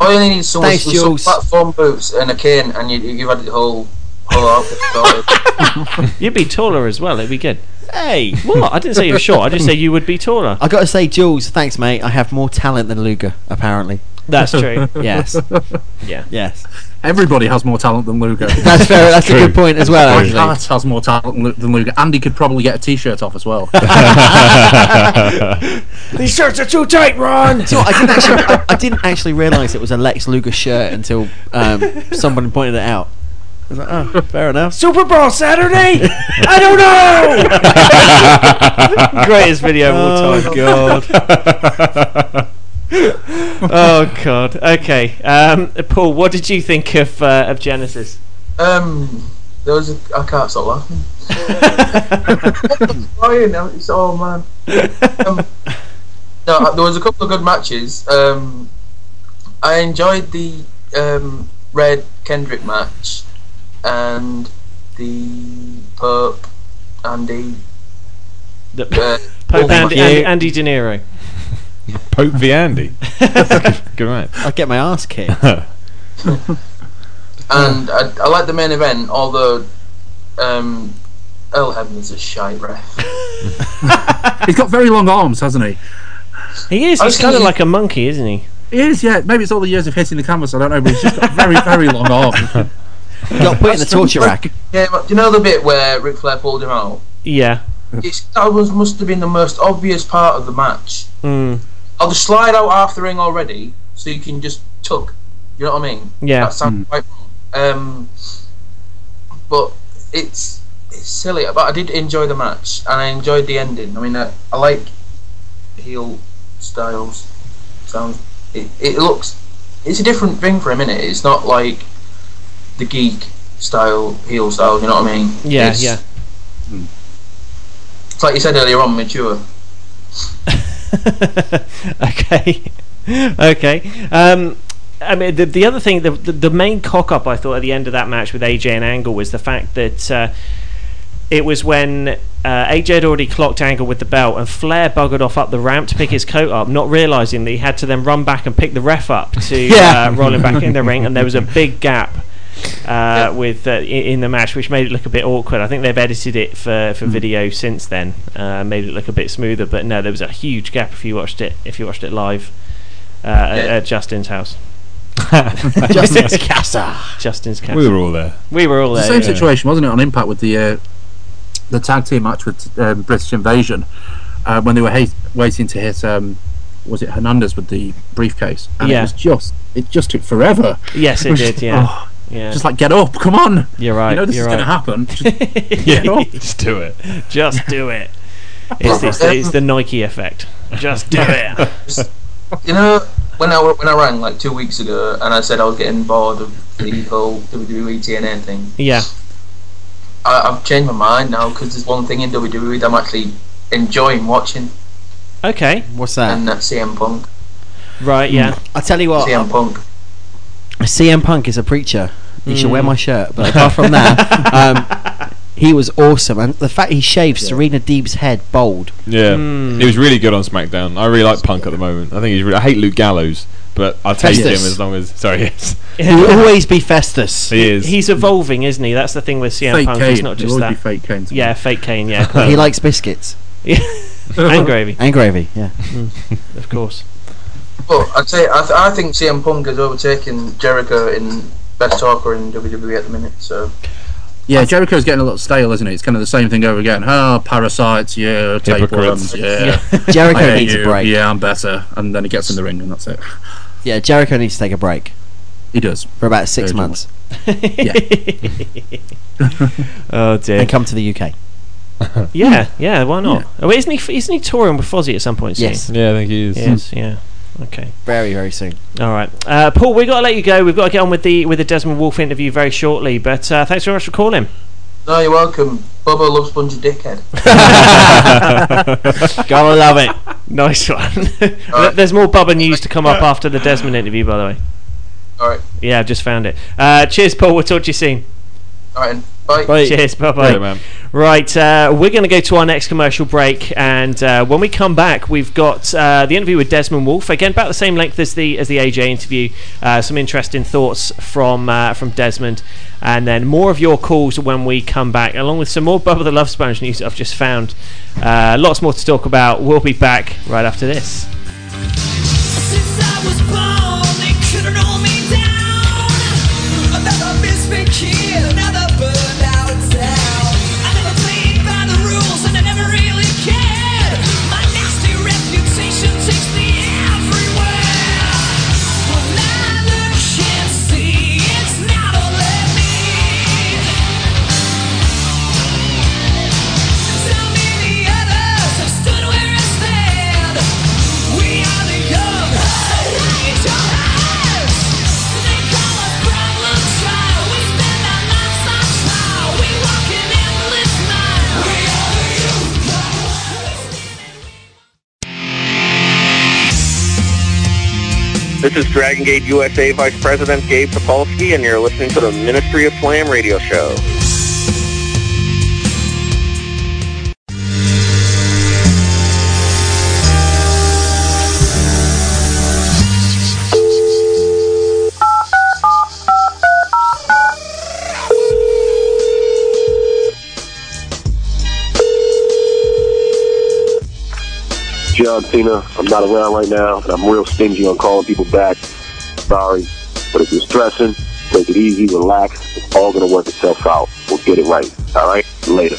All you need is some, Thanks, some Jules. platform boots and a cane, and you, you've had the whole, whole outfit sorted. You'd be taller as well. It'd be good. Hey, what? I didn't say you were short. I just said you would be taller. I got to say, Jules, thanks, mate. I have more talent than Luger, apparently. That's true. yes. Yeah. Yes. Everybody has more talent than Luger. That's fair. That's a good point as well. Bret Actually. Hart has more talent than Lu- Luger. Andy could probably get a T-shirt off as well. These shirts are too tight, Ron. So I didn't actually, I, I didn't actually realise it was a Lex Luger shirt until um, someone pointed it out. I was like, oh, fair enough. Super Bowl Saturday? I don't know. Greatest video of all Oh, time. God. Oh God. Okay, um, Paul. What did you think of uh, of Genesis? Um, there was a, I can't stop laughing. Crying. It's oh man. Um, no, uh, there was a couple of good matches. Um, I enjoyed the um, Red Kendrick match and the Pope Andy. The Uh, Pope Andy. Andy, Andy Dinero. Pope v Andy. good, good man. I'd get my ass kicked. and I, I like the main event, although um, Earl Hebner's a shy ref. He's got very long arms, hasn't he? He is. I He's kind of like a monkey, isn't he? He is, yeah. Maybe it's all the years of hitting the canvas. I don't know, but he's just got very, very long arms. You got put in the torture rack. Yeah, but do you know the bit where Ric Flair pulled him out? Yeah. It's, that was must have been the most obvious part of the match. Mm. I'll just slide out half the ring already, so you can just tuck. You know what I mean? Yeah. That sounds hmm. quite wrong. Um, but it's it's silly. But I did enjoy the match, and I enjoyed the ending. I mean, I, I like heel styles. Sounds it, it looks. It's a different thing for a minute. It's not like the geek style heel style. You know what I mean? Yeah. It's- yeah. Hmm. It's like you said earlier on, mature. okay. okay. Um, I mean, the, the other thing, the, the, the main cock up I thought at the end of that match with AJ and Angle was the fact that uh, it was when uh, AJ had already clocked Angle with the belt and Flair buggered off up the ramp to pick his coat up, not realizing that he had to then run back and pick the ref up to Yeah. uh, roll him back in the ring, and there was a big gap. Uh, with uh, in the match, which made it look a bit awkward. I think they've edited it for, for video since then, uh, made it look a bit smoother. But no, there was a huge gap if you watched it if you watched it live uh, at, at Justin's house. Justin's casa. Justin's casa. We were all there. We were all there. the same yeah. situation, wasn't it, on Impact with the uh, the tag team match with um, British Invasion uh, when they were ha- waiting to hit um, was it Hernandez with the briefcase, and Yeah. it was just it just took forever. Yes, it was did. just- Yeah. oh, yeah. Just like get up, come on. You're right. You know this you're is going to happen. Just get up. Just do it. Just do it. It's, it's, the, it's the Nike effect. Just do it. You know, when I when I rang like two weeks ago and I said I was getting bored of the whole WWE TNA thing, Yeah. I, I've changed my mind now because there's one thing in WWE that I'm actually enjoying watching, Okay. What's that? and that's CM Punk. Right. Yeah. I tell you what, CM Punk. CM Punk is a preacher. He should wear Mm. my shirt. But apart from that, um, he was awesome, and the fact he shaved Serena Deeb's head bald. Yeah, Hmm. he was really good on SmackDown. I really like Punk at the moment. I think he's. Really, I hate Luke Gallows, but I'll take him as long as. Sorry, yes, He will always be Festus. he is. He's evolving, isn't he? That's the thing with CM Fake Punk. He's Kane. not He'll just always that. be fake Kane. Yeah, fake Kane. Yeah. he likes biscuits Yeah. and gravy, and gravy. Yeah. of course. But I'd say I, th- I think CM Punk has overtaken Jericho in best talker in WWE at the minute. So Yeah, Jericho's getting a little stale, isn't it? It's kind of the same thing over again. Oh, parasites, yeah, Hypocrites. tapeworms, yeah. Jericho I hate needs a break. Yeah, I'm better. And then he gets in the ring and that's it. Yeah, Jericho needs to take a break He does. for about six Very months yeah. Oh dear. and come to the UK. Yeah, yeah. Why not? Oh, isn't he? Isn't he touring with Fozzy at some point? soon? Yes. yeah, I think he is. Hmm. Yes. Yeah. Okay. Very, very soon. All right, uh, Paul. We've got to let you go. We've got to get on with the with the Desmond Wolfe interview very shortly. But uh, thanks very much for calling. no, you're welcome. Bubba loves spongy dickhead. Gotta love it. Nice one. There- There's more Bubba news to come up after the Desmond interview, by the way. All right, Yeah, I've just found it. Uh, cheers, Paul. We'll talk to you soon. all right, and bye. Bye. Cheers. Bye Right, bye. man. Right, uh, we're going to go to our next commercial break, and uh, when we come back, we've got uh, the interview with Desmond Wolfe again, about the same length as the as the AJ interview. Uh, some interesting thoughts from uh, from Desmond, and then more of your calls when we come back, along with some more Bubba the Love Sponge news I've just found. Uh, lots more to talk about. We'll be back right after this. This is Dragon Gate USA Vice President Gabe Sapolsky, and you're listening to the Ministry of Slam radio show. John Cena. I'm not around right now, and I'm real stingy on calling people back. Sorry. But if you're stressing, take it easy, relax. It's all going to work itself out. We'll get it right. All right? Later.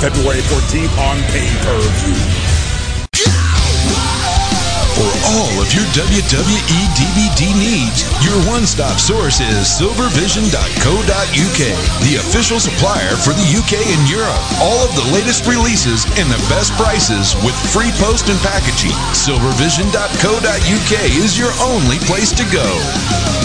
February 14th on pay-per-view. For all of your WWE DVD needs, your one-stop source is silvervision.co.uk, the official supplier for the UK and Europe. All of the latest releases and the best prices with free post and packaging. Silvervision.co.uk is your only place to go.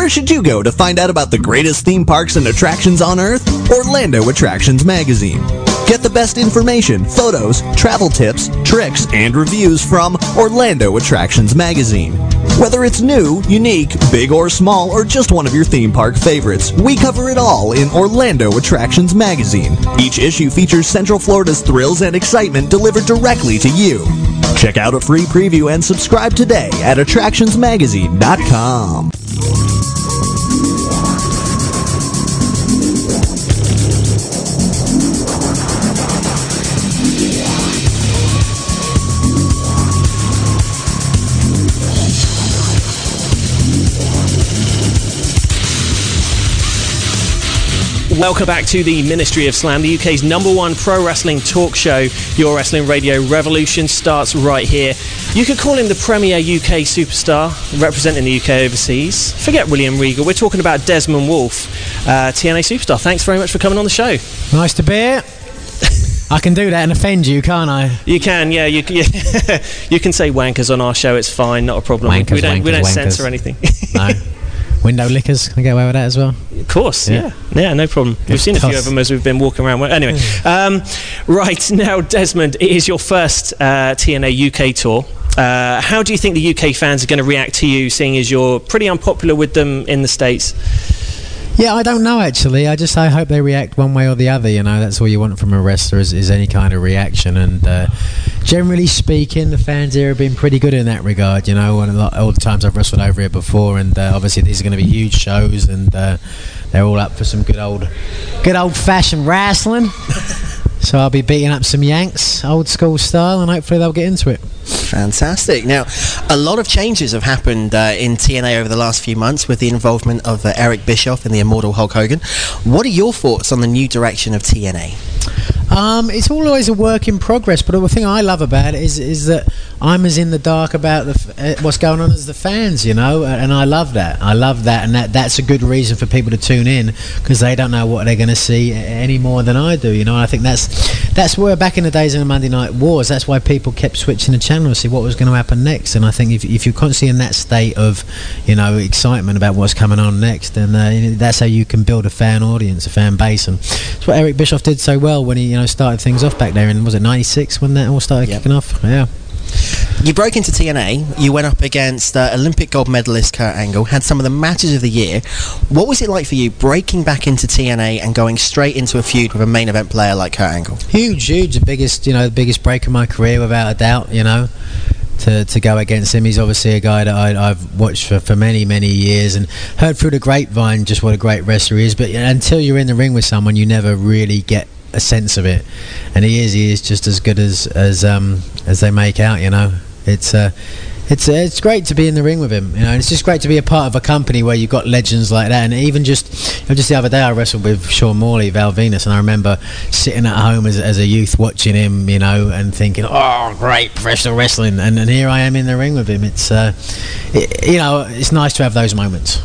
Where should you go to find out about the greatest theme parks and attractions on Earth? Orlando Attractions Magazine. Get the best information, photos, travel tips, tricks, and reviews from Orlando Attractions Magazine. Whether it's new, unique, big or small, or just one of your theme park favorites, we cover it all in Orlando Attractions Magazine. Each issue features Central Florida's thrills and excitement delivered directly to you. Check out a free preview and subscribe today at attractionsmagazine.com. Welcome back to the Ministry of Slam, the UK's number one pro wrestling talk show. Your wrestling radio revolution starts right here. You could call him the premier UK superstar, representing the UK overseas. Forget William Regal. We're talking about Desmond Wolfe, uh, TNA superstar. Thanks very much for coming on the show. Nice to be here. I can do that and offend you, can't I? You can, yeah. You, you, you can say wankers on our show. It's fine, not a problem. Wankers, we don't, we don't wankers. censor anything. No. Window lickers. Can I get away with that as well? Of course, yeah. Yeah, no problem. We've seen a few of them as we've been walking around. Anyway, um, right now, Desmond, it is your first uh, TNA UK tour. Uh, how do you think the UK fans are going to react to you, seeing as you're pretty unpopular with them in the States? Yeah, I don't know actually. I just I hope they react one way or the other. You know, that's all you want from a wrestler is, is any kind of reaction. And uh, generally speaking, the fans here have been pretty good in that regard. You know, and lot, all the times I've wrestled over here before, and uh, obviously these are going to be huge shows, and uh, they're all up for some good old, good old fashioned wrestling. so I'll be beating up some Yanks, old school style, and hopefully they'll get into it. Fantastic. Now, a lot of changes have happened uh, in TNA over the last few months with the involvement of uh, Eric Bischoff and the immortal Hulk Hogan. What are your thoughts on the new direction of TNA? Um, it's always a work in progress, but the thing I love about it is is that I'm as in the dark about the f- uh, what's going on as the fans, you know, and I love that. I love that, and that that's a good reason for people to tune in because they don't know what they're going to see any more than I do, you know. And I think that's that's where back in the days of the Monday Night Wars, that's why people kept switching the channel to see what was going to happen next. And I think if if you're constantly in that state of, you know, excitement about what's coming on next, then uh, that's how you can build a fan audience, a fan base, and it's what Eric Bischoff did so well when he you know started things off back there in was it '96 when that all started kicking off? Yeah. You broke into TNA. You went up against uh, Olympic gold medalist Kurt Angle. Had some of the matches of the year. What was it like for you breaking back into TNA and going straight into a feud with a main event player like Kurt Angle? Huge, huge, the biggest, you know, the biggest break of my career without a doubt. You know, to to go against him, he's obviously a guy that I, I've watched for, for many many years and heard through the grapevine just what a great wrestler he is. But until you're in the ring with someone, you never really get a sense of it. And he is, he is just as good as as um as they make out. You know, it's uh it's uh, it's great to be in the ring with him, you know. And it's just great to be a part of a company where you've got legends like that. And even just, you know, just the other day, I wrestled with Sean Morley, Val Venis, and I remember sitting at home as, as a youth watching him, you know, and thinking, "Oh, great professional wrestling!" And, and here I am in the ring with him. It's, uh, it, you know, it's nice to have those moments.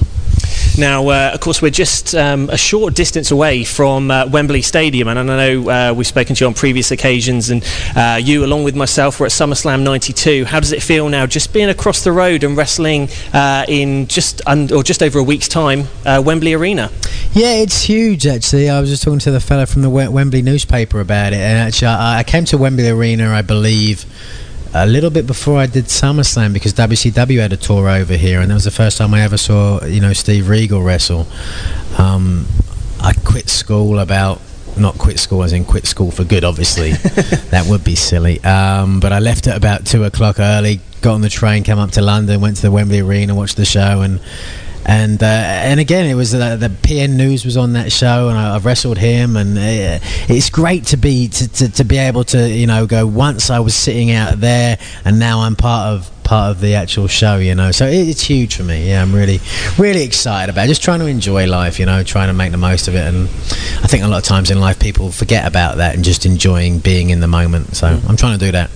Now, uh, of course, we're just um, a short distance away from uh, Wembley Stadium, and I know uh, we've spoken to you on previous occasions, and uh, you, along with myself, were at SummerSlam '92. How does it feel now, just being across the road and wrestling uh, in just un- or just over a week's time, Wembley Arena? Yeah, it's huge actually. I was just talking to the fella from the Wembley newspaper about it, and actually, I, I came to Wembley Arena, I believe, a little bit before I did SummerSlam because WCW had a tour over here, and that was the first time I ever saw you know Steve Regal wrestle. Um, I quit school about. Not quit school as in quit school for good, obviously. that would be silly. Um, but I left at about two o'clock early, got on the train, came up to London, went to the Wembley Arena, watched the show, and and uh, and again, it was uh, the PN News was on that show, and I, I wrestled him, and uh, it's great to be to, to, to be able to you know go. Once I was sitting out there, and now I'm part of part of the actual show, you know. So it, it's huge for me. Yeah, I'm really really excited about it. just trying to enjoy life, you know, trying to make the most of it. And I think a lot of times in life, people forget about that and just enjoying being in the moment. So I'm trying to do that.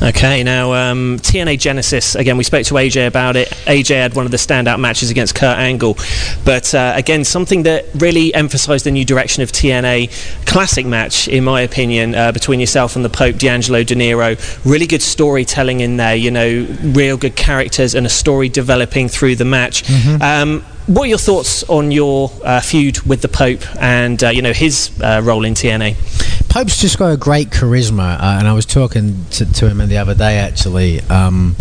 Okay, now um, TNA Genesis. Again, we spoke to AJ about it. AJ had one of the standout matches against Kurt Angle, but uh, again, something that really emphasised the new direction of TNA. Classic match, in my opinion, uh, between yourself and the Pope, D'Angelo Dinero. Really good storytelling in there. You know, real good characters and a story developing through the match. Mhm. Um, what are your thoughts on your uh, feud with the Pope and uh, you know his uh, role in TNA? Pope's just got a great charisma, uh, and I was talking to, to him the other day actually. Um,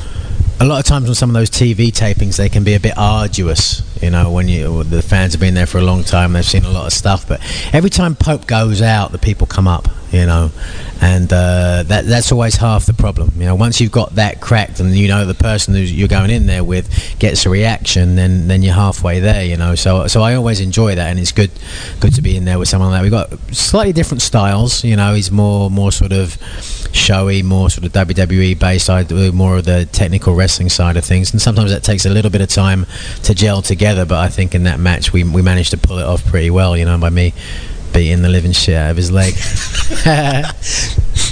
a lot of times on some of those TV tapings, they can be a bit arduous. You know, when you the fans have been there for a long time, they've seen a lot of stuff. But every time Pope goes out, the people come up. You know, and uh, that that's always half the problem. You know, once you've got that cracked, and you know the person who you're going in there with gets a reaction, then then you're halfway there. You know, so so I always enjoy that, and it's good good to be in there with someone like that. We've got slightly different styles. You know, he's more more sort of showy, more sort of WWE based. More of the technical wrestling side of things, and sometimes that takes a little bit of time to gel together. But I think in that match we we managed to pull it off pretty well. You know, by me beating the living shit out of his leg.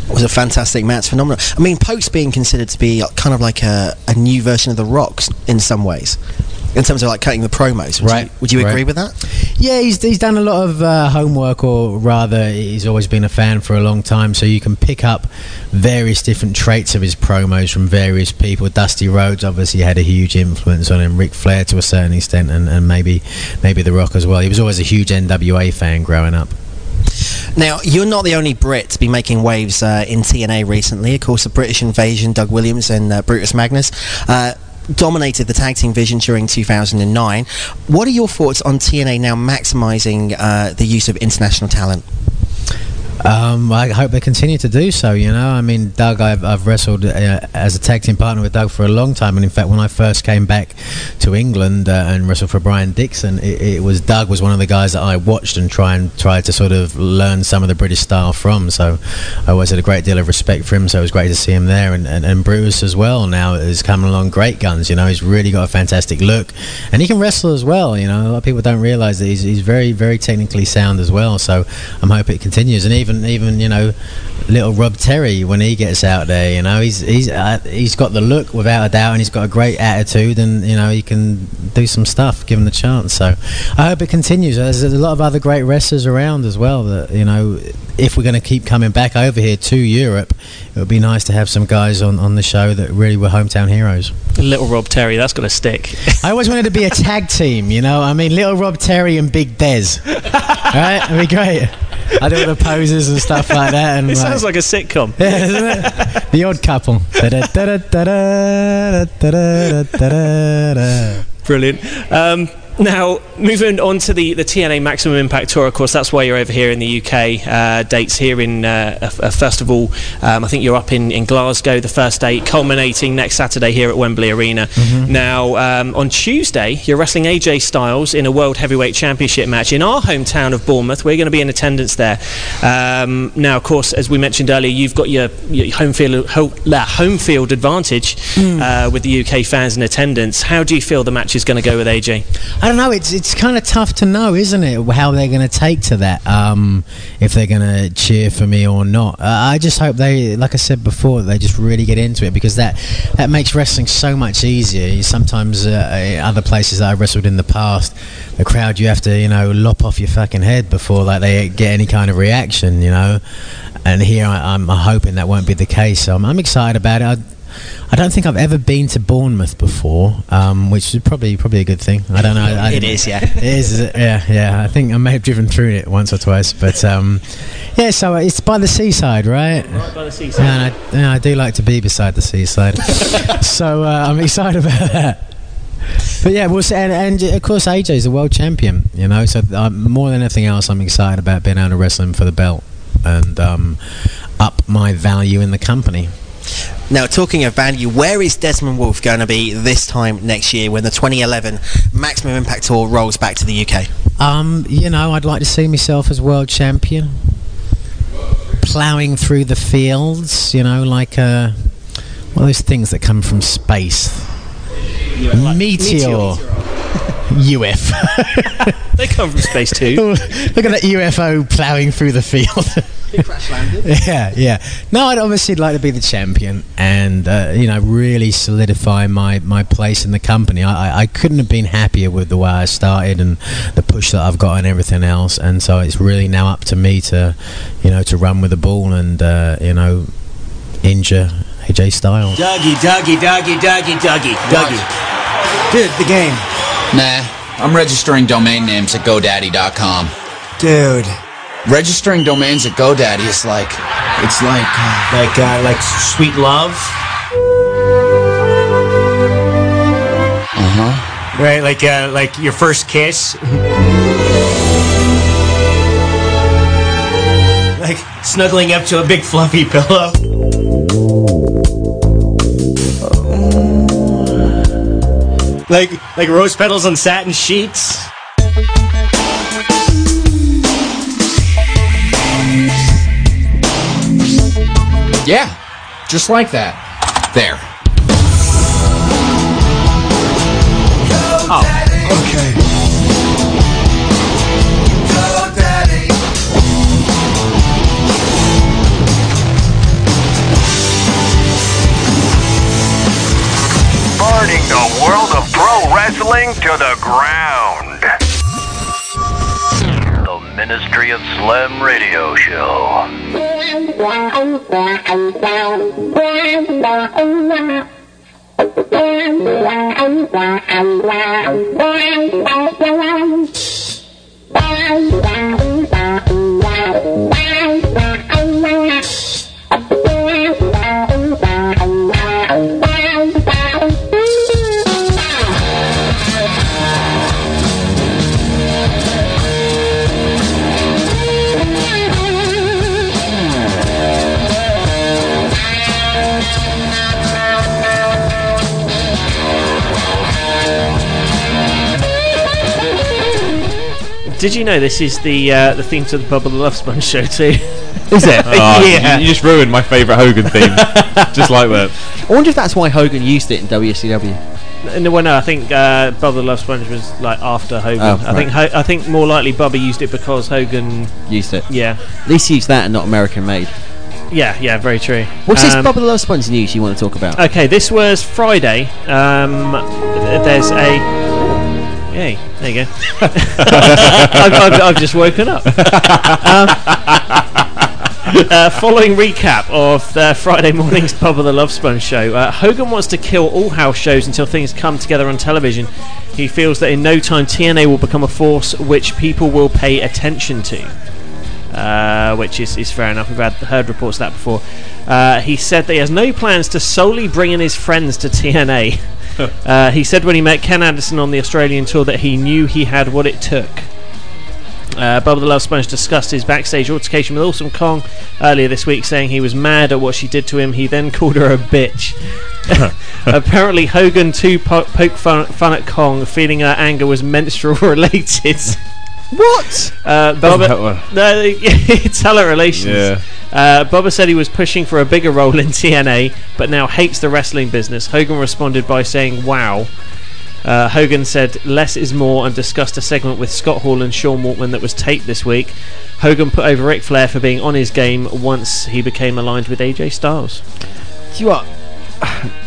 It was a fantastic match, phenomenal. I mean, Pope's being considered to be kind of like a, a new version of The Rock's in some ways, in terms of like cutting the promos. Would Right, You, would you right. agree with that? Yeah, he's he's done a lot of uh, homework, or rather, he's always been a fan for a long time. So you can pick up various different traits of his promos from various people. Dusty Rhodes obviously had a huge influence on him. Ric Flair to a certain extent, and, and maybe maybe The Rock as well. He was always a huge NWA fan growing up. Now, you're not the only Brit to be making waves uh, in TNA recently. Of course, the British Invasion, Doug Williams and uh, Brutus Magnus. Uh, Dominated the tag team vision during 2009. What are your thoughts on TNA now maximising uh, the use of international talent? Um, I hope they continue to do so. You know, I mean, Doug, I've, I've wrestled uh, as a tag team partner with Doug for a long time, and in fact, when I first came back to England uh, and wrestled for Brian Dixon, it, it was Doug was one of the guys that I watched and try and tried to sort of learn some of the British style from. So I always had a great deal of respect for him. So it was great to see him there, and, and, and Bruce as well. Now is coming along great guns. You know, he's really got a fantastic look, and he can wrestle as well. You know, a lot of people don't realise that he's, he's very very technically sound as well. So I'm hoping it continues, and even even even you know, little Rob Terry when he gets out there, you know, he's he's uh, he's got the look without a doubt, and he's got a great attitude, and you know he can do some stuff given the chance. So I hope it continues. There's a lot of other great wrestlers around as well. That you know, if we're going to keep coming back over here to Europe, it would be nice to have some guys on on the show that really were hometown heroes. Little Rob Terry, that's got to stick. I always wanted to be a tag team, you know. I mean, little Rob Terry and Big Dez. right? That'd be great. I do all the poses and stuff like that. And it like, sounds like a sitcom. Yeah, isn't it? the Odd Couple. Brilliant. Um, now, moving on to the, the TNA Maximum Impact Tour, of course, that's why you're over here in the UK. Uh, dates here in, uh, uh, first of all, um, I think you're up in, in Glasgow, the first date, culminating next Saturday here at Wembley Arena. Mhm. Now, um, on Tuesday, you're wrestling AJ Styles in a World Heavyweight Championship match in our hometown of Bournemouth. We're going to be in attendance there. Um, now, of course, as we mentioned earlier, you've got your, your home field home, home field advantage uh, with the UK fans in attendance. How do you feel the match is going to go with AJ? I don't know. It's it's kind of tough to know, isn't it? How they're going to take to that. Um, if they're going to cheer for me or not. Uh, I just hope they, like I said before, they just really get into it because that that makes wrestling so much easier. Sometimes uh, other places that I wrestled in the past, the crowd you have to you know lop off your fucking head before like they get any kind of reaction, you know. And here I, I'm hoping that won't be the case. So I'm, I'm excited about it. I, I don't think I've ever been to Bournemouth before, um, which is probably probably a good thing. I don't know. I, It is, yeah. It is, is it? yeah, yeah. I think I may have driven through it once or twice, but um, yeah. So it's by the seaside, right? Right by the seaside. And I, yeah, I do like to be beside the seaside, so uh, I'm excited about that. But yeah, we'll and, and of course AJ is the world champion, you know. So um, more than anything else, I'm excited about being able to wrestle him for the belt and um, up my value in the company. Now, talking of value, where is Desmond Wolfe going to be this time next year when the 2011 Maximum Impact Tour rolls back to the UK? Um, you know, I'd like to see myself as world champion, ploughing through the fields. You know, like uh, one of those things that come from space. Meteor. UFO. they come from space too. Look at that UFO ploughing through the field. yeah, yeah. No, I'd obviously like to be the champion and uh, you know really solidify my, my place in the company. I, I, I couldn't have been happier with the way I started and the push that I've got and everything else. And so it's really now up to me to you know to run with the ball and uh, you know injure AJ Styles. Dougie, Dougie, Dougie, Dougie, Dougie, Dougie. Dude, the game. Nah, I'm registering domain names at GoDaddy.com. Dude. Registering domains at GoDaddy is like, it's like, uh, Like, uh, like sweet love. uh huh. Right, like, uh, like your first kiss. like snuggling up to a big fluffy pillow. Like, like rose petals on satin sheets. Yeah, just like that. There. Oh, okay. Burning the world of pro wrestling to the ground. The Ministry of Slam Radio Show. qua ông qua ông sao? Qua đò ông qua qua qua ông qua ông qua qua qua qua Bye, bye, bye, bye, bye, bye, bye, bye, bye, bye, Did you know this is the uh, the theme to the Bubba the Love Sponge show too? Is it? Oh, yeah. you, you just ruined my favourite Hogan theme. just like that. I wonder if that's why Hogan used it in WCW. No, well, no, I think uh, Bubba the Love Sponge was like after Hogan. Oh, I think Ho- I think more likely Bubba used it because Hogan. Used it. Yeah, At least use that and not American made. yeah, yeah. Very true. What's this Um, Bubba the Love Sponge news you want to talk about? Okay, this was Friday. Um, there's a. Hey, there you go. I've, I've, I've just woken up. Um, uh, following recap of the Friday morning's Bubba the Love Sponge show, uh, Hogan wants to kill all house shows until things come together on television. He feels that in no time TNA will become a force which people will pay attention to. Uh, which is, is fair enough. We've had heard reports of that before. Uh, he said that he has no plans to solely bring in his friends to TNA. uh, he said when he met Ken Anderson on the Australian tour that he knew he had what it took. Uh, Bubba the Love Sponge discussed his backstage altercation with Awesome Kong earlier this week, saying he was mad at what she did to him. He then called her a bitch. Apparently, Hogan too po- poked fun, fun at Kong, feeling her anger was menstrual related. What? Uh, Doesn't Bubba, no, it's hella relations. Yeah. Uh, Bubba said he was pushing for a bigger role in TNA, but now hates the wrestling business. Hogan responded by saying, "Wow." Uh, Hogan said less is more and discussed a segment with Scott Hall and Sean Waltman that was taped this week. Hogan put over Ric Flair for being on his game once he became aligned with AJ Styles. Do you what?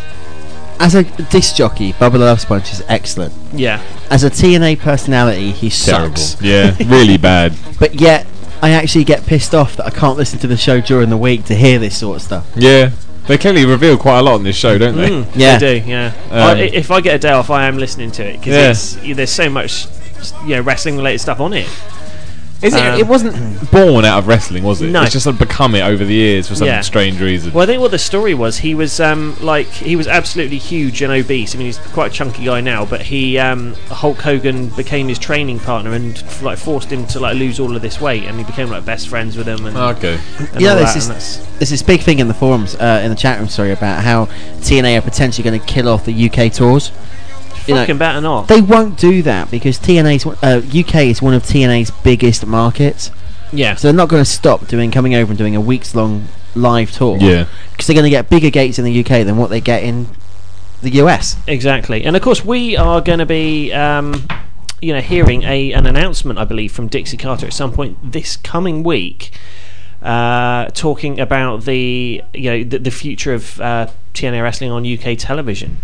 As a disc jockey, Bubba the Love Sponge is excellent. Yeah. As a TNA personality, he Terrible. sucks. Yeah, really bad. But yet, I actually get pissed off that I can't listen to the show during the week to hear this sort of stuff. Yeah. They clearly reveal quite a lot on this show, don't they? Mm, Yeah. they do. Yeah. Um, I, if I get a day off, I am listening to it Yeah. because there's so much, you know, wrestling related stuff on it. Is it? Um, it wasn't born out of wrestling, was it? No. It's just sort of become it over the years for some Yeah. strange reason. Well, I think what the story was, he was um, like he was absolutely huge and obese. I mean, he's quite a chunky guy now, but he um, Hulk Hogan became his training partner and like forced him to like lose all of this weight, and he became like best friends with him. And, Okay. and yeah, there's that, this, and there's this big thing in the forums, uh, in the chat room, sorry, about how TNA are potentially going to kill off the UK tours. You know, fucking better not. They won't do that because TNA's uh, UK is one of TNA's biggest markets. Yeah. So they're not going to stop doing coming over and doing a weeks long live tour. Yeah. Because they're going to get bigger gates in the UK than what they get in the US. Exactly, and of course we are going to be, um, you know, hearing a an announcement, I believe, from Dixie Carter at some point this coming week. uh, talking about the you know the, the future of uh, TNA wrestling on UK television.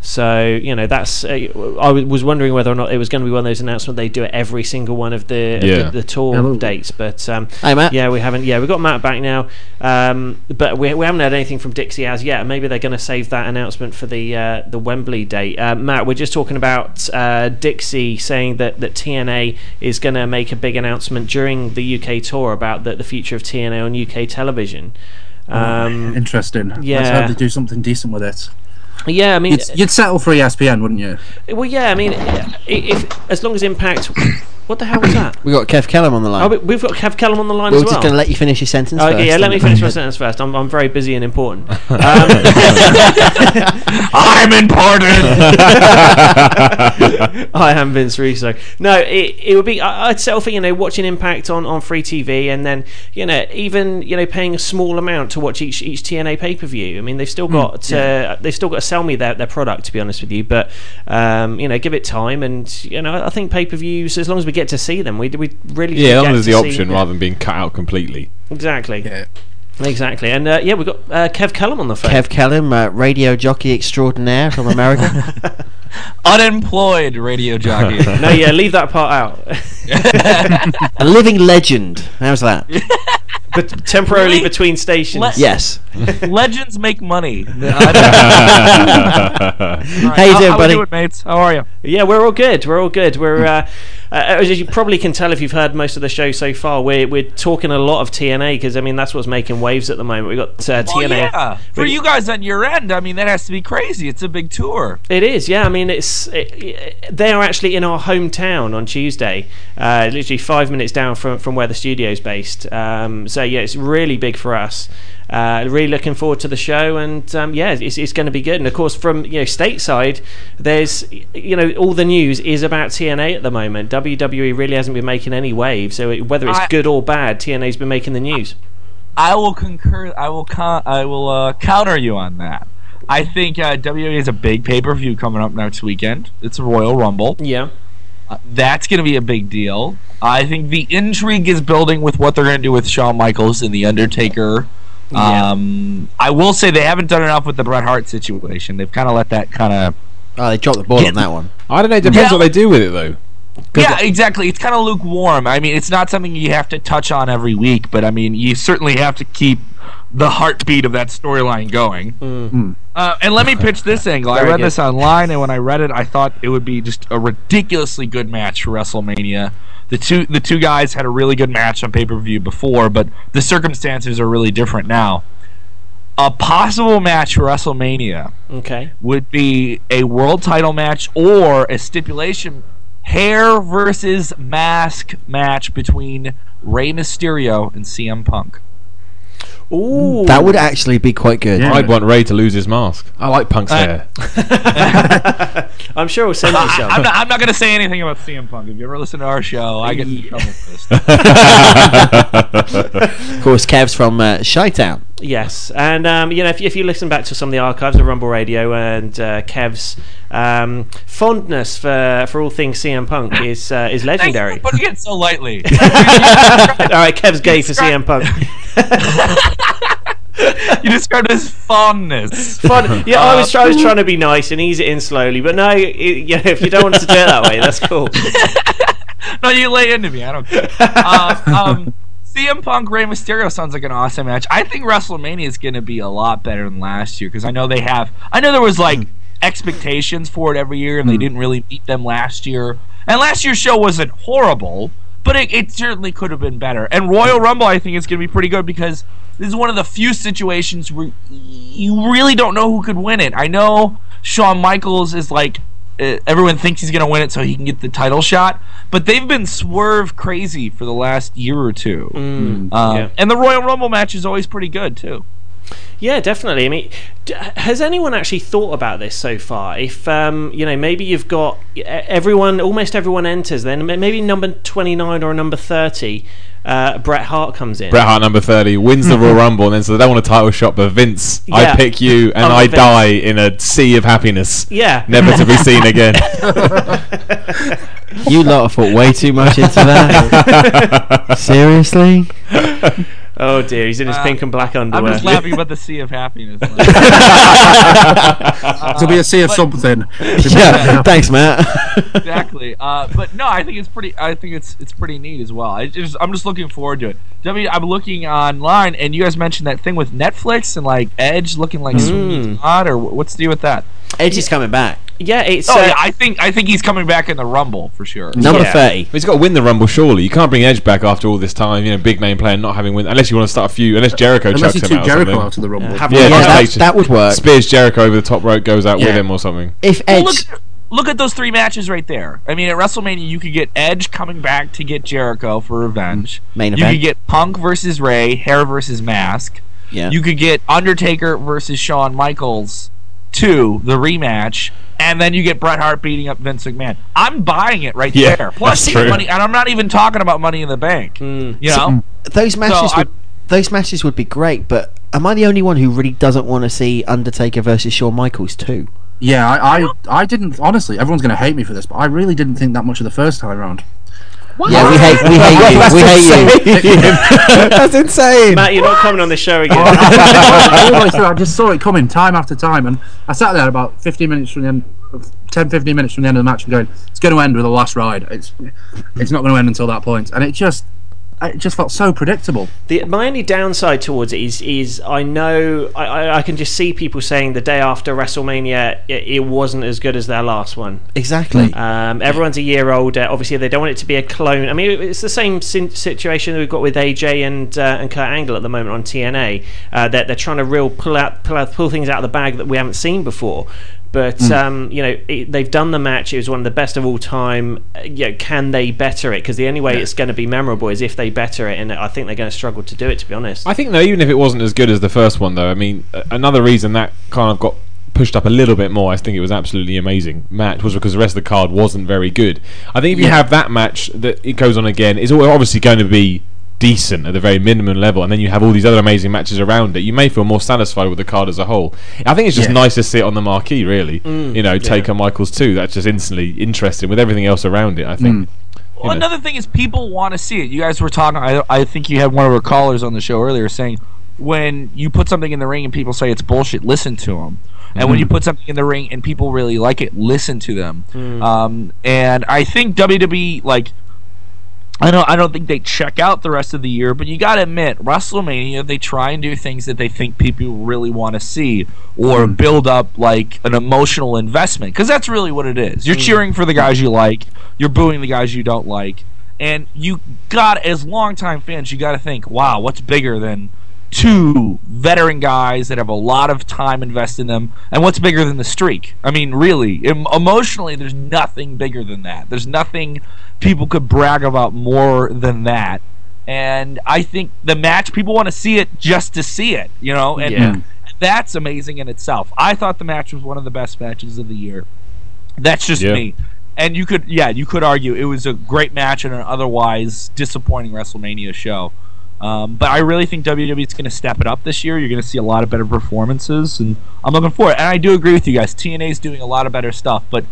So you know that's uh, I w- was wondering whether or not it was going to be one of those announcements they do at every single one of the of Yeah. the, the tour Hello. dates. But um, Hey, Matt. yeah, we haven't. Yeah, we got Matt back now, um, but we, we haven't had anything from Dixie as yet. Maybe they're going to save that announcement for the uh, the Wembley date. Uh, Matt, we're just talking about uh, Dixie saying that, that TNA is going to make a big announcement during the UK tour about the, the future of TNA on UK television. Um, Interesting. Let's yeah. hope they do something decent with it. Yeah, I mean, You'd, you'd settle for ESPN, wouldn't you? well, yeah, I mean, i- if as long as Impact. What the hell was that? We got Kev Kellum on the line. Oh, we- we've got Kev Kellum on the line we as are well. just going to let you finish your sentence Okay, first. yeah, let me finish my sentence first. I'm, I'm very busy and important. Um, I'm important. I am Vince Russo. No, it, it would be. I- I'd settle for you know watching Impact on, on free TV, and then you know even you know paying a small amount to watch each each TNA pay per view. I mean they've still got uh, they've still got to sell me their, their product to be honest with you, but um, you know give it time, and you know I think pay per views as long as we get to see them, we we really Yeah, as should long get as there's the see- option rather than being cut out completely. Exactly. Yeah. Exactly, and uh, yeah, we've got uh, Kev Kellum on the phone. Kev Kellum, uh, radio jockey extraordinaire from America. Unemployed radio jockey. no, yeah, leave that part out. a living legend. How's that? but temporarily Really? between stations. Le- Yes. Legends make money. I don't- How you How- doing, how we buddy? doing, mates? How are you? Yeah, we're all good. We're all good. We're uh, uh, as you probably can tell if you've heard most of the show so far. We're we're talking a lot of TNA because I mean that's what's making waves at the moment. We've got uh, Well, TNA. yeah. For you guys on your end, I mean, that has to be crazy. It's a big tour. It is, yeah. I mean, it's it, it- they are actually in our hometown on Tuesday, uh, literally five minutes down from from where the studio's based. Um, so yeah, it's really big for us. Uh, really looking forward to the show, and um, yeah, it's, it's going to be good. And of course, from you know stateside, there's you know all the news is about TNA at the moment. WWE really hasn't been making any waves, so it, whether it's I- good or bad, TNA's been making the news. I will concur. I will. Con- I will uh, counter you on that. I think uh, WWE has a big pay per view coming up next weekend. It's a Royal Rumble. Yeah. Uh, that's going to be a big deal. I think the intrigue is building with what they're going to do with Shawn Michaels and The Undertaker. Yeah. Um, I will say they haven't done enough with the Bret Hart situation. They've kind of let that kind of. Oh, they dropped the ball on that one. I don't know. It depends Yeah. what they do with it though. Yeah, exactly. It's kind of lukewarm. I mean, it's not something you have to touch on every week, but I mean, you certainly have to keep the heartbeat of that storyline going. Mm. Uh, and let me pitch this angle. I read this online, and when I read it, I thought it would be just a ridiculously good match for WrestleMania. The two the two guys had a really good match on pay per view before, but the circumstances are really different now. A possible match for WrestleMania Okay. would be a world title match or a stipulation hair versus mask match between Rey Mysterio and CM Punk. Ooh. That would actually be quite good. I'd want Rey to lose his mask. I like Punk's Uh, hair. I'm sure we'll send you some. I, am not, I'm not going to say anything about CM Punk. If you ever listen to our show, I get in trouble for this. of course, Kev's from uh, Chi-Town. Yes, and um, you know if you, if you listen back to some of the archives of Rumble Radio and uh, Kev's um, fondness for, for all things CM Punk is uh, is legendary. Putting it so lightly. all right, Kev's gay for CM Punk. you described as fondness. Fun. Yeah, I was Uh, I was trying to be nice and ease it in slowly, but no, it, yeah, if you don't want to do it that way, that's cool. no, you lay into me. I don't care. Uh, um, CM Punk Rey Mysterio sounds like an awesome match. I think WrestleMania is going to be a lot better than last year because I know they have. I know there was like hmm. expectations for it every year, and they hmm. didn't really meet them last year. And last year's show wasn't horrible, but it, it certainly could have been better. And Royal Rumble, I think, is going to be pretty good because this is one of the few situations where you really don't know who could win it. I know Shawn Michaels is like everyone thinks he's going to win it so he can get the title shot, but they've been swerve crazy for the last year or two. Mm, Um, yeah. And the Royal Rumble match is always pretty good too. Yeah, definitely. I mean, d- has anyone actually thought about this so far? If um, you know, maybe you've got e- everyone, almost everyone enters. Then maybe number twenty-nine or number thirty, uh, Bret Hart comes in. Bret Hart number thirty wins the Royal Rumble, and then so they don't want a title shot, but Vince, Yeah. I pick you, and Oh, I Vince. die in a sea of happiness. Yeah. never to be seen again. You lot have put way too much into that. Seriously? Oh dear, he's in his Uh, pink and black underwear. I'm just laughing about the sea of happiness. It'll be a sea of but- something. Yeah, thanks, Matt. exactly. Uh, but no, I think it's pretty. I think it's it's pretty neat as well. I just I'm just looking forward to it. W, I'm looking online, and you guys mentioned that thing with Netflix and like Edge looking like Mm. sweet hot, or what's the deal with that? Edge is coming back. Yeah, it's. Oh uh, yeah, I think I think he's coming back in the Rumble for sure. Number Yeah. 30. But he's got to win the Rumble, surely. You can't bring Edge back after all this time. You know, big name player not having win, unless you want to start a few. Unless Jericho Unless chucks he him took out. or Jericho something. out of the Rumble. have Yeah, we- just that- that would work. Spears Jericho over the top rope, goes out with him or something. If Well, Edge. look, at, look at those three matches right there. I mean, at WrestleMania, you could get Edge coming back to get Jericho for revenge. Main event. you could get Punk versus Rey, hair versus mask. Yeah. You could get Undertaker versus Shawn Michaels two, the rematch, and then you get Bret Hart beating up Vince McMahon. I'm buying it right Yeah, there. Plus, that's you get true. money, and I'm not even talking about Money in the Bank. Hmm. You know, those matches So, would those matches would be great, but am I the only one who really doesn't want to see Undertaker versus Shawn Michaels too? Yeah, I, I, I didn't. Honestly, everyone's going to hate me for this, but I really didn't think that much of the first time around. Yeah, we hate we hate you. We hate you. That's insane. Matt, you're not coming on the show again. All the way through, I just saw it coming time after time, and I sat there about 15 minutes from the end, 10, 15 minutes from the end of the match, and going, "It's going to end with a last ride. It's, it's not going to end until that point." And it just, it just felt so predictable. The, my only downside towards it is, is I know I, I, I can just see people saying the day after WrestleMania it, it wasn't as good as their last one. Exactly. Um, everyone's a year older. Obviously, they don't want it to be a clone. I mean, it's the same situation that we've got with AJ and uh, and Kurt Angle at the moment on TNA. Uh, that they're trying to real pull out, pull out, pull things out of the bag that we haven't seen before. But um, you know, it, they've done the match. It was one of the best of all time. Uh, you know, can they better it? Because the only way it's going to be memorable is if they better it, and I think they're going to struggle to do it. To be honest. I think though, even if it wasn't as good as the first one, though, I mean, another reason that kind of got pushed up a little bit more, I think it was absolutely amazing match, was because the rest of the card wasn't very good. I think if you Yeah. have that match that it goes on again, it's obviously going to be decent at the very minimum level, and then you have all these other amazing matches around it. You may feel more satisfied with the card as a whole. I think it's just Yeah. nice to see it on the marquee, really. Mm, you know, yeah. Taker Michaels too. That's just instantly interesting with everything else around it. I think. Mm. Well, You know. another thing is people want to see it. You guys were talking. I, I think you had one of our callers on the show earlier saying when you put something in the ring and people say it's bullshit, listen to them. And when you put something in the ring and people really like it, listen to them. Um, and I think WWE like. I don't. I don't think they check out the rest of the year, but you got to admit, WrestleMania they try and do things that they think people really want to see, or mm. build up like an emotional investment, because that's really what it is. You're mm. cheering for the guys you like, you're booing the guys you don't like, and you got as longtime fans, you got to think, wow, what's bigger than two veteran guys that have a lot of time invested in them, and what's bigger than the streak? I mean, really, em- emotionally, there's nothing bigger than that. There's nothing people could brag about more than that. And I think the match, people want to see it just to see it, you know, and Yeah. that's amazing in itself. I thought the match was one of the best matches of the year. That's just Yeah. me. And you could, yeah, you could argue it was a great match in an otherwise disappointing WrestleMania show. Um, but I really think WWE is going to step it up this year. You're going to see a lot of better performances, and I'm looking forward. And I do agree with you guys. TNA is doing a lot of better stuff, but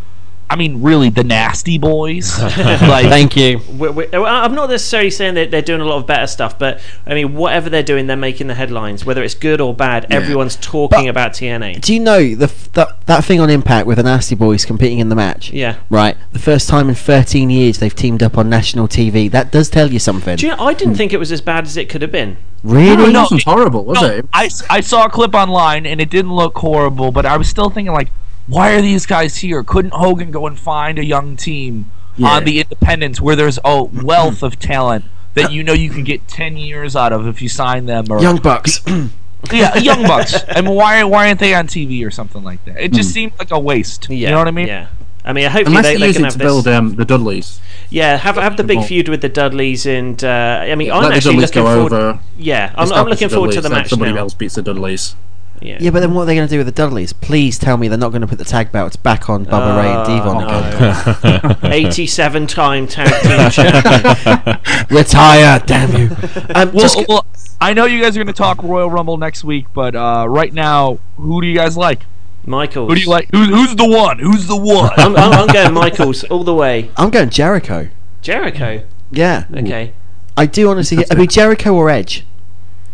I mean, really, the Nasty Boys. like, Thank you. we we I'm not necessarily saying that they're doing a lot of better stuff, but I mean, whatever they're doing, they're making the headlines. Whether it's good or bad, everyone's talking about TNA. Do you know the f- that, that thing on Impact with the Nasty Boys competing in the match? Yeah. Right. The first time in 13 years they've teamed up on national TV. That does tell you something. Do you know, I didn't think it was as bad as it could have been. really? it wasn't horrible, was no, it? I saw a clip online and it didn't look horrible, but I was still thinking like, why are these guys here? Couldn't Hogan go and find a young team Yeah. on the independents where there's a wealth of talent that you know you can get ten years out of if you sign them or Young Bucks. yeah, young bucks. I mean, why why aren't they on TV or something like that? It just seemed like a waste. Yeah, You know what I mean? Yeah. I mean, hopefully Unless they, they they use can have to this. build um, the Dudleys. yeah, have have the big feud with the Dudleys, and uh, I mean, Let I'm the actually looking forward. over. Yeah, I'm, I'm looking the forward to the then match Somebody now. else beats the Dudleys. Yeah. Yeah, but then what are they going to do with the Dudleys? Please tell me they're not going to put the tag belts back on Bubba Ray and Oh, Devon again. 87 time tag team champion. Retire, damn you. Um, Well, just, well, I know you guys are going to talk Royal Rumble next week, but uh, right now, who do you guys like? Michaels. Who do you like? Who, who's the one? Who's the one? I'm, I'm, I'm going Michaels all the way. I'm going Jericho. Jericho. Yeah. Okay. I do honestly. I mean, Jericho or Edge.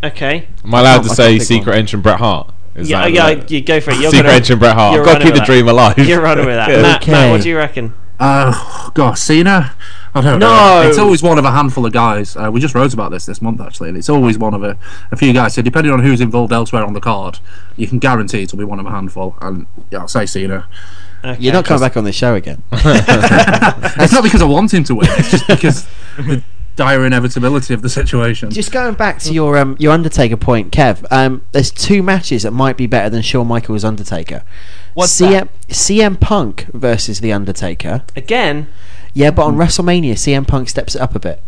Okay. Am I allowed can't- to I say secret one. entrant Bret Hart? Is Yeah, that yeah, like- you go for it. You're secret gonna- entrant Bret Hart. you're I've got to keep the with dream alive. You're running with that. Yeah. Matt, Matt, what do you reckon? Uh, God, Cena. I don't No. know. It's always one of a handful of guys. Uh, we just wrote about this this month actually, and it's always one of a, a few guys. So depending on who's involved elsewhere on the card, you can guarantee it'll be one of a handful. And yeah, I'll say Cena. You're not coming back on the show again. It's not because I want him to win. It's just because the dire inevitability of the situation. Just going back to your um, your Undertaker point, Kev. Um, there's two matches that might be better than Shawn Michaels Undertaker. What's CM CM Punk versus the Undertaker. Again. Yeah, but on WrestleMania, CM Punk steps it up a bit.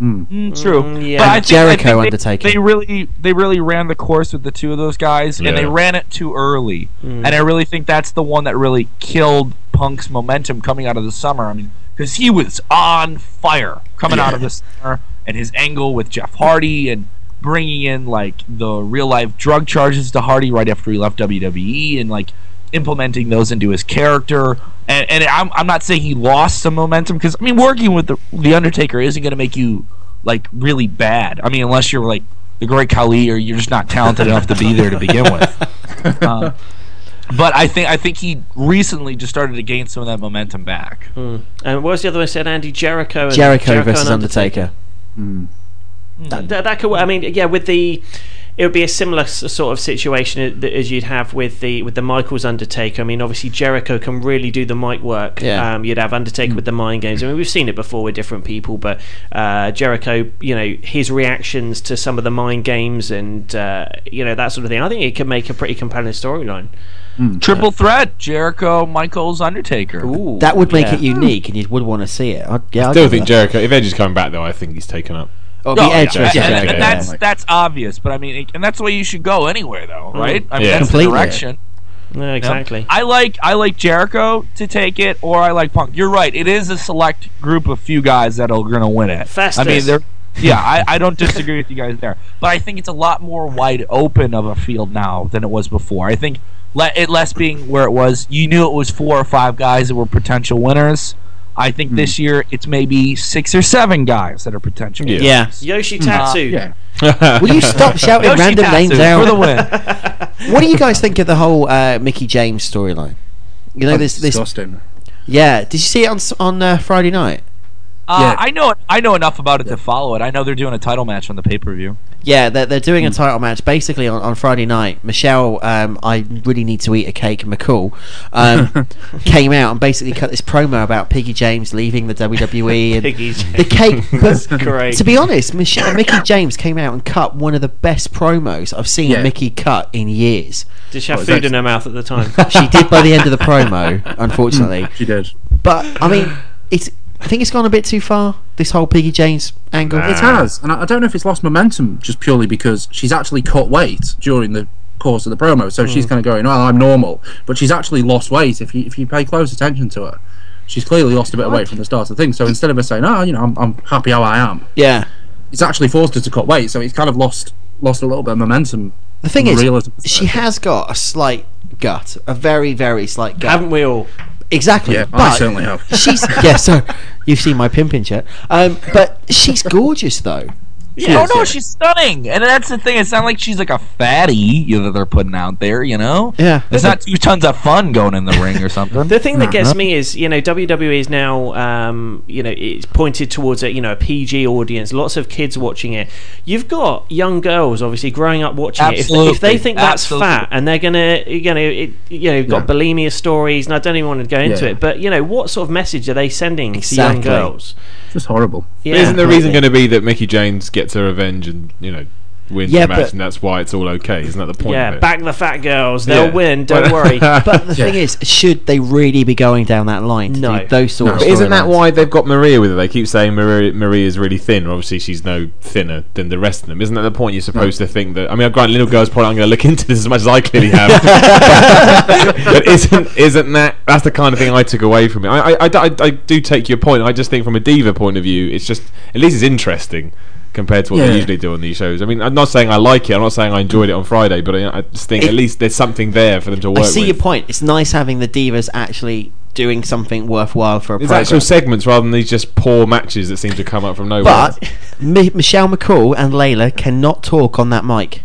Mm, true. Mm, yeah. But I And think, I Jericho think they, Undertaker. They really, they really ran the course with the two of those guys, and they ran it too early. Mm. And I really think that's the one that really killed Punk's momentum coming out of the summer. I mean, because he was on fire coming out of the summer, and his angle with Jeff Hardy and bringing in like the real life drug charges to Hardy right after he left WWE, and like implementing those into his character. And, and I'm, I'm not saying he lost some momentum because I mean working with the the Undertaker isn't going to make you like really bad. I mean unless you're like the Great Khali or you're just not talented enough to be there to begin with. Um, but I think I think he recently just started to gain some of that momentum back. Mm. And what was the other one? I said Andy Jericho. And Jericho, versus and Undertaker. That, that, that could. I mean, yeah, with the. It would be a similar sort of situation as you'd have with the with the Michaels Undertaker. I mean, obviously Jericho can really do the mic work. Yeah. Um, you'd have Undertaker with the mind games. I mean, we've seen it before with different people, but uh, Jericho, you know, his reactions to some of the mind games and uh, you know that sort of thing. I think it could make a pretty compelling storyline. Hmm, Triple threat: Jericho, Michaels, Undertaker. Ooh, That would make yeah. it unique, and you would want to see it. I'd, yeah, I still think that. Jericho. If Edge is coming back, though, I think he's taken up. Oh, No, oh, Edge yeah, versus and, Jericho. and yeah. that's that's obvious, but I mean, and that's the way you should go anywhere, though, hmm. right? I mean, Yeah. that's Completely. the direction. No, you know? exactly. I like I like Jericho to take it, or I like Punk. You're right. It is a select group of few guys that are going to win it. Festus. I mean, they're. Yeah, I, I don't disagree with you guys there, but I think it's a lot more wide open of a field now than it was before. I think let it less being where it was. You knew it was four or five guys that were potential winners. I think this year it's maybe six or seven guys that are potential. Yeah. Yeah. Yoshi Tatsu. yeah. Will you stop shouting Yoshi random Tatsu names out? for the win. What do you guys think of the whole uh, Mickie James storyline? You know this this disgusting. yeah. Did you see it on on uh, Friday night? Uh, Yeah. I know I know enough about it to follow it. I know they're doing a title match on the pay per view. Yeah, they're, they're doing a title match basically on, on Friday night. Michelle, um, I really need to eat a cake. McCool um, came out and basically cut this promo about Piggy James leaving the WWE and Piggy the cake. That's great. To be honest, Michelle, Mickie James came out and cut one of the best promos I've seen Yeah. Mickie cut in years. Did she have Oh, food in her mouth at the time? She did by the end of the promo, unfortunately. She did. But I mean, it's. I think it's gone a bit too far. This whole Piggy James angle. It has, and I I don't know if it's lost momentum just purely because she's actually cut weight during the course of the promo. So she's hmm. kind of going, "Well, I'm normal," but she's actually lost weight. If you if you pay close attention to her, she's clearly lost a bit of weight from the start of the thing. So instead of her saying, "Oh, you know, I'm, I'm happy how I am," Yeah. it's actually forced her to cut weight. So it's kind of lost lost a little bit of momentum. The thing from is, realism she has got a slight gut, a very, very slight gut. Haven't we all? Exactly. Yeah, I certainly have. She's yeah. So you've seen my pimping chat, um, but she's gorgeous though. Yeah, oh no, she's stunning, and that's the thing. It's not like she's like a fatty you know, that they're putting out there. You know, Yeah. it's not two tons of fun going in the ring or something. The thing that gets me is, you know, WWE is now, um, you know, it's pointed towards a, you know, a PG audience. Lots of kids watching it. You've got young girls, obviously, growing up watching it. If, Absolutely. if they think that's Absolutely. fat and they're gonna, you know, it, you know, you've got Yeah. bulimia stories, and I don't even want to go into Yeah. it, but you know, what sort of message are they sending to young girls? Just horrible. Yeah, Isn't the reason going to be that Mickie James gets her revenge and you know wins Yeah, the match, but- and that's why it's all okay? Isn't that the point? yeah, of it? back the fat girls. They'll Yeah. win. Don't worry. But the thing is, should they really be going down that line? No. those sort of But isn't that storylines? why they've got Maria with her? They keep saying Maria Maria's really thin. Obviously, she's no thinner than the rest of them. Isn't that the point? You're supposed to think that. I mean, granted, little girls probably aren't going to look into this as much as I clearly have. but isn't isn't that that's the kind of thing I took away from it? I, I, I, I- I do take your point. I just think from a diva point of view, it's just at least it's interesting compared to what Yeah. they usually do on these shows. I mean, I'm not saying I like it. I'm not saying I enjoyed it on Friday, but I, I just think It- at least there's something there for them to work I see with. your point. It's nice having the divas actually doing something worthwhile for a program. actual segments rather than these just poor matches that seem to come up from nowhere. But Mi- Michelle McCool and Layla cannot talk on that mic.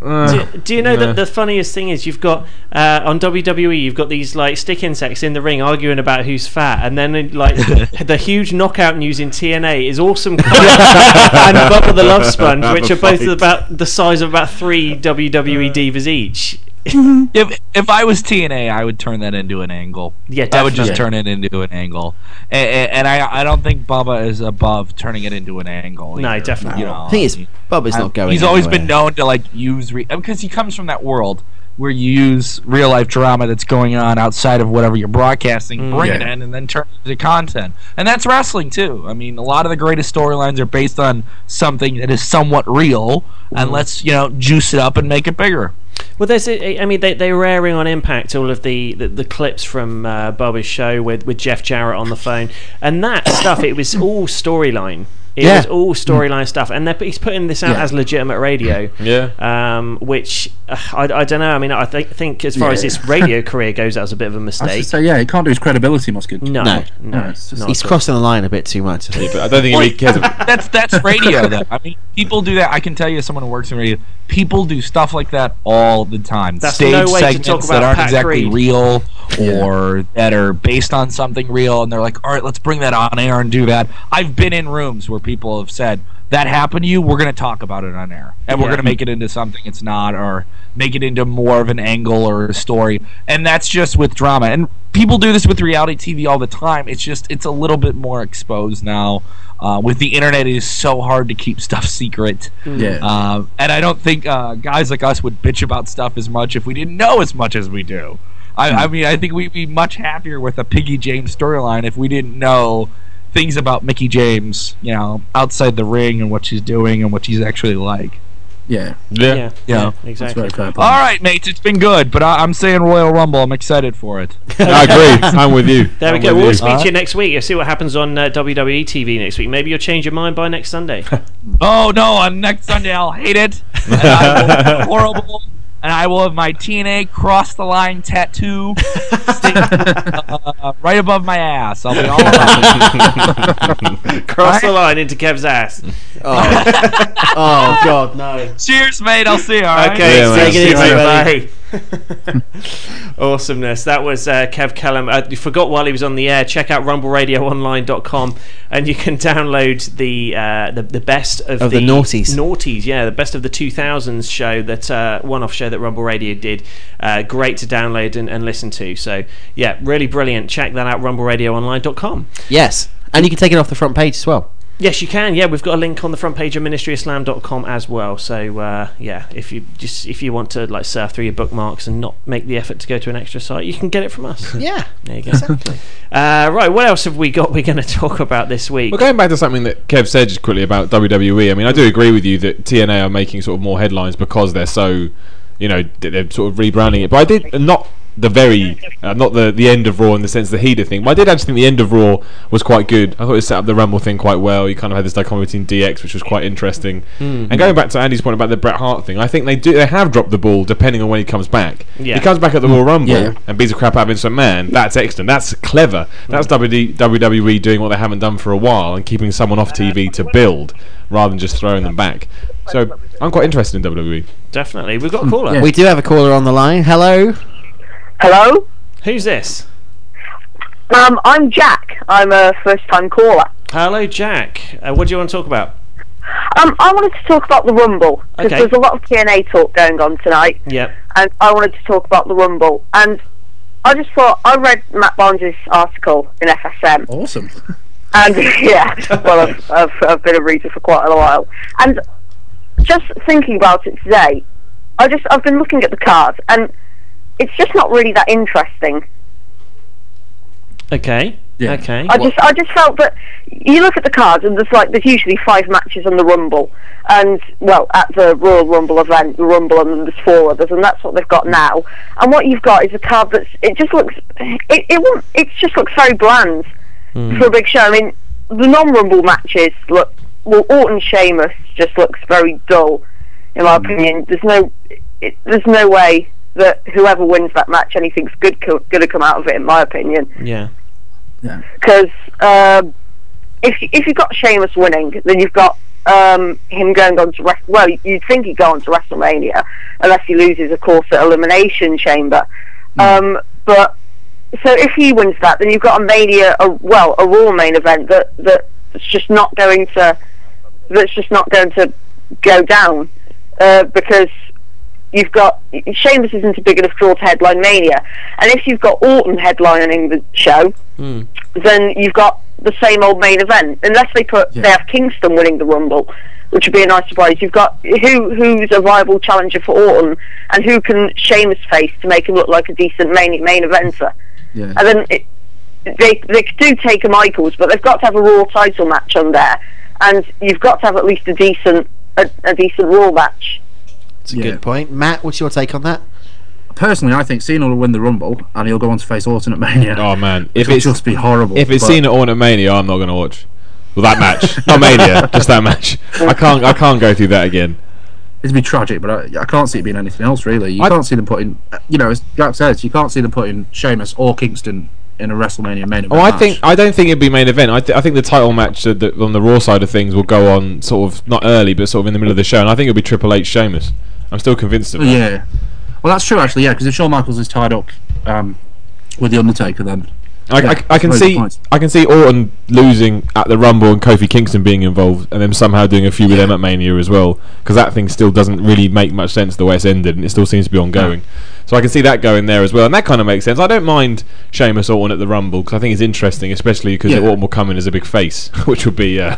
Do, do you know yeah. that the funniest thing is you've got uh, on WWE you've got these like stick insects in the ring arguing about who's fat, and then uh, like the huge knockout news in TNA is awesome and Bubba the Love Sponge, which are both about the size of about three WWE divas each. If if I was TNA, I would turn that into an angle. Yeah, I would just turn it into an angle, and, and I I don't think Bubba is above turning it into an angle. No, either, definitely You know, I think it's Bubba's I- not going. He's always anywhere. been known to like use re- because he comes from that world where you use real life drama that's going on outside of whatever you're broadcasting, Mm. bring it in, and then turn it into content. And that's wrestling too. I mean, a lot of the greatest storylines are based on something that is somewhat real, and Mm. let's you know juice it up and make it bigger. Well, there's, a, I mean, they, they were airing on Impact all of the, the, the clips from uh, Bubba's show with, with Jeff Jarrett on the phone, and that stuff. It was all storyline. It Yeah. was all storyline stuff, and they're, he's putting this out Yeah. as legitimate radio. Yeah. Um, which uh, I, I don't know. I mean, I think think as far as his radio career goes, that was a bit of a I was mistake. just say, yeah, he can't do his credibility, Muskin. No, No. no, No, just- He's at crossing the line a bit too much. I think. But I don't think he cares. that's that's radio though. I mean, people do that. I can tell you, as someone who works in radio, people do stuff like that all the time. That's Stage no way to segments talk that about aren't Pat exactly Creed. real or that are based on something real, and they're like, "All right, let's bring that on air and do that." I've been in rooms where people have said. That happened to you. We're going to talk about it on air, and we're Yeah. going to make it into something it's not, or make it into more of an angle or a story. And that's just with drama. And people do this with reality TV all the time. It's just it's a little bit more exposed now. Uh, with the internet, it is so hard to keep stuff secret. Yeah. Uh, and I don't think uh, guys like us would bitch about stuff as much if we didn't know as much as we do. I, I mean, I think we'd be much happier with a Piggy James storyline if we didn't know things about Mickie James, you know, outside the ring and what she's doing and what she's actually like. Yeah. Yeah. yeah, Yeah. yeah, That's exactly. very fair. All mates, it's been good, but I, I'm saying Royal Rumble. I'm excited for it. I agree. I'm with you. There we I'm go. We'll you. speak to you next week. You'll see what happens on uh, WWE TV next week. Maybe you'll change your mind by next Sunday. Oh no! On next Sunday, I'll hate it. And I will be horrible. And I will have my TNA cross the line tattoo sitting, uh, right above my ass. I'll be all about it. Cross the line into Kev's ass. Oh, oh God, no. Cheers, mate. I'll see you. All right. Okay, Yeah, take mate. it easy, See you buddy. Awesomeness. That was uh, Kev Kellum. Uh, you forgot while he was on the air. Check out rumbleradioonline.com and you can download the uh, the, the best of, Of the noughties. Noughties, yeah, the best of the 2000s show that uh, one-off show that Rumble Radio did. Uh, great to download and, and listen to. So yeah, really brilliant. Check that out. rumbleradioonline.com. Yes, and you can take it off the front page as well. Yes, you can. Yeah, we've got a link on the front page of ministryofslam.com as well. So uh, yeah, if you just if you want to like surf through your bookmarks and not make the effort to go to an extra site, you can get it from us. Yeah, There you go. Uh, right, what else have we got? We're going to talk about this week. Well, going back to something that Kev said just quickly about WWE, I mean, I do agree with you that TNA are making sort of more headlines because they're so, you know, they're sort of rebranding it. But I did not the very, uh, not the the end of Raw in the sense of the heater thing. But I did actually think the end of Raw was quite good. I thought it set up the Rumble thing quite well. You kind of had this dichotomy between DX, which was quite interesting. Hmm. And going back to Andy's point about the Bret Hart thing, I think they do they have dropped the ball depending on when he comes back. Yeah. He comes back at the Royal hmm. Rumble Yeah. and beats the crap out of Vince McMahon. That's excellent. That's clever. That's hmm. WD, WWE doing what they haven't done for a while and keeping someone off TV to build rather than just throwing them back. So I'm quite interested in. WWE. Definitely, we've got a caller. Yeah. we do have a caller on the line. Hello. Hello, Who's this? um, I'm Jack. I'm a first-time caller. Hello, Jack. Uh, what do you want to talk about? Um, I wanted to talk about the Rumble because Okay. there's a lot of TNA talk going on tonight, Yep. and I wanted to talk about the Rumble. And I just thought I read Matt Barnes' article in FSM, Awesome. and yeah, well, I've, I've, I've been a reader for quite a while, and just thinking about it today, I just I've been looking at the cards, and it's just not really that interesting. Okay. Yeah. Okay. I just I just felt that you look at the cards and there's like there's usually five matches on the Rumble, and well at the Royal Rumble event, the Rumble and then there's four others, and that's what they've got now. And what you've got is a card that's it just looks it it won't- it just looks very bland hmm. for a big show. I mean, the non-Rumble matches look well Orton Sheamus just looks very dull in my hmm. opinion. There's no it, there's no way that whoever wins that match, anything's good co- going to come out of it, in my opinion. Yeah. Because um, if you- if you've got Sheamus winning, then you've got um, him going on to Wrest- well, you'd think he'd go on to WrestleMania, unless he loses, of course, at Elimination Chamber. Um, but so if he wins that, then you've got a Mania, a, well, a Raw main event that that's just not going to that's just not going to go down uh, because you've got Sheamus isn't a big enough draw to headline Mania, and if you've got Orton headlining the show, Hmm. then you've got the same old main event. Unless they put they have Kingston winning the Rumble, which would be a nice surprise. You've got who who's a viable challenger for Orton, and who can Sheamus face to make him look like a decent main main eventer. Yeah. And then it, they they do take a Michaels, but they've got to have a Raw title match on there, and you've got to have at least a decent a, a decent Raw match. It's a good point. Matt, what's your take on that? Personally, I think Cena will win the Rumble and he'll go on to face Orton at Mania. Oh man, Which if will it's just be horrible. If it's but- Cena Orton at Mania, I'm not going to watch. Well, that match, not Mania, just that match. I can't, I can't go through that again. It'd be tragic, but I, I can't see it being anything else really. You I- can't see them putting, you know, as Jack says, you can't see them putting Sheamus or Kingston in a WrestleMania main event. Oh, I match. think I don't think it'd be main event. I, th- I think the title match uh, the, on the Raw side of things will go on sort of not early, but sort of in the middle of the show, and I think it'll be Triple H Sheamus. I'm still convinced of that. Yeah. Well, that's true actually. Yeah, because if Shawn Michaels is tied up um, with the Undertaker, then I, yeah, I, I can see. I can see Orton losing at the Rumble and Kofi Kingston being involved, and then somehow doing a few with them at Mania as well, because that thing still doesn't really make much sense the way it's ended, and it still seems to be ongoing. So I can see that going there as well, and that kind of makes sense. I don't mind Sheamus Orton at the Rumble because I think it's interesting, especially because Yeah. Orton will come in as a big face, which would be. Uh,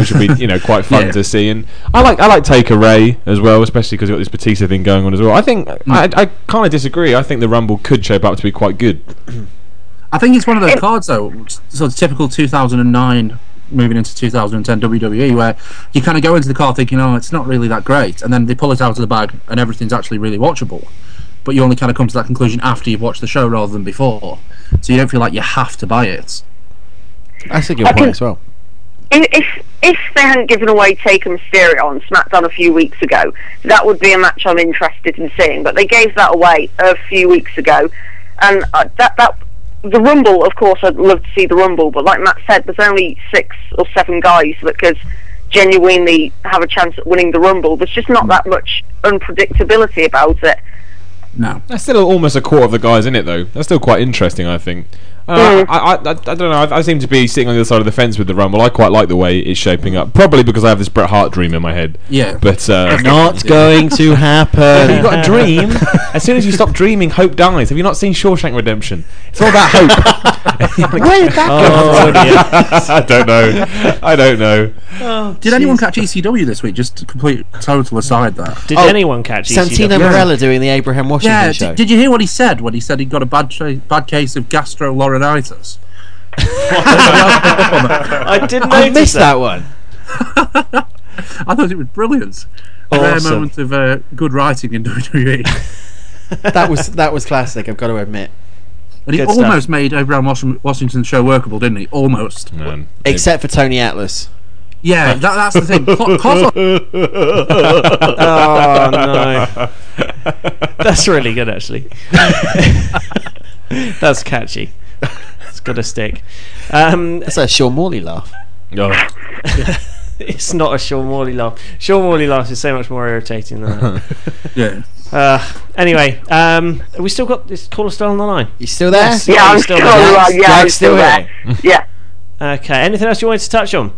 which would be, you know, quite fun Yeah. to see, and I like I like Taker Rey as well, especially because you've got this Batista thing going on as well. I think hmm. I, I kind of disagree. I think the Rumble could shape up to be quite good. I think it's one of those cards though, so it's typical 2009 moving into 2010 WWE where you kind of go into the card thinking, oh, it's not really that great, and then they pull it out of the bag and everything's actually really watchable. But you only kind of come to that conclusion after you've watched the show rather than before, so you don't feel like you have to buy it. That's a good I point can- as well. If if, if they hadn't given away Taker Mysterio on SmackDown a few weeks ago, that would be a match I'm interested in seeing. But they gave that away a few weeks ago, and uh, that that the Rumble, of course, I'd love to see the Rumble. But like Matt said, there's only six or seven guys that could genuinely have a chance at winning the Rumble. There's just not that much unpredictability about it. No. That's still almost a quarter of the guys in it, though. That's still quite interesting, I think. Uh, Mm. I, I, I, I don't know. I, I seem to be sitting on the other side of the fence with the Rumble. I quite like the way it's shaping up. Probably because I have this Bret Hart dream in my head. Yeah. But uh, Not going to happen. You've got a dream. as soon as you stop dreaming, hope dies. Have you not seen Shawshank Redemption? It's all about hope. Where did that Oh, come dear. I don't know. I don't know. Did anyone catch ECW this week? Just a complete total aside there. Did Oh, anyone catch Santino ECW? Marella doing the Abraham Washington Yeah, show? did, did you hear what he said when he said he got a bad tra- bad case of gastrolorinitis? I didn't I notice missed that. that one. I thought it was brilliant. A rare Awesome. moment of uh, good writing in WWE. that was that was classic. I've got to admit. And he Good stuff. almost made Abraham Wash- Washington's show workable, didn't he? Almost. Man. Except for Tony Atlas. Yeah, that, that's the thing. Co- Cos- oh no, that's really good actually. that's catchy. It's got to stick. Um, That's a Sean Morley laugh. Oh. it's not a Sean Morley laugh. Sean Morley laugh is so much more irritating than that. yeah. Uh, anyway, um, have we still got this caller still on the line? You still there? Yes, Yeah, I'm he's still there. around. Yeah, I'm still still there. Yeah. Okay. Anything else you wanted to touch on?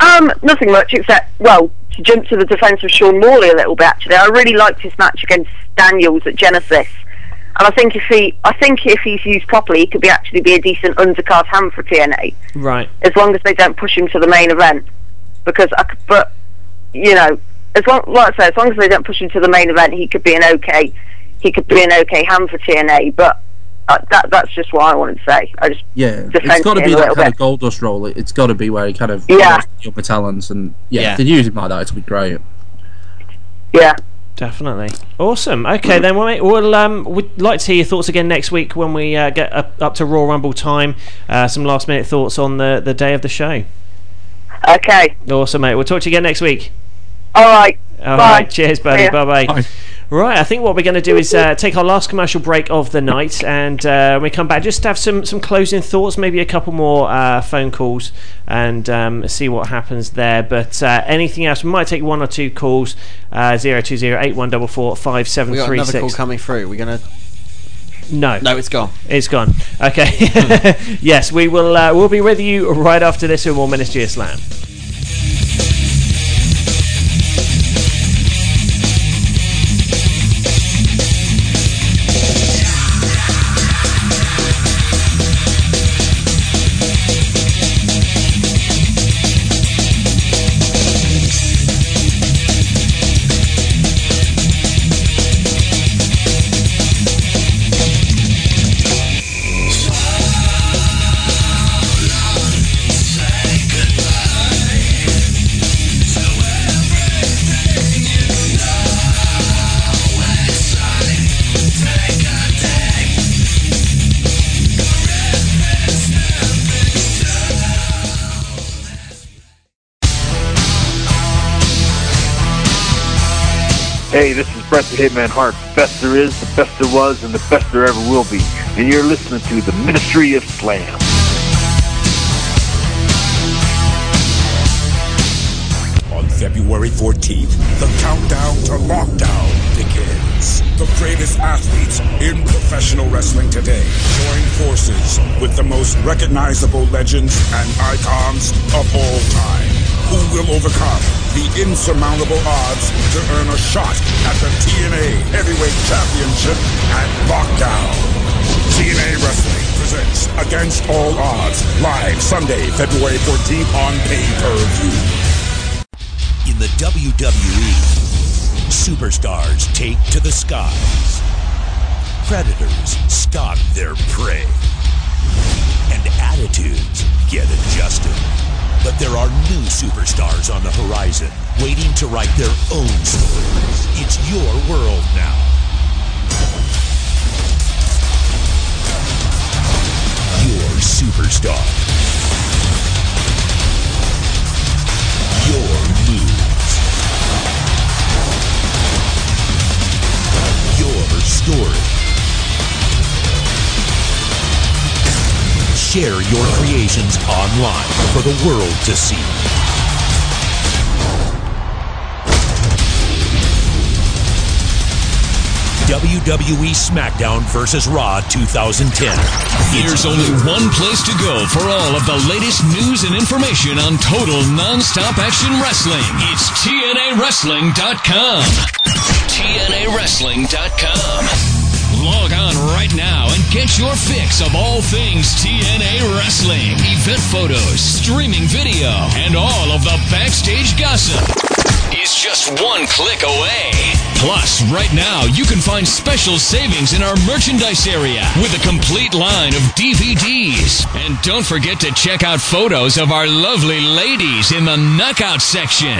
Um, nothing much except, well, to jump to the defence of Sean Morley a little bit. Actually, I really liked his match against Daniels at Genesis, and I think if he, I think if he's used properly, he could be actually be a decent undercard hand for TNA, Right. as long as they don't push him to the main event. Because, I c but you know, as long, like I say, as long as they don't push him to the main event, he could be an okay, he could be an okay hand for TNA. But uh, that that's just what I wanted to say. I just Yeah, it's got to be that kind bit. of gold dust role. It- It's got to be where he kind of Yeah. works the upper talents, and yeah, Yeah. if they use him like that, it'll be great. Yeah. Definitely. Awesome. Okay, then well, mate, we'll um, we'd like to hear your thoughts again next week when we uh, get up, up to Royal Rumble time. Uh, some last minute thoughts on the, the day of the show. Okay. Awesome, mate. We'll talk to you again next week. All right. All Bye. right. Cheers, buddy. Bye bye. Bye. Right, I think what we're going to do is uh, take our last commercial break of the night, and uh, when we come back, just have some, some closing thoughts, maybe a couple more uh, phone calls, and um, see what happens there. But uh, anything else, we might take one or two calls. Uh, Zero two zero eight one double four five seven We got another call coming through. We're gonna. No, No, it's gone. it's gone. Okay. yes, we will. Uh, we'll be with you right after this with more Ministry of Slam. Hey, this is Bret the Hitman Hart. The best there is, the best there was, and the best there ever will be. And you're listening to the Ministry of Slam. On February 14th, the countdown to lockdown begins. The greatest athletes in professional wrestling today join forces with the most recognizable legends and icons of all time. Who will overcome the insurmountable odds to earn a shot at the TNA Heavyweight Championship at Lockdown? TNA Wrestling presents Against All Odds live Sunday, February 14th on pay-per-view. In the WWE, superstars take to the skies. Predators stalk their prey. And attitudes get adjusted. But there are new superstars on the horizon, waiting to write their own stories. It's your world now. Your superstar. Your story. Share your creations online for the world to see. WWE SmackDown vs. Raw 2010. There's only one place to go for all of the latest news and information on total non-stop action wrestling. It's TNAWrestling.com. TNAWrestling.com. Log on right now and get your fix of all things TNA Wrestling. Event photos, streaming video, and all of the backstage gossip is just one click away. Plus, right now, you can find special savings in our merchandise area with a complete line of DVDs. And don't forget to check out photos of our lovely ladies in the knockout section.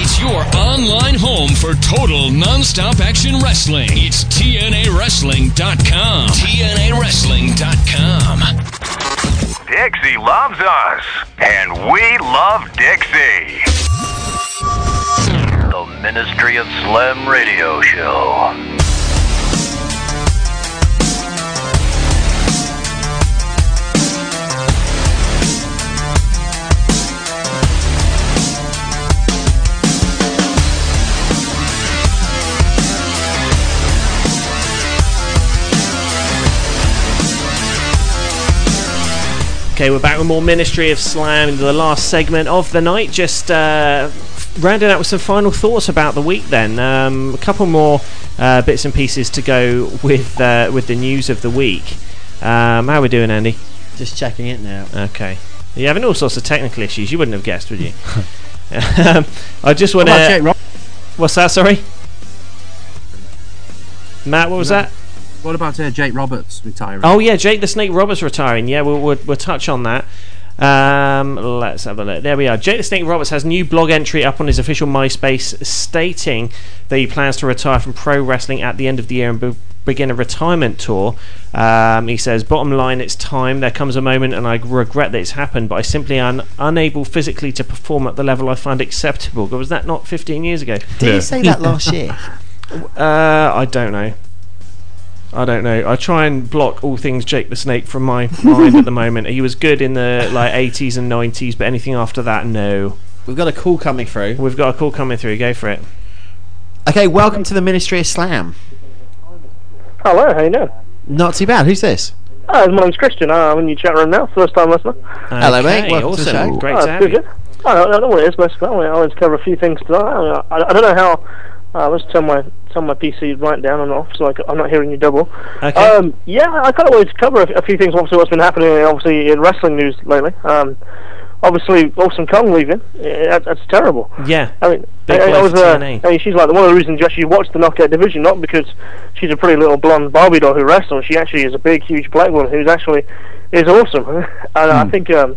It's your online home for total non-stop action wrestling. It's TNAWrestling.com. TNAWrestling.com. Dixie loves us, and we love Dixie. Ministry of Slam Radio Show. Okay, we're back with more Ministry of Slam, the last segment of the night. Just uh, rounding out with some final thoughts about the week. Then um, a couple more uh, bits and pieces to go with uh, with the news of the week. Um, how are we doing, Andy? Just checking it now. Okay. You're having all sorts of technical issues. You wouldn't have guessed, would you? um, I just want What about Jake to. What's that? Sorry, Matt. What was No. that? What about uh, Jake Roberts retiring? Oh yeah, Jake the Snake Roberts retiring. Yeah, we'll, we'll, we'll touch on that. Um, let's have a look. There we are. Jake the Snake Roberts has new blog entry up on his official MySpace stating that he plans to retire from pro wrestling at the end of the year and be- begin a retirement tour. Um, he says, "Bottom line, it's time. There comes a moment, and I regret that it's happened, but I simply am unable physically to perform at the level I find acceptable." Was that not 15 years ago? Did he say that last year? Uh, I don't know. I don't know. I try and block all things Jake the Snake from my mind at the moment. He was good in the like 80s and 90s, but anything after that, no. We've got a call coming through. We've got a call coming through. Go for it. Okay, welcome to the Ministry of Slam. Hello, how you doing? Not too bad. Who's this? Uh, my name's Christian. I'm in your chat room now, first time listener. Hello, mate. Okay, Welcome to the awesome. show. Great Oh, to have good, you. I don't, I don't know what it is, basically. I wanted- I wanted to cover a few things today. I, mean, I, I don't know how. Uh, let's turn my turn my PC right down and off, so I, am not hearing you double. Okay. Um, yeah, I kind of wanted to cover a, a few things. Obviously, what's been happening, obviously, in wrestling news lately. Um, obviously, Awesome Kong leaving. That, that's terrible. Yeah. I mean, Big I, I was. Uh, I mean, she's like one of the reasons you actually watch the knockout division, not because she's a pretty little blonde Barbie doll who wrestles. She actually is a big, huge black woman who's actually is awesome. and I think um,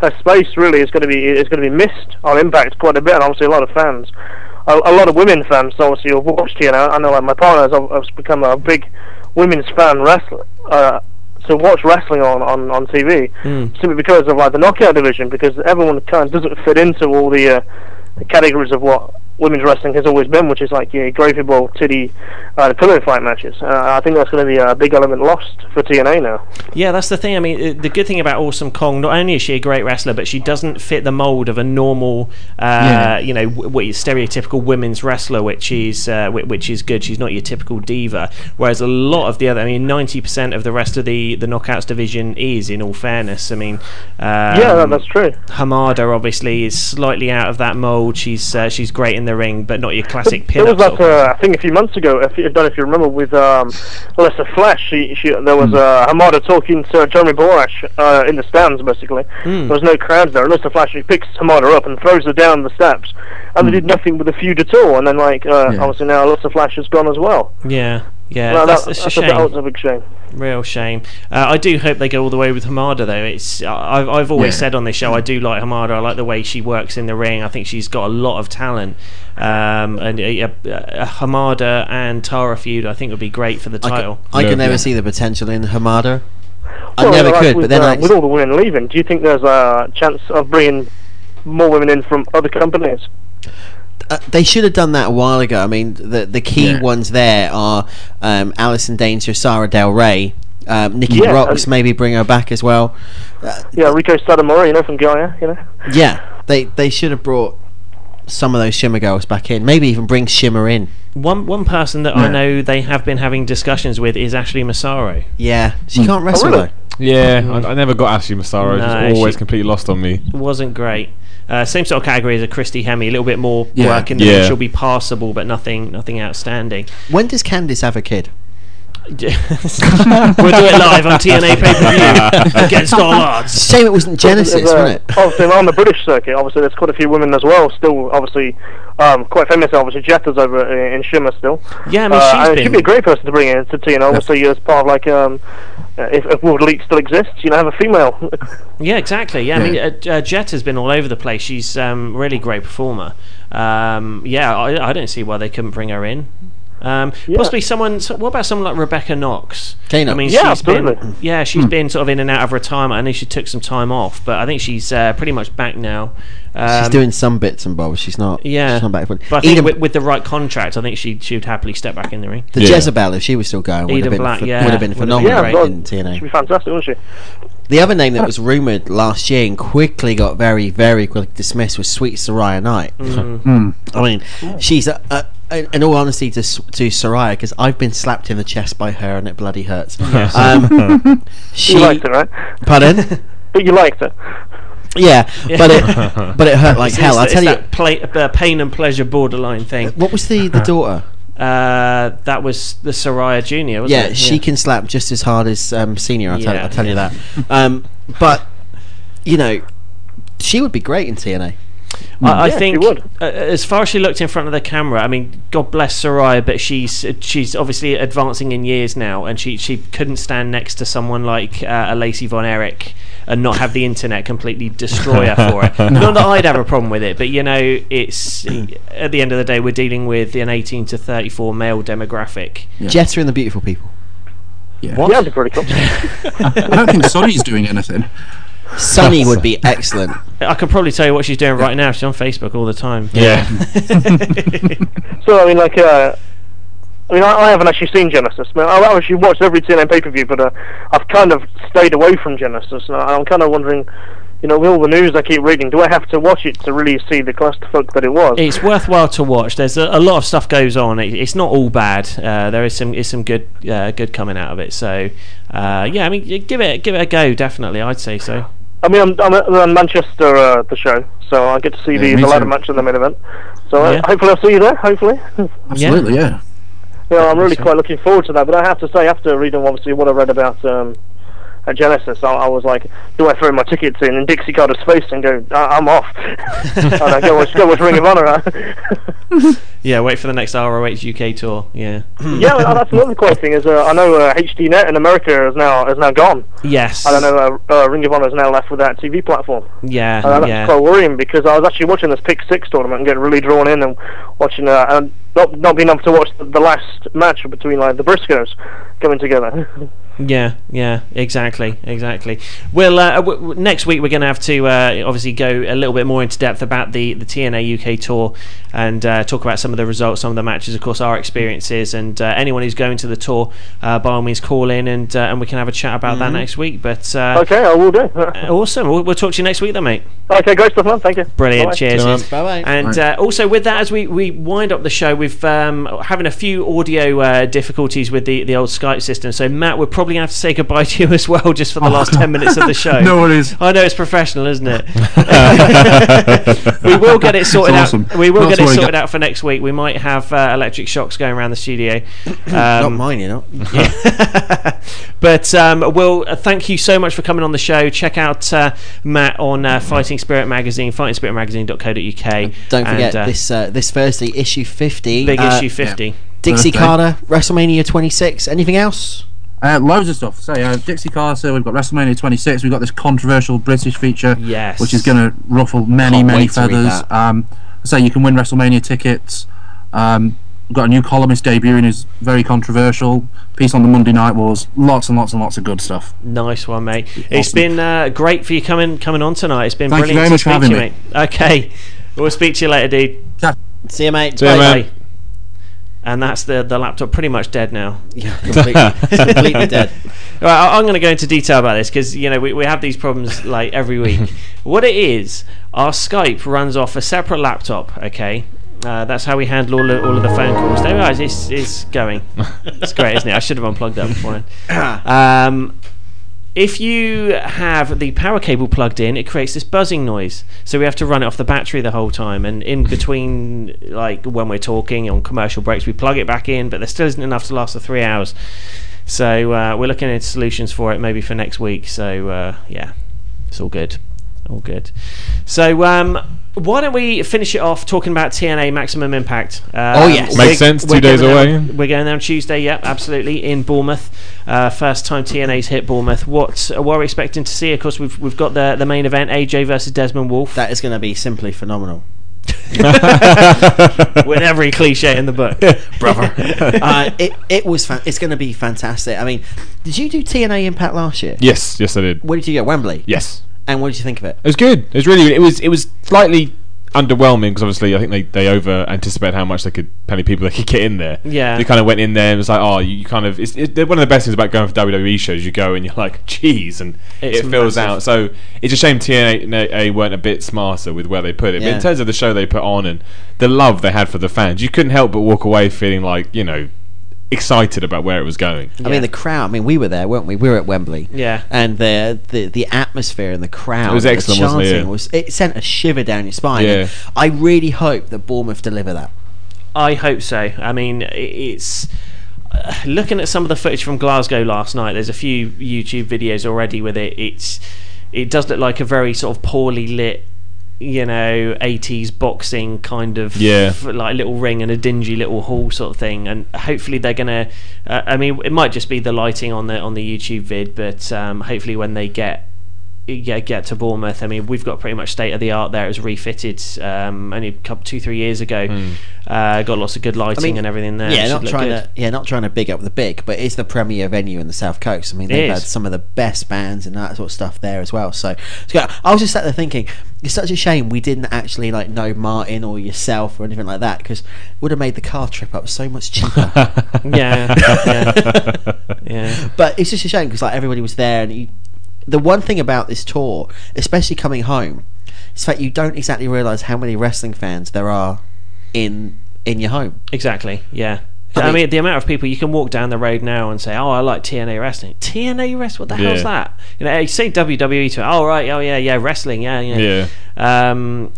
her space really is going to be is going to be missed on Impact quite a bit, and obviously a lot of fans. A, a lot of women fans, obviously, who've watched here. And I, I know, like my partner has, has become a big women's fan wrestler. Uh, to watch wrestling on, on, on TV Mm. simply because of like the knockout division because everyone kind of doesn't fit into all the, uh, the categories of what women's wrestling has always been, which is like your gravy bowl, titty, uh, the pillow fight matches. Uh, I think that's going to be a big element lost for TNA now. Yeah, that's the thing. I mean, the good thing about Awesome Kong, not only is she a great wrestler, but she doesn't fit the mold of a normal, uh, Yeah. you know, w- w- stereotypical women's wrestler, which is uh, whi- which is good. She's not your typical diva. Whereas a lot of the other, I mean, ninety percent of the rest of the the knockouts division is. In all fairness, I mean, um, yeah, that's true. Hamada obviously is slightly out of that mold. She's uh, she's great in the ring, but not your classic There pin. was that, uh, I think, a few months ago. If you, I don't know if you remember with um, Alissa Flash. She, she, there was uh, Hamada talking to Jeremy Borash uh, in the stands. Basically, Hmm. there was no crowds there. Alissa Flash she picks Hamada up and throws her down the steps, and they did nothing with the feud at all. And then, like, uh, Yeah. obviously now Alissa Flash has gone as well. Yeah, yeah, Well, that's, that- that's a that's shame. that was a big shame. Real shame. Uh, I do hope they go all the way with Hamada, though. It's I- I've I've always Yeah. said on this show I do like Hamada. I like the way she works in the ring. I think she's got a lot of talent. Um, and a, a, a Hamada and Tara feud, I think would be great for the I title. can, I can never see the potential in Hamada. I Well, never like could, with, but then uh, I with all the women leaving, do you think there's a chance of bringing more women in from other companies? Uh, they should have done that a while ago. I mean, the the key Yeah. ones there are um, Alison Danger, Sara Del Rey, um, Nikki Yeah, Roxx. maybe bring her back as well. Uh, Yeah, Meiko Satomura, you know, from Gaia, you know. yeah, they they should have brought some of those Shimmer girls back in. Maybe even bring Shimmer in. One one person that I know they have been having discussions with is Ashley Massaro. Yeah, she can't wrestle really? though. Yeah, I, I never got Ashley Massaro. No, She's always she- completely lost on me. Wasn't great. Uh, same sort of category as a Christy Hemme, a little bit more Yeah. work in the Yeah. She'll be passable, but nothing nothing outstanding. When does Candice have a kid? we'll do it live on TNA pay per view against all odds. Shame it wasn't Genesis, uh, wasn't it? Obviously, on the British circuit, obviously, there's quite a few women as well. Still, obviously, um, quite famous. Obviously, Jetta's over in, in Shimmer still. Yeah, I mean, uh, she's and been- she'd be a great person to bring in to TNA. Obviously, as part of like, um, uh, if, if World Elite still exists, you know, have a female. Yeah, exactly. Yeah, I mean, uh, uh, Jet has been all over the place. She's um, really great performer. Um, yeah, I, I don't see why they couldn't bring her in. Um, Possibly someone. So what about someone like Rebecca Knox? Kay I mean, Yeah, she's been yeah, she's Hmm. been sort of in and out of retirement. I know she took some time off, but I think she's uh, pretty much back now. Um, she's doing some bits and bobs. She's not. Yeah, she's not back. but I think Eden, with, with the right contract, I think she she would happily step back in the ring. the Jezebel, if she was still going, would Eden have been Black, ph- yeah, would have been would have been phenomenal yeah, in she'd be fantastic, wouldn't she? The other name that was rumored last year and quickly got very, very quickly dismissed was Sweet Saraya Knight. Mm. I mean, she's a, a, a- in all honesty to to Saraya because I've been slapped in the chest by her and it bloody hurts. Yes. Um, she you liked it, right? Pardon? but you liked it. Yeah, but it but it hurt like It's- hell. I'll tell you. that play, uh, pain and pleasure borderline thing. What was the the daughter? Uh, that was the Saraya Junior. Wasn't yeah, it? she can slap just as hard as um, senior. I'll, tell, Yeah, I'll tell you that. Um, but you know, she would be great in TNA. I, I Yeah, she think would. Uh, as far as she looked in front of the camera, I mean, God bless Saraya, but she's she's obviously advancing in years now, and she she couldn't stand next to someone like uh, a Lacey Von Erich and not have the internet completely destroy her for it. Not that I'd have a problem with it, but you know, it's at the end of the day, we're dealing with an 18 to 34 male demographic. Jetta and the Beautiful People. Yeah. Yeah, that'd pretty cool. I don't think Sunny's doing anything. Sunny would be excellent. I could probably tell you what she's doing right now. She's on Facebook all the time. Yeah. So I mean, like, uh, I mean, I, I haven't actually seen Genesis. I mean, I've actually watched every TNA pay per view, but uh, I've kind of stayed away from Genesis. And I'm kind of wondering, you know, with all the news I keep reading, do I have to watch it to really see the clusterfuck that it was? It's worthwhile to watch. There's a, a lot of stuff goes on. It, it's not all bad. Uh, there is some is some good uh, good coming out of it. So uh, yeah, I mean, give it give it a go. Definitely, I'd say so. I mean, I'm, I'm at uh, Manchester, uh, the show, so I get to see Yeah, the, me the ladder too. match and the main event. So uh, Yeah. hopefully I'll see you there. Hopefully. Absolutely, yeah. Yeah, I'm really quite looking forward to that. But I have to say, after reading obviously what I read about um, at Genesis, I, I was like, do I throw my tickets in and Dixie Carter's face and go, I- I'm off? and I go watch, go watch Ring of Honor. Yeah, wait for the next ROH UK tour. Yeah. yeah, well, that's another quite thing. Is uh, I know uh, HDNet in America is now is now gone. Yes. I don't know. Uh, uh, Ring of Honor is now left with that TV platform. Yeah. Uh, that's yeah. quite worrying because I was actually watching this Pick Six tournament and getting really drawn in and watching uh, and not not being able to watch the, the last match between like the Briscoes coming together. Yeah, yeah, exactly, exactly. Well, uh, w- w- next week we're going to have to uh, obviously go a little bit more into depth about the, the TNA UK tour and uh, talk about some of the results, some of the matches, of course, our experiences, and uh, anyone who's going to the tour, uh, by all means, call in and uh, and we can have a chat about that Mhm. next week. But uh, okay, I will do. awesome. We'll, we'll talk to you next week, then, mate. okay, great stuff, man. Thank you. Brilliant. Bye-bye. Cheers. Bye-bye. And uh, also with that, as we, we wind up the show, we've um, having a few audio uh, difficulties with the, the old Skype system. So Matt, we're probably going to have to say goodbye to you as well, just for the Oh, last God. ten minutes of the show. No worries. I know it's professional, isn't it? we will get it sorted It's awesome. out. We will Not get it sorted guys. out for next week. We might have uh, electric shocks going around the studio. Not Um, mine, you know. but um, Will, uh, thank you so much for coming on the show. Check out uh, Matt on uh, Fighting Spirit Magazine, fightingspiritmagazine.co.uk. Don't forget And, uh, this uh, this Thursday, issue fifty. Big uh, issue 50. Dixie Thursday. Carter, WrestleMania twenty six. Anything else? Uh, loads of stuff. So, uh, Dixie Carter, we've got WrestleMania 26, we've got this controversial British feature, Yes. which is going to ruffle many, Can't many wait to read feathers. that. Um, so, you can win WrestleMania tickets. Um, we've got a new columnist debuting who's very controversial. Piece on the Monday Night Wars. Lots and lots and lots of good stuff. Nice one, mate. It's been uh, great for you coming coming on tonight. It's been Thank you brilliant very to much for speak to you, having mate. Okay, we'll speak to you later, dude. See you, mate. See you, Bye. man. And that's the the laptop pretty much dead now. Yeah, completely, completely dead. All right, I- I'm going to go into detail about this because you know we, we have these problems like every week. what it is, our Skype runs off a separate laptop. Okay, uh, that's how we handle all of, all of the phone calls. There we are. It's, it's going. It's great, isn't it? I should have unplugged that beforehand. Um, if you have the power cable plugged in, it creates this buzzing noise. So we have to run it off the battery the whole time. And in between, like when we're talking on commercial breaks, we plug it back in, but there still isn't enough to last for three hours. So uh, we're looking at solutions for it, maybe for next week. So uh, yeah, it's all good, all good. So um, why don't we finish it off talking about TNA Maximum Impact? Um, Oh, yes. Makes sense, two days away. down- we're going there on Tuesday. Yep, absolutely in Bournemouth. Uh, first time TNA's hit Bournemouth. What uh, what are we expecting to see? Of course, we've we've got the the main event: AJ versus Desmond Wolfe. That is going to be simply phenomenal. with every cliche in the book, brother. uh, it it was fan- it's going to be fantastic. I mean, did you do TNA Impact last year? Yes, yes, I did. Where did you go? Wembley. Yes. And what did you think of it? It was good. It was really. It was. It was slightly underwhelming because obviously I think they, they over anticipated how much they could how many people they could get in there. Yeah. They kind of went in there and it was like, oh, you, kind of. It's, it, one of the best things about going for WWE shows. You go and you're like, geez, and It's it fills massive. out. So it's a shame TNA weren't a bit smarter with where they put it. But in terms of the show they put on and the love they had for the fans, you couldn't help but walk away feeling like you know excited about where it was going. I mean, the crowd. I mean, we were there, weren't we? We were at Wembley. Yeah. And the the, the atmosphere and the crowd. It was and the excellent, wasn't it? Yeah. was it sent a shiver down your spine. Yeah. I really hope that Bournemouth deliver that. I hope so. I mean, it's uh, looking at some of the footage from Glasgow last night. There's a few YouTube videos already with it. It's it does look like a very sort of poorly lit, you know, 80s boxing kind of Yeah. f- like little ring and a dingy little hall sort of thing. And hopefully they're gonna. Uh, I mean, it might just be the lighting on the on the YouTube vid, but um, hopefully when they get yeah, get to Bournemouth. I mean, we've got pretty much state of the art there. It was refitted um, only a couple, two, three years ago. Uh, got lots of good lighting I mean, and everything there. Yeah, not trying good. to yeah, not trying to big up the big, but it's the premier venue in the south coast. I mean, they've had some of the best bands and that sort of stuff there as well. So, it's good. I was just sat there thinking, it's such a shame we didn't actually like know Martin or yourself or anything like that because it would have made the car trip up so much cheaper. Yeah, yeah, yeah. But it's just a shame because like everybody was there, and you, the one thing about this tour, especially coming home, is that you don't exactly realise how many wrestling fans there are in in your home. Exactly. Yeah. I I mean, mean- the amount of people you can walk down the road now and say, "Oh, I like TNA wrestling." TNA wrestling? What the hell's Yeah. that? You know, you say WWE to, it, "Oh, right, oh yeah, yeah, wrestling, yeah, yeah." Yeah. Um,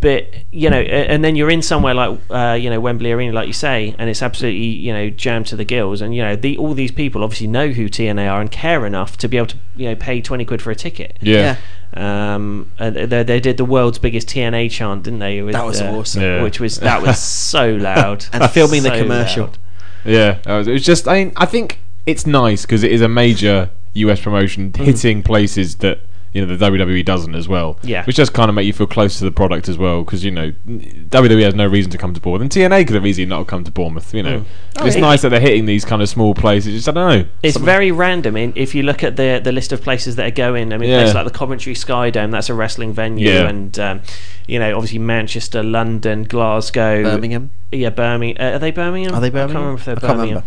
but you know, and then you're in somewhere like uh, you know Wembley Arena, like you say, and it's absolutely you know jammed to the gills, and you know the, all these people obviously know who TNA are and care enough to be able to you know pay twenty quid for a ticket. Yeah. Um, and they, they did the world's biggest TNA chant, didn't they? With, That was uh, awesome. Yeah. Which was that was so loud. And filming the commercial. loud. Yeah, was, it was just. I mean, I think it's nice because it is a major US promotion hitting places that you know the WWE doesn't as well. Yeah. which just kind of make you feel close to the product as well because you know WWE has no reason to come to Bournemouth, and TNA could have easily not have come to Bournemouth. You know, Mm. it's Oh, nice that they're hitting these kind of small places. Just I don't know. It's Some- very random. In, if you look at the the list of places that are going, I mean, Yeah. places like the Coventry Sky Dome, that's a wrestling venue, Yeah. and um, you know, obviously Manchester, London, Glasgow, Birmingham. Yeah, Birmingham. Uh, are they Birmingham? Are they Birmingham? I can't Birmingham? remember if they're I Birmingham.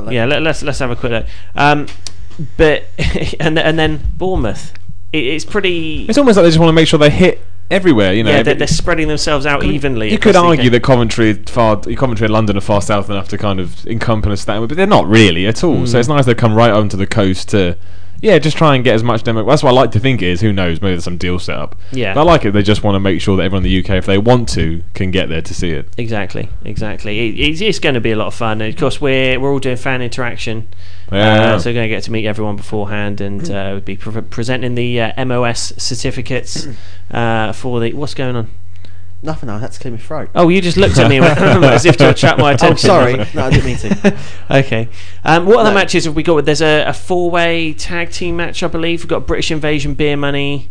Ooh, like yeah, let, let's let's have a quick look. Um, but and and then Bournemouth. It, it's pretty. It's almost like they just want to make sure they hit everywhere. You know, yeah, they're, they're spreading themselves out evenly. You could argue UK. that Coventry, far, Coventry and London are far south enough to kind of encompass that, but they're not really at all. So Mm. it's nice they come right onto the coast to, yeah, just try and get as much demo. That's what I like to think it is. Who knows? Maybe there's some deal set up. Yeah. but I like it. They just want to make sure that everyone in the UK, if they want to, can get there to see it. Exactly, exactly. It, it's, it's going to be a lot of fun. And of course, we're we're all doing fan interaction, Yeah. uh, so we're going to get to meet everyone beforehand and uh, we'll be pre- presenting the uh, MOS certificates uh, for the. What's going on? Nothing. I had to clear my throat. Oh, you just looked at me went, as if to attract my attention. Oh, attention. sorry. No, I didn't mean to. okay. Um, what other No. matches have we got? There's a, a four-way tag team match, I believe. We've got British Invasion, Beer Money.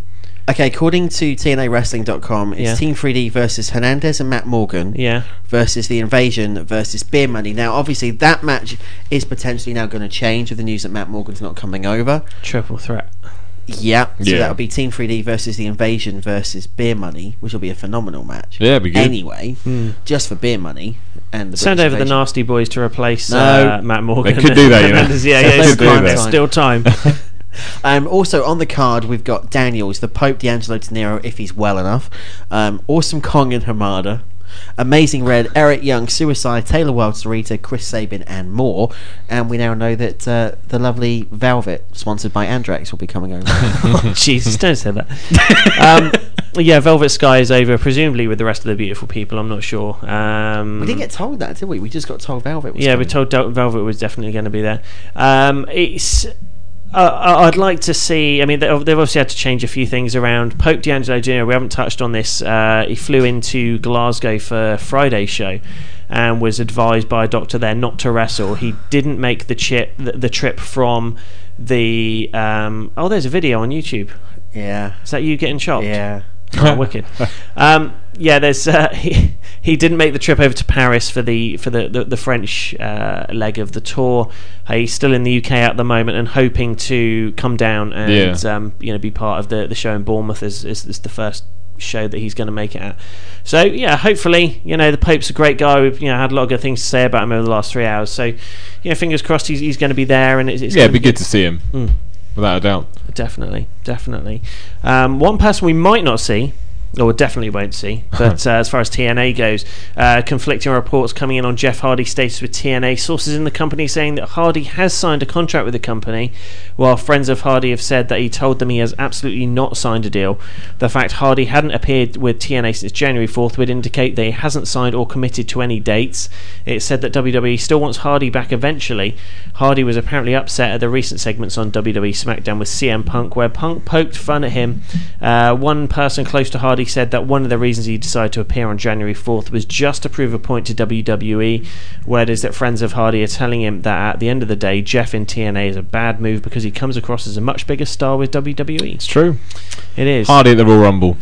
Okay, according to TNAWrestling.com, it's Yeah. Team 3D versus Hernandez and Matt Morgan Yeah. versus The Invasion versus Beer Money. Now, obviously, that match is potentially now going to change with the news that Matt Morgan's not coming over. Triple threat. Yeah, so Yeah. that'll be Team 3D versus The Invasion versus Beer Money, which will be a phenomenal match. Yeah, it'd be good. Anyway, just for Beer Money and the Send British over the Invasion. Nasty Boys to replace No. uh, Matt Morgan. They could do that, you know. Hernandez. Yeah, They yeah, could do time. that. There's still time. Um, also on the card, we've got Daniels, the Pope D'Angelo Dinero, if he's well enough. Um, awesome Kong and Hamada. Amazing Red, Eric Young, Suicide, Taylor Wilde, Sarita, Chris Sabin, and more. And we now know that uh, the lovely Velvet, sponsored by Andrax, will be coming over. Oh, Jesus, don't say that. um, yeah, Velvet Sky is over, presumably with the rest of the beautiful people. I'm not sure. Um, we didn't get told that, did we? We just got told Velvet was yeah, coming. we told Del- Velvet was definitely going to be there. Um, it's. Uh, I- I'd like to see. I mean, they- they've obviously had to change a few things around. Pope D'Angelo Jr. We haven't touched on this. Uh, he flew into Glasgow for Friday's show, and was advised by a doctor there not to wrestle. He didn't make the chip the, the trip from the. Um, oh, there's a video on YouTube. Yeah. Is that you getting chopped? Yeah. Oh, wicked. Um, yeah, there's uh, he, he didn't make the trip over to Paris for the for the the, the French uh, leg of the tour. Uh, he's still in the UK at the moment and hoping to come down and Yeah. um, you know be part of the the show in Bournemouth as is, is the first show that he's going to make it at. So yeah, hopefully you know the Pope's a great guy. We've you know had a lot of good things to say about him over the last three hours. So you know, fingers crossed he's, he's going to be there and it's, it's yeah, it'd be good to see him, Mm. without a doubt. Definitely, definitely. Um, one person we might not see, or definitely won't see, but uh, as far as TNA goes, uh, conflicting reports coming in on Jeff Hardy's status with TNA. Sources in the company saying that Hardy has signed a contract with the company, while friends of Hardy have said that he told them he has absolutely not signed a deal. The fact Hardy hadn't appeared with TNA since January 4th would indicate that he hasn't signed or committed to any dates. It said that WWE still wants Hardy back eventually. Hardy was apparently upset at the recent segments on WWE SmackDown with CM Punk, where Punk poked fun at him. Uh, one person close to Hardy said that one of the reasons he decided to appear on January 4th was just to prove a point to WWE, where it is that friends of Hardy are telling him that at the end of the day, Jeff in TNA is a bad move because he comes across as a much bigger star with WWE. It's true. It is. Hardy at the Royal Rumble.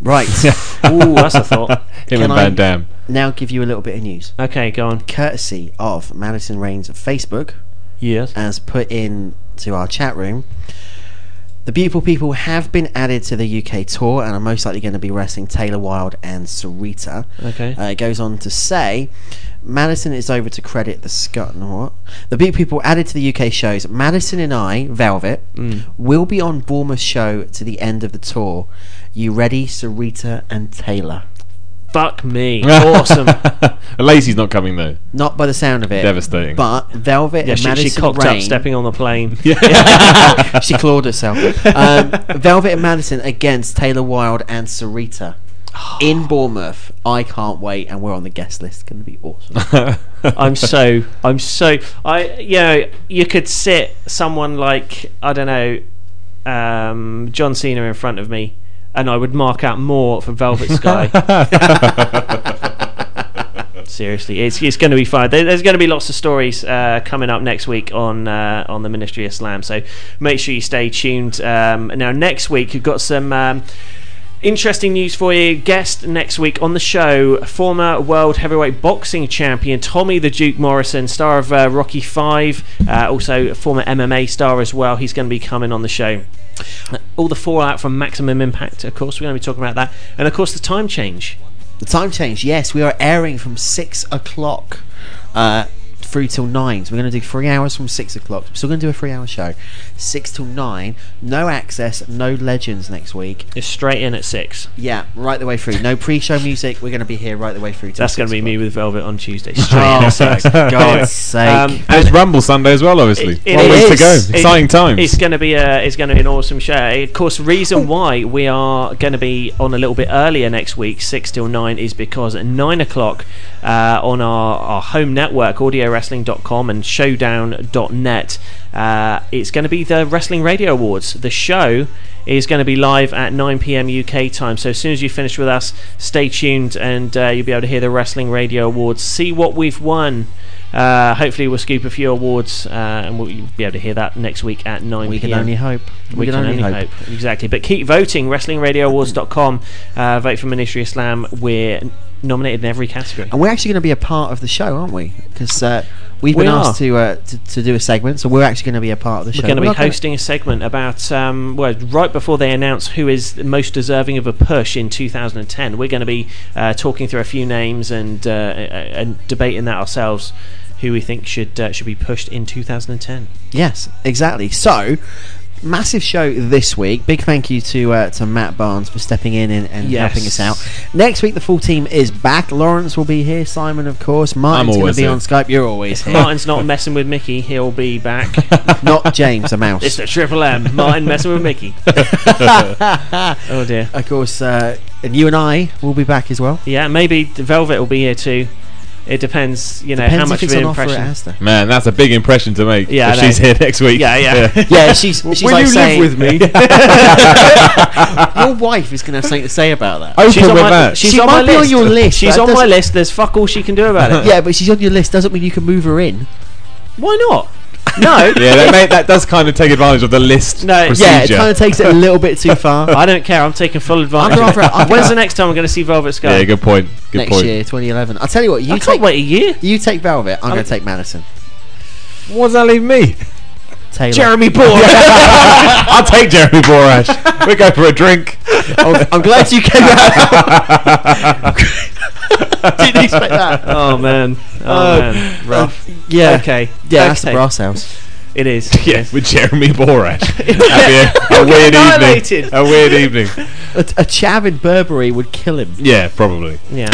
Right. Ooh, that's a thought. Him Can and Van Dam. now give you a little bit of news? Okay, go on. Courtesy of Madison Rayne's Facebook. Yes. As put in to our chat room. The Beautiful People have been added to the UK tour and are most likely going to be wrestling Taylor Wilde and Sarita. Okay. Uh, it goes on to say. Madison is over to credit the Scott. and what? The Beautiful People added to the UK shows. Madison and I, Velvet, Mm. will be on Bournemouth show to the end of the tour. You ready, Sarita and Taylor? Fuck me. Awesome. Lacey's not coming though. Not by the sound of it. Devastating. But Velvet Yeah, and she, she Madison cocked Rayne. up stepping on the plane. she clawed herself. Um, Velvet and Madison against Taylor Wilde and Sarita in Bournemouth. I can't wait, and we're on the guest list. It's Going to be awesome. I'm so I'm so I you know you could sit someone like I don't know um, John Cena in front of me and I would mark out more for Velvet Sky. Seriously, it's it's going to be fun. There, there's going to be lots of stories uh, coming up next week on uh, on the Ministry of Slam. So make sure you stay tuned. Um, now next week we've got some. Um, Interesting news for you. Guest next week on the show, former world heavyweight boxing champion Tommy the Duke Morrison, star of uh, Rocky Five, uh, also a former MMA star as well. He's going to be coming on the show. All the fallout from Maximum Impact, of course, we're going to be talking about that, and of course the time change. the time change. Yes, we are airing from six o'clock. Uh, through till nine. So we're going to do three hours from six o'clock. We're still going to do a three hour show. Six till nine. No access, no legends next week. Just straight in at six. Yeah, right the way through. No pre show music. We're going to be here right the way through. till That's going to six be me with Velvet on Tuesday. Straight Oh, in at six. God's sake. um, And it's Rumble Sunday as well, obviously. It- it One week to is. go. It- Exciting times. It's going to be a it's going to be an awesome show. Of course, reason why we are going to be on a little bit earlier next week, six till nine, is because at nine o'clock uh, on our, our home network, AudioWrestling.com and Showdown.net, uh, it's going to be the Wrestling Radio Awards. The show is going to be live at 9 p.m. UK time. So as soon as you finish with us, stay tuned and uh, you'll be able to hear the Wrestling Radio Awards. See what we've won. Uh, hopefully, we'll scoop a few awards, uh, and we'll be able to hear that next week at 9 We p.m. can only hope. We, can, only hope. Exactly. But keep voting. WrestlingRadioAwards.com. Uh, vote for Ministry of Slam. We're nominated in every category. And we're actually going to be a part of the show, aren't we? Because uh, we've We been are. asked to, uh, to to do a segment, so we're actually going to be a part of the show. We're going to be hosting a segment about, um, well, right before they announce who is most deserving of a push in 2010. We're going to be uh, talking through a few names and uh, and debating that ourselves, who we think should uh, should be pushed in 2010. Yes, exactly. So, massive show this week. Big thank you to uh, to Matt Barnes for stepping in and, and Yes. helping us out. Next week, the full team is back. Lawrence will be here. Simon, of course. Martin's going to be here. on Skype. You're always here. Martin's not messing with Mickey. He'll be back. Not James, a mouse. It's the Triple M. Martin messing with Mickey. oh dear. Of course, uh, and you and I will be back as well. Yeah, maybe Velvet will be here too. It depends, you know, Depends how much of an on offer at impression. Man, that's a big impression to make. Yeah, if she's here next week. Yeah, yeah. Yeah, she's, she's Will like you saying, live with me? Your wife is going to have something to say about that. Open She's on with my, that. she's She on might my be on list. your list, She's on my list. There's fuck all she can do about it. yeah, but she's on your list. Doesn't mean you can move her in. Why not? No. yeah, that, may, that does kind of take advantage of the list No, procedure. Yeah, it kind of takes it a little bit too far. I don't care. I'm taking full advantage. I'm of gonna it. offer- I'm When's the next time I'm going to see Velvet Sky? Yeah, good point. Good Next point. year, 2011. I'll tell you what. You I take can't wait a year. You take Velvet. I'm, I'm- going to take Madison. What does that leave me? Taylor. Jeremy Bourne. I'll take Jeremy Borash. we go for a drink. I'm glad you came out. Didn't expect that. oh man. Oh man. Rough. Yeah. Okay. Yeah, that's the Okay. brass house. It is. yeah, with Jeremy Borash. That'd be a, He'll a get weird annihilated. evening. A weird evening. A, a chav in Burberry would kill him. Yeah, probably. Yeah.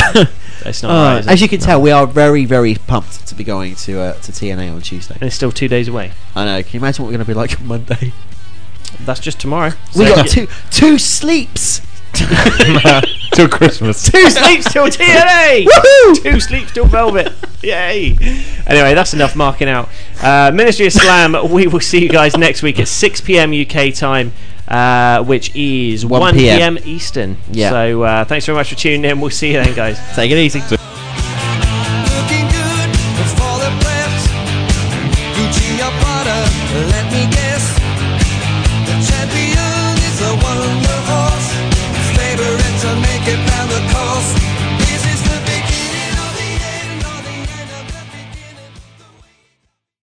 That's not Uh, right. is it? as you can tell, we are very, very pumped to be going to uh, to TNA on Tuesday. and it's still two days away. I know. Can you imagine what we're going to be like on Monday? That's just tomorrow. We So- got two two sleeps. Till Christmas. Two sleeps till TNA. Woohoo! Two sleeps till Velvet. Yay! Anyway, that's enough marking out. Uh, Ministry of Slam. We will see you guys next week at 6 p.m. UK time, uh, which is 1 1 p.m. p.m. Eastern. Yeah. So uh, thanks very much for tuning in. We'll see you then, guys. Take it easy.